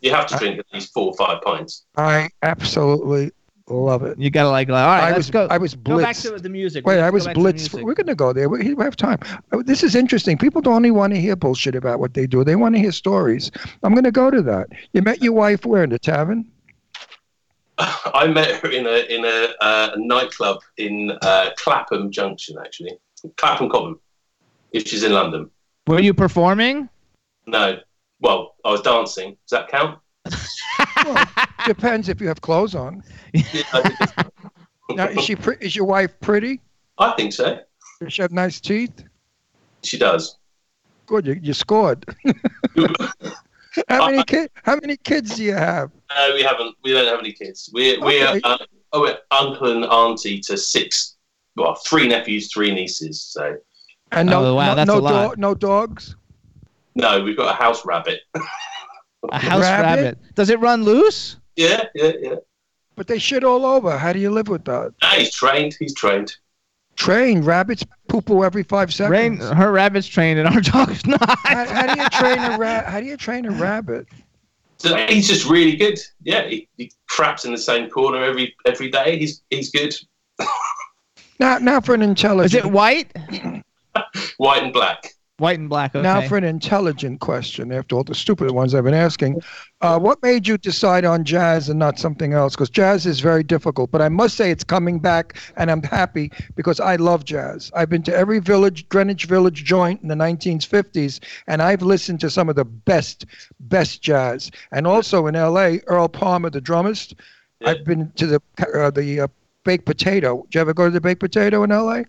Speaker 11: Yeah, you have to drink at least four or five pints.
Speaker 4: I absolutely love it.
Speaker 3: You gotta like. All right,
Speaker 4: I
Speaker 3: let's
Speaker 4: was
Speaker 3: go.
Speaker 4: I was
Speaker 3: Go back
Speaker 4: blitzed.
Speaker 3: to the music.
Speaker 4: Wait,
Speaker 3: Let's
Speaker 4: I was
Speaker 3: back to the
Speaker 4: blitzed.
Speaker 3: music.
Speaker 4: We're going to go there. We, we have time. Oh, This is interesting. People don't only want to hear bullshit about what they do. They want to hear stories. I'm going to go to that. You met your wife where? In the tavern?
Speaker 11: I met her in a in a, uh, nightclub in uh, Clapham Junction, actually, Clapham Common, which is in London.
Speaker 3: Were you performing?
Speaker 11: No, well, I was dancing. Does that count?
Speaker 4: Depends if you have clothes on.
Speaker 11: Yeah, I, think,
Speaker 4: Now, is she pre- is your wife pretty?
Speaker 11: I think so.
Speaker 4: Does she have nice teeth?
Speaker 11: She does.
Speaker 4: Good. You, you scored. how many kid? How many kids do you have?
Speaker 11: No, we haven't. We don't have any kids. We're we're, uh, oh, we're uncle and auntie to six, well, three nephews, three nieces. So
Speaker 4: And no,
Speaker 3: Oh, wow,
Speaker 4: no,
Speaker 3: that's
Speaker 4: no,
Speaker 3: a lot.
Speaker 4: do- no dogs.
Speaker 11: No, we've got a house rabbit.
Speaker 3: A house
Speaker 4: Rabbit?
Speaker 3: rabbit. Does it run loose?
Speaker 11: yeah, yeah, yeah.
Speaker 4: But they shit all over. How do you live with that?
Speaker 11: No, he's trained. He's trained.
Speaker 4: Trained rabbits poo poo every five seconds.
Speaker 3: Rain, her rabbit's trained and our dog's not.
Speaker 4: how, how do you train a rat? How do you train a rabbit?
Speaker 11: So he's just really good. Yeah, he, he craps in the same corner every every day. He's he's good.
Speaker 4: Now, now for an
Speaker 3: Is it white?
Speaker 11: White and black.
Speaker 3: White and black. Okay.
Speaker 4: Now for an intelligent question. After all the stupid ones I've been asking, uh, what made you decide on jazz and not something else? Because jazz is very difficult. But I must say it's coming back, and I'm happy because I love jazz. I've been to every village, Greenwich Village joint in the 1950s, and I've listened to some of the best, best jazz. And also in L.A., Earl Palmer, the drummist.
Speaker 11: Yeah.
Speaker 4: I've been to the uh, the uh, baked potato. Did you ever go to the baked potato in L.A.?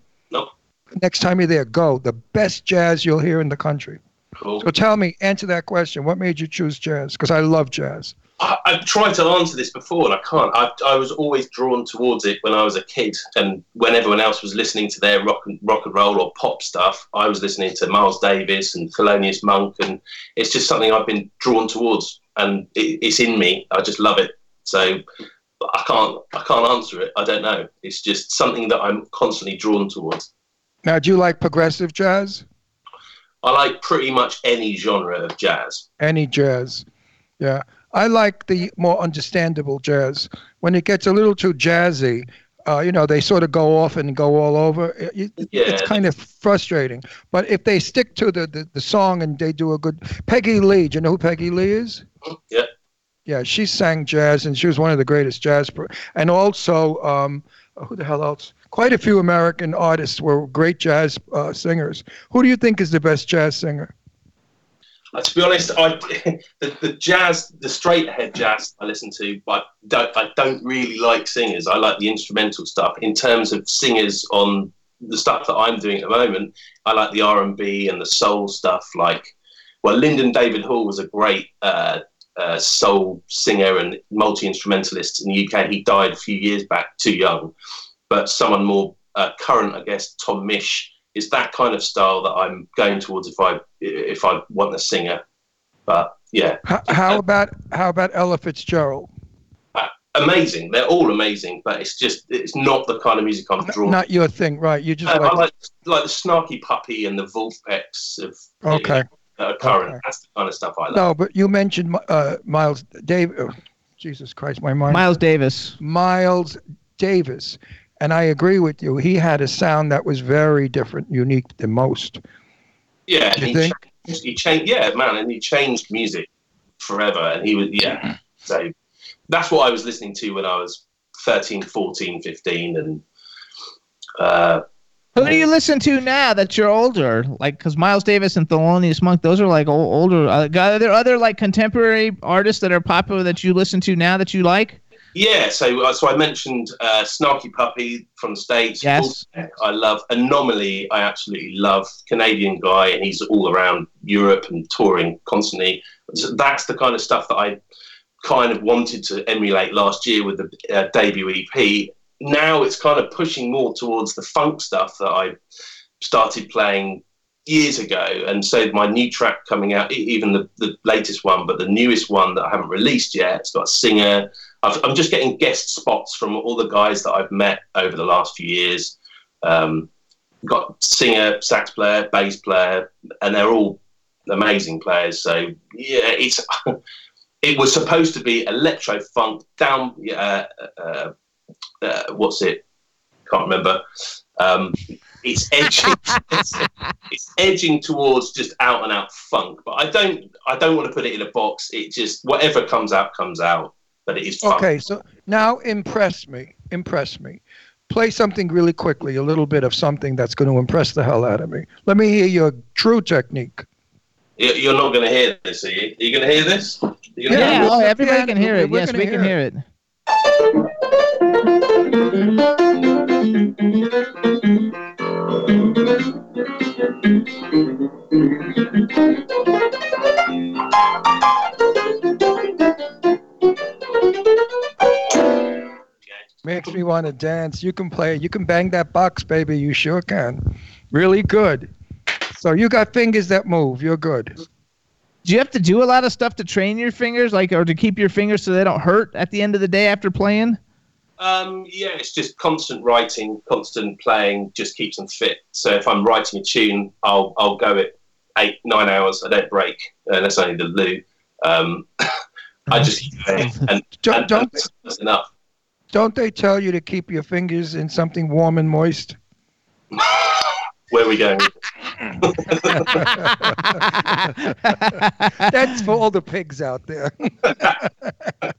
Speaker 4: Next time you're there, go. The best jazz you'll hear in the country.
Speaker 11: Cool.
Speaker 4: So tell me, answer that question. What made you choose jazz? Because I love jazz.
Speaker 11: I, I've tried to answer this before and I can't. I, I was always drawn towards it when I was a kid, and when everyone else was listening to their rock and rock and roll or pop stuff, I was listening to Miles Davis and Thelonious Monk, and it's just something I've been drawn towards, and it, it's in me. I just love it. So I can't I can't answer it. I don't know. It's just something that I'm constantly drawn towards.
Speaker 4: Now, do you like progressive jazz?
Speaker 11: I like pretty much any genre of jazz.
Speaker 4: Any jazz? Yeah. I like the more understandable jazz. When it gets a little too jazzy, uh, you know, they sort of go off and go all over. It- it- It's kind of frustrating. But if they stick to the, the, the song and they do a good. Peggy Lee, do you know who Peggy Lee is?
Speaker 11: Yeah.
Speaker 4: Yeah, she sang jazz and she was one of the greatest jazz. Pro- and also, um, who the hell else? Quite a few American artists were great jazz uh, singers. Who do you think is the best jazz singer?
Speaker 11: Uh, to be honest, I the, the jazz, the straight ahead jazz I listen to, but don't, I don't really like singers. I like the instrumental stuff. In terms of singers on the stuff that I'm doing at the moment, I like the R and B and the soul stuff. Like, well, Lyndon David Hall was a great uh, uh, soul singer and multi instrumentalist in the UK. He died a few years back, too young. But someone more uh, current, I guess, Tom Misch is that kind of style that I'm going towards if I if I want a singer. But yeah,
Speaker 4: How, how about how about Ella Fitzgerald?
Speaker 11: amazing. They're all amazing, but it's just it's not the kind of music I'm drawn.
Speaker 4: Not your thing, right? You just
Speaker 11: I
Speaker 4: like,
Speaker 11: like like the Snarky Puppy and the Vulfpecks of
Speaker 4: okay.
Speaker 11: uh, current.
Speaker 4: Okay.
Speaker 11: That's the kind of stuff I like.
Speaker 4: No, but you mentioned uh, Miles Davis. Oh, Jesus Christ, my mind.
Speaker 3: Miles Davis.
Speaker 4: Miles Davis, and I agree with you. He had a sound that was very different, unique than most.
Speaker 11: Yeah,
Speaker 4: You
Speaker 11: he
Speaker 4: think?
Speaker 11: changed, he changed. Yeah, man, and he changed music forever. And he was yeah. So that's what I was listening to when I was 13, 14, 15, and uh,
Speaker 3: Who do you listen to now that you're older? Like, because Miles Davis and Thelonious Monk, those are like old, older. Uh, are there other like contemporary artists that are popular that you listen to now that you like?
Speaker 11: Yeah, so uh, so I mentioned uh, Snarky Puppy from the States.
Speaker 3: Yes.
Speaker 11: I love Anomalie. I absolutely love Canadian guy, and he's all around Europe and touring constantly. So that's the kind of stuff that I kind of wanted to emulate last year with the uh, debut EP. Now it's kind of pushing more towards the funk stuff that I started playing years ago. And so my new track coming out, even the, the latest one, but the newest one that I haven't released yet, it's got a singer. I've, I'm just getting guest spots from all the guys that I've met over the last few years. Um, got singer, sax player, bass player, and they're all amazing players. So yeah, it's it was supposed to be electro funk down. Uh, uh, uh, what's it? Can't remember. Um, it's edging. it's, it's edging towards just out and out funk, but I don't. I don't want to put it in a box. It just whatever comes out comes out. But it is funk.
Speaker 4: Okay, so now impress me. Impress me. Play something really quickly, a little bit of something that's going to impress the hell out of me. Let me hear your true technique.
Speaker 11: You- You're not going to hear this, are you? Are you going to hear this? Are you gonna
Speaker 3: Yeah,
Speaker 11: hear this?
Speaker 3: oh, everybody
Speaker 4: yeah,
Speaker 3: can hear it. Yes,
Speaker 4: gonna
Speaker 3: we can
Speaker 4: hear
Speaker 3: hear it.
Speaker 4: Makes me want to dance. You can play. You can bang that box, baby. You sure can. Really good. So you got fingers that move. You're good.
Speaker 3: Do you have to do a lot of stuff to train your fingers, like, or to keep your fingers so they don't hurt at the end of the day after playing?
Speaker 11: Um, yeah, it's just constant writing, constant playing, just keeps them fit. So if I'm writing a tune, I'll I'll go it eight nine hours. I don't break. Uh, that's only the loo. Um, I just keep playing, and,
Speaker 4: Don't-
Speaker 11: and
Speaker 4: don't-
Speaker 11: that's, that's enough.
Speaker 4: Don't they tell you to keep your fingers in something warm and moist?
Speaker 11: Where are we going?
Speaker 4: That's for all the pigs out there.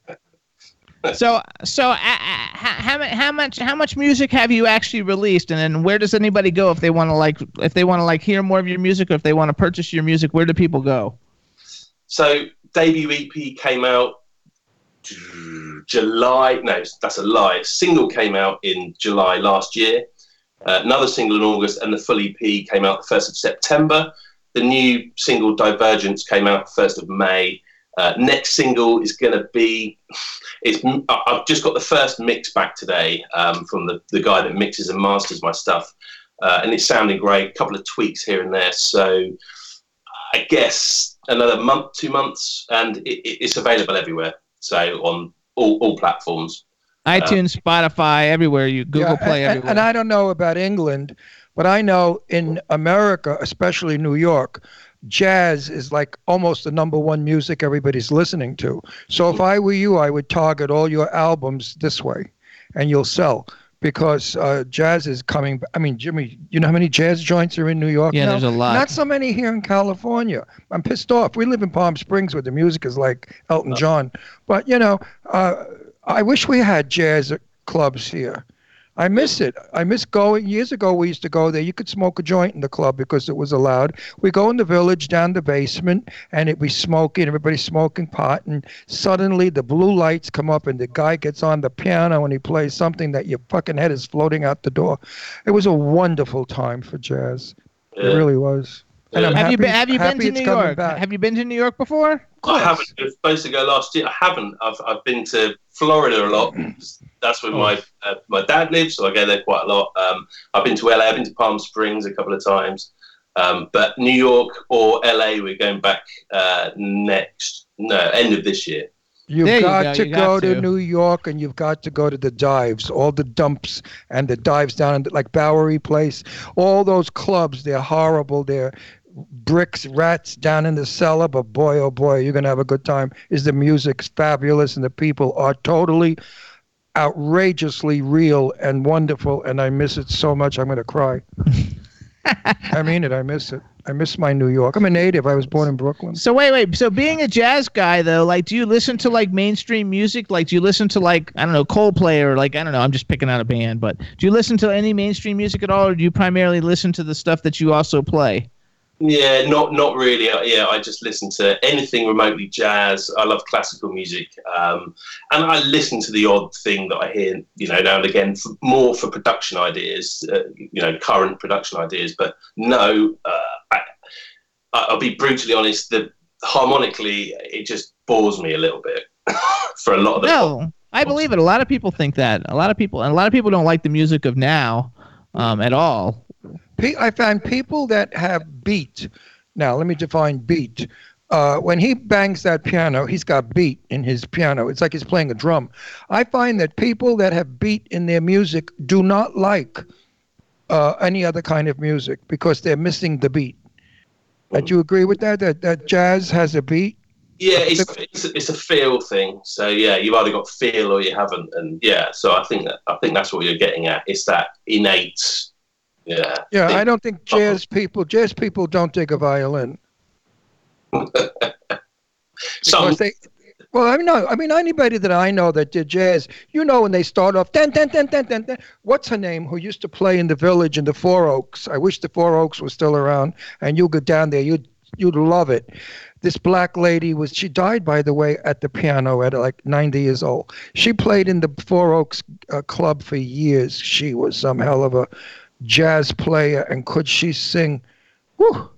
Speaker 3: So, so uh, uh, how, how, how much how much music have you actually released, and then where does anybody go if they want to like if they want to like hear more of your music, or if they want to purchase your music? Where do people go?
Speaker 11: So debut EP came out July. No, that's a lie. Single came out in July last year. Uh, another single in August, and the full EP came out the first of September. The new single Divergence came out first of May, Uh, next single is going to be. It's. I've just got the first mix back today um, from the, the guy that mixes and masters my stuff, uh, and it's sounding great. A couple of tweaks here and there. So I guess another month, two months, and it- it's available everywhere. So on all, all platforms.
Speaker 3: Uh, iTunes, Spotify, everywhere you Google
Speaker 4: Yeah,
Speaker 3: Play,
Speaker 4: and,
Speaker 3: everywhere.
Speaker 4: and I don't know about England, but I know in America, especially New York, jazz is like almost the number one music everybody's listening to. So if I were you, I would target all your albums this way, and you'll sell because uh, jazz is coming. I mean, Jimmy, you know how many jazz joints are in New York?
Speaker 3: Yeah,
Speaker 4: now?
Speaker 3: there's a lot.
Speaker 4: Not so many here in California. I'm pissed off. We live in Palm Springs where the music is like Elton John, but you know, uh, I wish we had jazz clubs here. I miss it. I miss going. Years ago, we used to go there. You could smoke a joint in the club because it was allowed. We go in the village down the basement, and it be smoking. Everybody's smoking pot, and suddenly the blue lights come up, and the guy gets on the piano and he plays something that your fucking head is floating out the door. It was a wonderful time for jazz. It really was. And I'm
Speaker 3: have you been Have you been to New York?
Speaker 4: back.
Speaker 3: Have you been to New York before?
Speaker 11: I haven't. I was supposed to go last year. I haven't. I've, I've been to Florida a lot. That's where my uh, my dad lives, so I go there quite a lot. Um, I've been to LA. I've been to Palm Springs a couple of times. Um, but New York or LA, we're going back uh, next no end of this year.
Speaker 4: You've
Speaker 3: There you
Speaker 4: got
Speaker 3: go,
Speaker 4: to
Speaker 3: you
Speaker 4: go
Speaker 3: got
Speaker 4: to.
Speaker 3: to.
Speaker 4: New York and you've got to go to the dives, all the dumps and the dives down in like Bowery Place, all those clubs. They're horrible. They're bricks, rats down in the cellar. But boy, oh boy, you're gonna have a good time. Is the music's fabulous and the people are totally outrageously real and wonderful. And I miss it so much. I'm gonna cry. I mean it. I miss it. I miss my New York. I'm a native. I was born in Brooklyn.
Speaker 3: So wait, wait. So being a jazz guy though, like, do you listen to like mainstream music? Like, do you listen to like I don't know Coldplay or like I don't know. I'm just picking out a band, but do you listen to any mainstream music at all, or do you primarily listen to the stuff that you also play?
Speaker 11: Yeah, not not really. Uh, Yeah, I just listen to anything remotely jazz. I love classical music, um, and I listen to the odd thing that I hear, you know, now and again, for, more for production ideas, uh, you know, current production ideas. But no, uh, I, I- I'll be brutally honest. The harmonically, it just bores me a little bit for a lot of the.
Speaker 3: No, I believe it. A lot of people think that. A lot of people, and a lot of people don't like the music of now um, at all.
Speaker 4: I found people that have beat. Now, let me define beat. Uh, when he bangs that piano, he's got beat in his piano. It's like he's playing a drum. I find that people that have beat in their music do not like uh, any other kind of music because they're missing the beat. Do you agree with that? That that jazz has a beat?
Speaker 11: Yeah, it's, it's, it's a feel thing. So yeah, you've either got feel or you haven't, and yeah. So I think I think that's what you're getting at. It's that innate. Yeah.
Speaker 4: Yeah, I don't think jazz people jazz people don't dig a violin.
Speaker 11: Some
Speaker 4: they, well, I mean, no, I mean anybody that I know that did jazz, you know, when they start off, dun, dun, dun, dun, dun, dun, what's her name? Who used to play in the village in the Four Oaks? I wish the Four Oaks was still around, and you go down there, you'd you'd love it. This black lady was she died by the way at the piano at like 90 years old. She played in the Four Oaks uh, club for years. She was some hell of a jazz player, and could she sing? Whew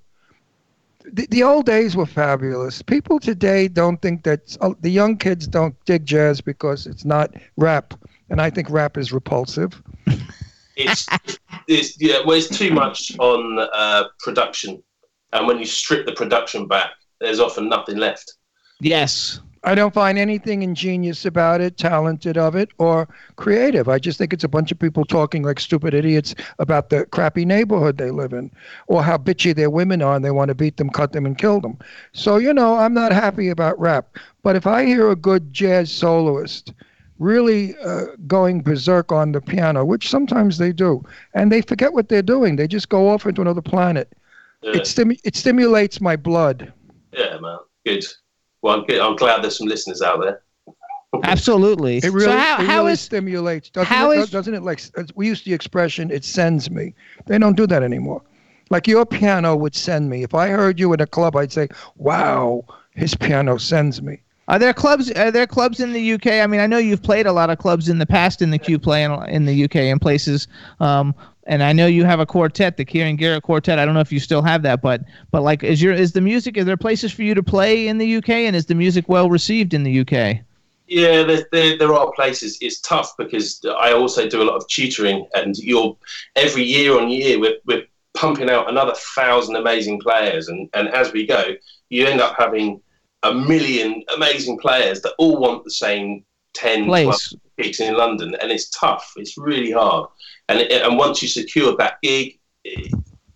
Speaker 4: the, the old days were fabulous. People today don't think that uh, the young kids don't dig jazz because it's not rap, and I think rap is repulsive.
Speaker 11: it's, it's yeah, well, it's too much on uh, production, and when you strip the production back, there's often nothing left.
Speaker 3: Yes.
Speaker 4: I don't find anything ingenious about it, talented of it, or creative. I just think it's a bunch of people talking like stupid idiots about the crappy neighborhood they live in, or how bitchy their women are and they want to beat them, cut them, and kill them. So, you know, I'm not happy about rap. But if I hear a good jazz soloist really uh, going berserk on the piano, which sometimes they do, and they forget what they're doing, they just go off into another planet.
Speaker 11: Yeah,
Speaker 4: It, stimu- it stimulates my blood.
Speaker 11: yeah man, good. Well, I'm, good. I'm glad there's some listeners out there.
Speaker 3: Absolutely.
Speaker 4: It really,
Speaker 3: so how,
Speaker 4: it
Speaker 3: how
Speaker 4: really
Speaker 3: is
Speaker 4: stimulates. Doesn't
Speaker 3: how
Speaker 4: it,
Speaker 3: is-
Speaker 4: doesn't it like we use the expression it sends me. They don't do that anymore. Like your piano would send me. If I heard you in a club, I'd say, "Wow, his piano sends me."
Speaker 3: Are there clubs? Are there clubs in the UK? I mean, I know you've played a lot of clubs in the past in the Q play in, in the UK and places. Um, and I know you have a quartet, the Kieron Garrett Quartet. I don't know if you still have that, but but like, is your is the music? Is there places for you to play in the UK, and is the music well received in the UK?
Speaker 11: Yeah, there, there, there are places. It's tough because I also do a lot of tutoring, and you're every year on year we're, we're pumping out another thousand amazing players, and, and as we go, you end up having a million amazing players that all want the same 10,
Speaker 3: Place.
Speaker 11: 12 gigs in London, and it's tough. It's really hard, and it, and once you secure that gig,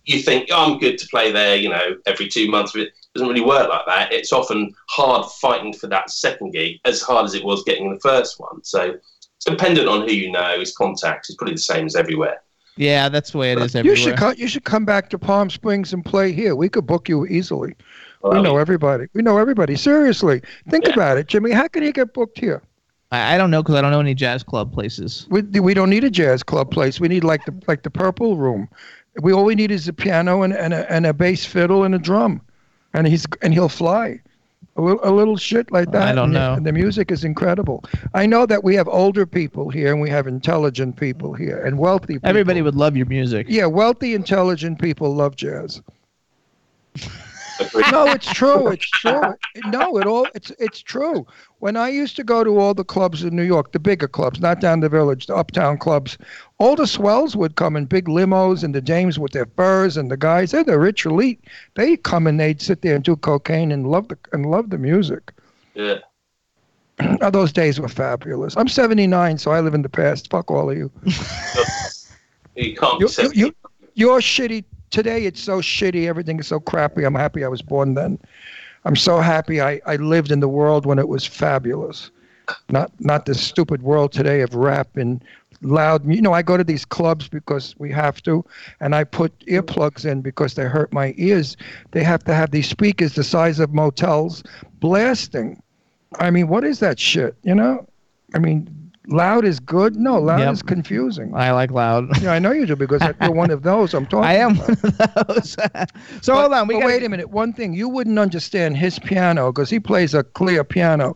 Speaker 11: you think oh, I'm good to play there. You know, every two months. It doesn't really work like that. It's often hard fighting for that second gig, as hard as it was getting the first one. So it's dependent on who you know. His contacts It's probably the same as everywhere.
Speaker 3: Yeah, that's the way it is everywhere.
Speaker 4: You should come. You should come back to Palm Springs and play here. We could book you easily.
Speaker 11: Well,
Speaker 4: we know
Speaker 11: mean-
Speaker 4: everybody. We know everybody. Seriously, think about it, Jimmy. How can you get booked here?
Speaker 3: I, I don't know because I don't know any jazz club places.
Speaker 4: We, we don't need a jazz club place. We need like the like the Purple Room. We all we need is a piano and, and a and a bass fiddle and a drum, and he's and he'll fly. A little, a little shit like that.
Speaker 3: I don't
Speaker 4: and the-
Speaker 3: know.
Speaker 4: and the music is incredible. I know that we have older people here and we have intelligent people here and wealthy people.
Speaker 3: Everybody would love your music.
Speaker 4: Yeah, wealthy, intelligent people love jazz. no, it's true. It's true. No, it all it's it's true. When I used to go to all the clubs in New York, the bigger clubs, not down the village, the uptown clubs, all the swells would come in big limos and the dames with their furs and the guys, they're the rich elite. They come and they'd sit there and do cocaine and love the and love the music.
Speaker 11: Yeah.
Speaker 4: Oh, those days were fabulous. I'm 79, so I live in the past. Fuck all of you.
Speaker 11: You can't
Speaker 4: You, you, you, you're shitty. Today it's so shitty. Everything is so crappy. I'm happy I was born then. I'm so happy I, I lived in the world when it was fabulous. Not not this stupid world today of rap and loud. You know, I go to these clubs because we have to, and I put earplugs in because they hurt my ears. They have to have these speakers the size of motels blasting. I mean, what is that shit? You know? I mean, loud is good. No, loud
Speaker 3: Yep.
Speaker 4: is confusing.
Speaker 3: I like loud.
Speaker 4: Yeah, I know you do because you're one of those I'm talking
Speaker 3: I am
Speaker 4: about.
Speaker 3: one of those. so hold on, we
Speaker 4: but wait a minute. One thing you wouldn't understand his piano because he plays a clear piano,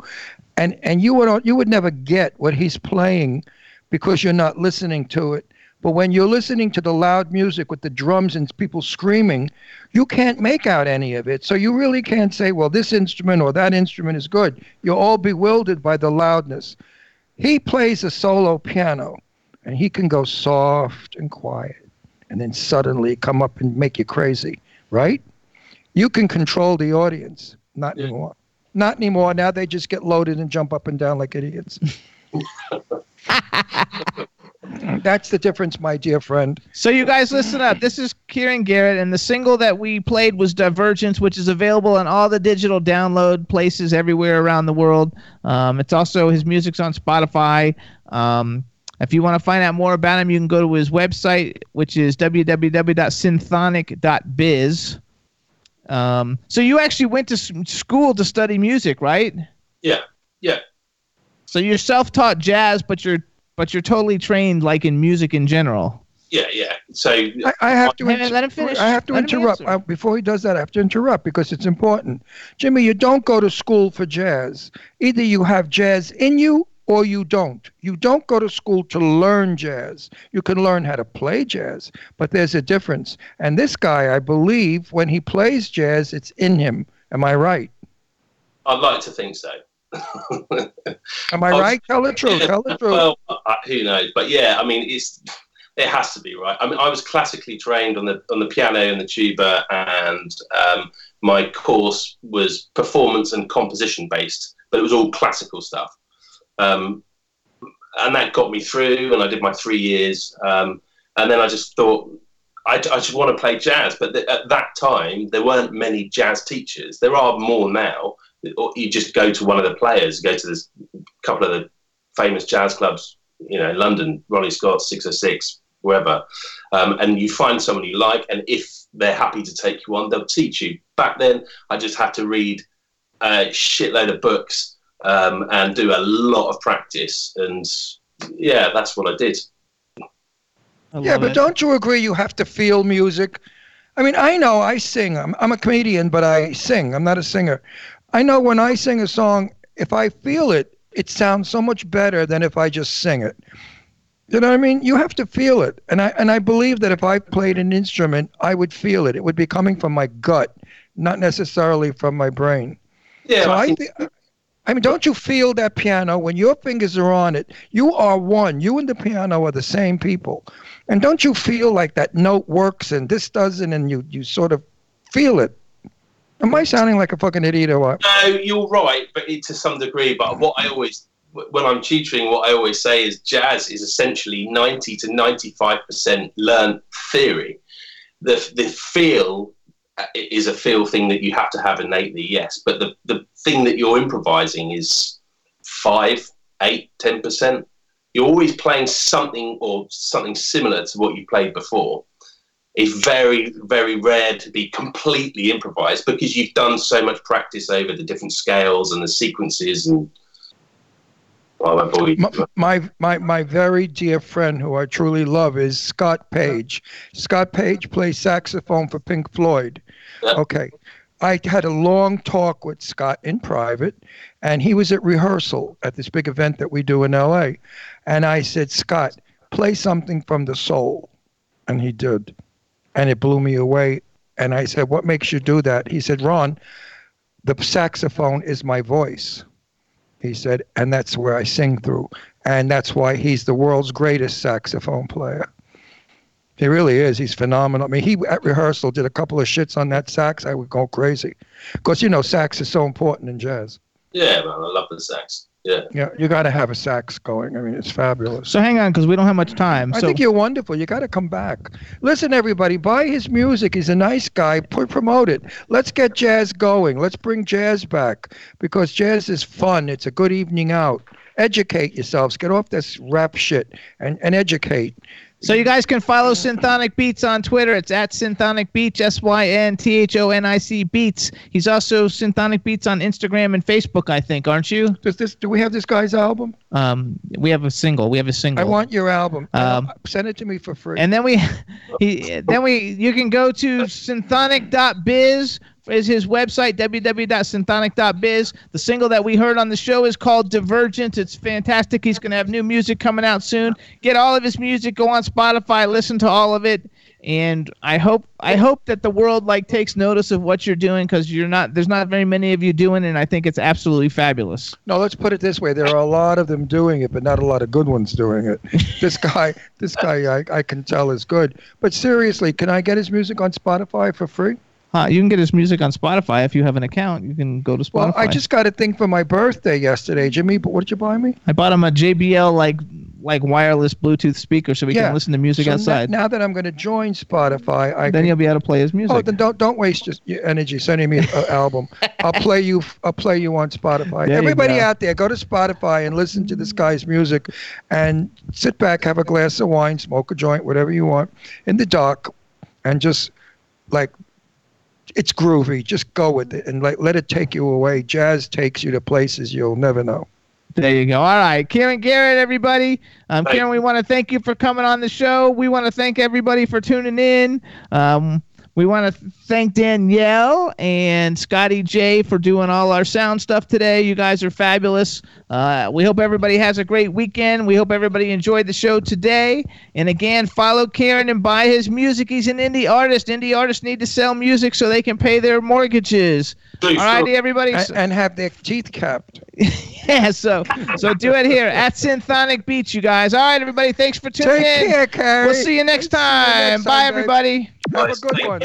Speaker 4: and and you would you would never get what he's playing because you're not listening to it. But when you're listening to the loud music with the drums and people screaming, you can't make out any of it. So you really can't say, well, this instrument or that instrument is good. You're all bewildered by the loudness. He plays a solo piano, and he can go soft and quiet, and then suddenly come up and make you crazy, right? You can control the audience. Not anymore. Not anymore. Now they just get loaded and jump up and down like idiots. That's the difference, my dear friend.
Speaker 3: So you guys listen up. This is Kieron Garrett, and the single that we played was Divergence, which is available on all the digital download places everywhere around the world. Um, it's also his music's on Spotify. Um, if you want to find out more about him, you can go to his website, which is www.synthonic.biz. Um, so you actually went to school to study music, right?
Speaker 11: Yeah, yeah.
Speaker 3: So you're self-taught jazz, but you're but you're totally trained like in music in general.
Speaker 11: Yeah, yeah. So
Speaker 4: I, I have to. Inter-
Speaker 3: let him finish.
Speaker 4: I have to
Speaker 3: Let
Speaker 4: interrupt
Speaker 3: answer.
Speaker 4: uh, before he does that. I have to interrupt because it's important. Jimmy, you don't go to school for jazz. Either you have jazz in you or you don't. You don't go to school to learn jazz. You can learn how to play jazz, but there's a difference. And this guy, I believe, when he plays jazz, it's in him. Am I right?
Speaker 11: I'd like to think so.
Speaker 4: Am I
Speaker 11: I was-
Speaker 4: right? Tell the truth. Tell the truth.
Speaker 11: Well, who knows? But yeah, I mean, it's it has to be right. I mean, I was classically trained on the on the piano and the tuba, and um, my course was performance and composition based, but it was all classical stuff. Um, and that got me through, and I did my three years, um, and then I just thought. I, I just want to play jazz, but th- at that time there weren't many jazz teachers. There are more now. Or you just go to one of the players, go to this couple of the famous jazz clubs, you know, London, Ronnie Scott, 606, wherever, um, and you find someone you like, and if they're happy to take you on, they'll teach you. Back then, I just had to read a shitload of books um, and do a lot of practice, and yeah, that's what I did.
Speaker 4: Yeah, but don't you agree you have to feel music? I mean, I know I sing. I'm, I'm a comedian, but I sing. I'm not a singer. I know when I sing a song, if I feel it, it sounds so much better than if I just sing it. You know what I mean? You have to feel it. And I and I believe that if I played an instrument, I would feel it. It would be coming from my gut, not necessarily from my brain.
Speaker 11: Yeah,
Speaker 4: so
Speaker 11: I think
Speaker 4: I mean, don't you feel that piano when your fingers are on it? You are one. You and the piano are the same people. And don't you feel like that note works and this doesn't and you you sort of feel it? Am I sounding like a fucking idiot or what?
Speaker 11: No, you're right, but to some degree. But what I always, when I'm tutoring, what I always say is jazz is essentially 90 to 95 percent learned theory. The the feel uh, is a feel thing that you have to have innately, yes. But the the thing that you're improvising is five, eight, ten percent. You're always playing something or something similar to what you played before. It's very, very rare to be completely improvised because you've done so much practice over the different scales and the sequences and. My,
Speaker 4: my my my very dear friend who I truly love is Scott Page. Scott Page plays saxophone for Pink Floyd. Okay. I had a long talk with Scott in private, and he was at rehearsal at this big event that we do in LA. And I said, Scott, play something from the soul. And he did. And it blew me away. And I said, What makes you do that? He said, Ron, the saxophone is my voice. He said, and that's where I sing through. And that's why he's the world's greatest saxophone player. He really is. He's phenomenal. I mean, he at rehearsal did a couple of shits on that sax. I would go crazy. Because, you know, sax is so important in jazz.
Speaker 11: Yeah, man, I love the sax. Yeah.
Speaker 4: Yeah, you got to have a sax going. I mean, it's fabulous.
Speaker 3: So hang on, because we don't have much time.
Speaker 4: I
Speaker 3: so
Speaker 4: think you're wonderful. You got to come back. Listen, everybody, buy his music. He's a nice guy. Put, promote it. Let's get jazz going. Let's bring jazz back because jazz is fun. It's a good evening out. Educate yourselves. Get off this rap shit and, and educate.
Speaker 3: So you guys can follow Synthonic Beats on Twitter. It's at Synthonic Beats, S Y N T H O N I C Beats. He's also Synthonic Beats on Instagram and Facebook, I think, aren't you?
Speaker 4: Does this? Do we have this guy's album?
Speaker 3: Um, we have a single. We have a single.
Speaker 4: I want your album.
Speaker 3: Um,
Speaker 4: Send it to me for free.
Speaker 3: And then we, he, then we, you can go to synthonic.biz is his website www.synthonic.biz. The single that we heard on the show is called Divergent. It's fantastic. He's going to have new music coming out soon. Get all of his music. Go on Spotify. Listen to all of it. And I hope I hope that the world like takes notice of what you're doing because you're not there's not very many of you doing it and I think it's absolutely fabulous.
Speaker 4: No, let's put it this way: there are a lot of them doing it, but not a lot of good ones doing it. this guy, this guy, I, I can tell is good. But seriously, can I get his music on Spotify for free?
Speaker 3: Huh, you can get his music on Spotify if you have an account. You can go to Spotify.
Speaker 4: Well, I just got a thing for my birthday yesterday, Jimmy. But what did you buy me?
Speaker 3: I bought him a JBL like like wireless Bluetooth speaker so we
Speaker 4: Yeah.
Speaker 3: can listen to music
Speaker 4: So
Speaker 3: outside.
Speaker 4: now that I'm going to join Spotify, I
Speaker 3: then
Speaker 4: can-
Speaker 3: you'll be able to play his oh, music.
Speaker 4: Oh, then don't don't waste just your energy sending me an album. I'll play you. I'll play you on Spotify.
Speaker 3: There
Speaker 4: Everybody out there, go to Spotify and listen to this guy's music, and sit back, have a glass of wine, smoke a joint, whatever you want, in the dark, and just like it's groovy. Just go with it and like let it take you away. Jazz takes you to places you'll never know.
Speaker 3: There you go. All right, Kieron Garrett, everybody. Um,
Speaker 4: Thank
Speaker 3: Kieron, we want to thank you for coming on the show. We want to thank everybody for tuning in. Um, we want to thank Danielle and Scotty J for doing all our sound stuff today. You guys are fabulous. Uh, we hope everybody has a great weekend. We hope everybody enjoyed the show today. And again, follow Kieron and buy his music. He's an indie artist. Indie artists need to sell music so they can pay their mortgages. All righty, everybody.
Speaker 4: and, and have their teeth capped.
Speaker 3: yeah, so so do it here at Synthonic Beats, you guys. All right, everybody, thanks for tuning
Speaker 4: Take
Speaker 3: in.
Speaker 4: Care,
Speaker 3: We'll see you next time.
Speaker 4: You next
Speaker 3: Bye,
Speaker 4: time,
Speaker 3: everybody.
Speaker 4: Have a good one.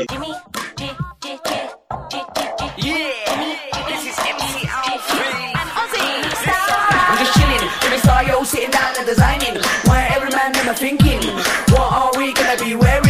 Speaker 1: Yeah, this is MC
Speaker 2: Alfie. And Ozzy. I'm just chilling, every star yo sitting down and designing. Why every man never thinking? What are we gonna be wearing?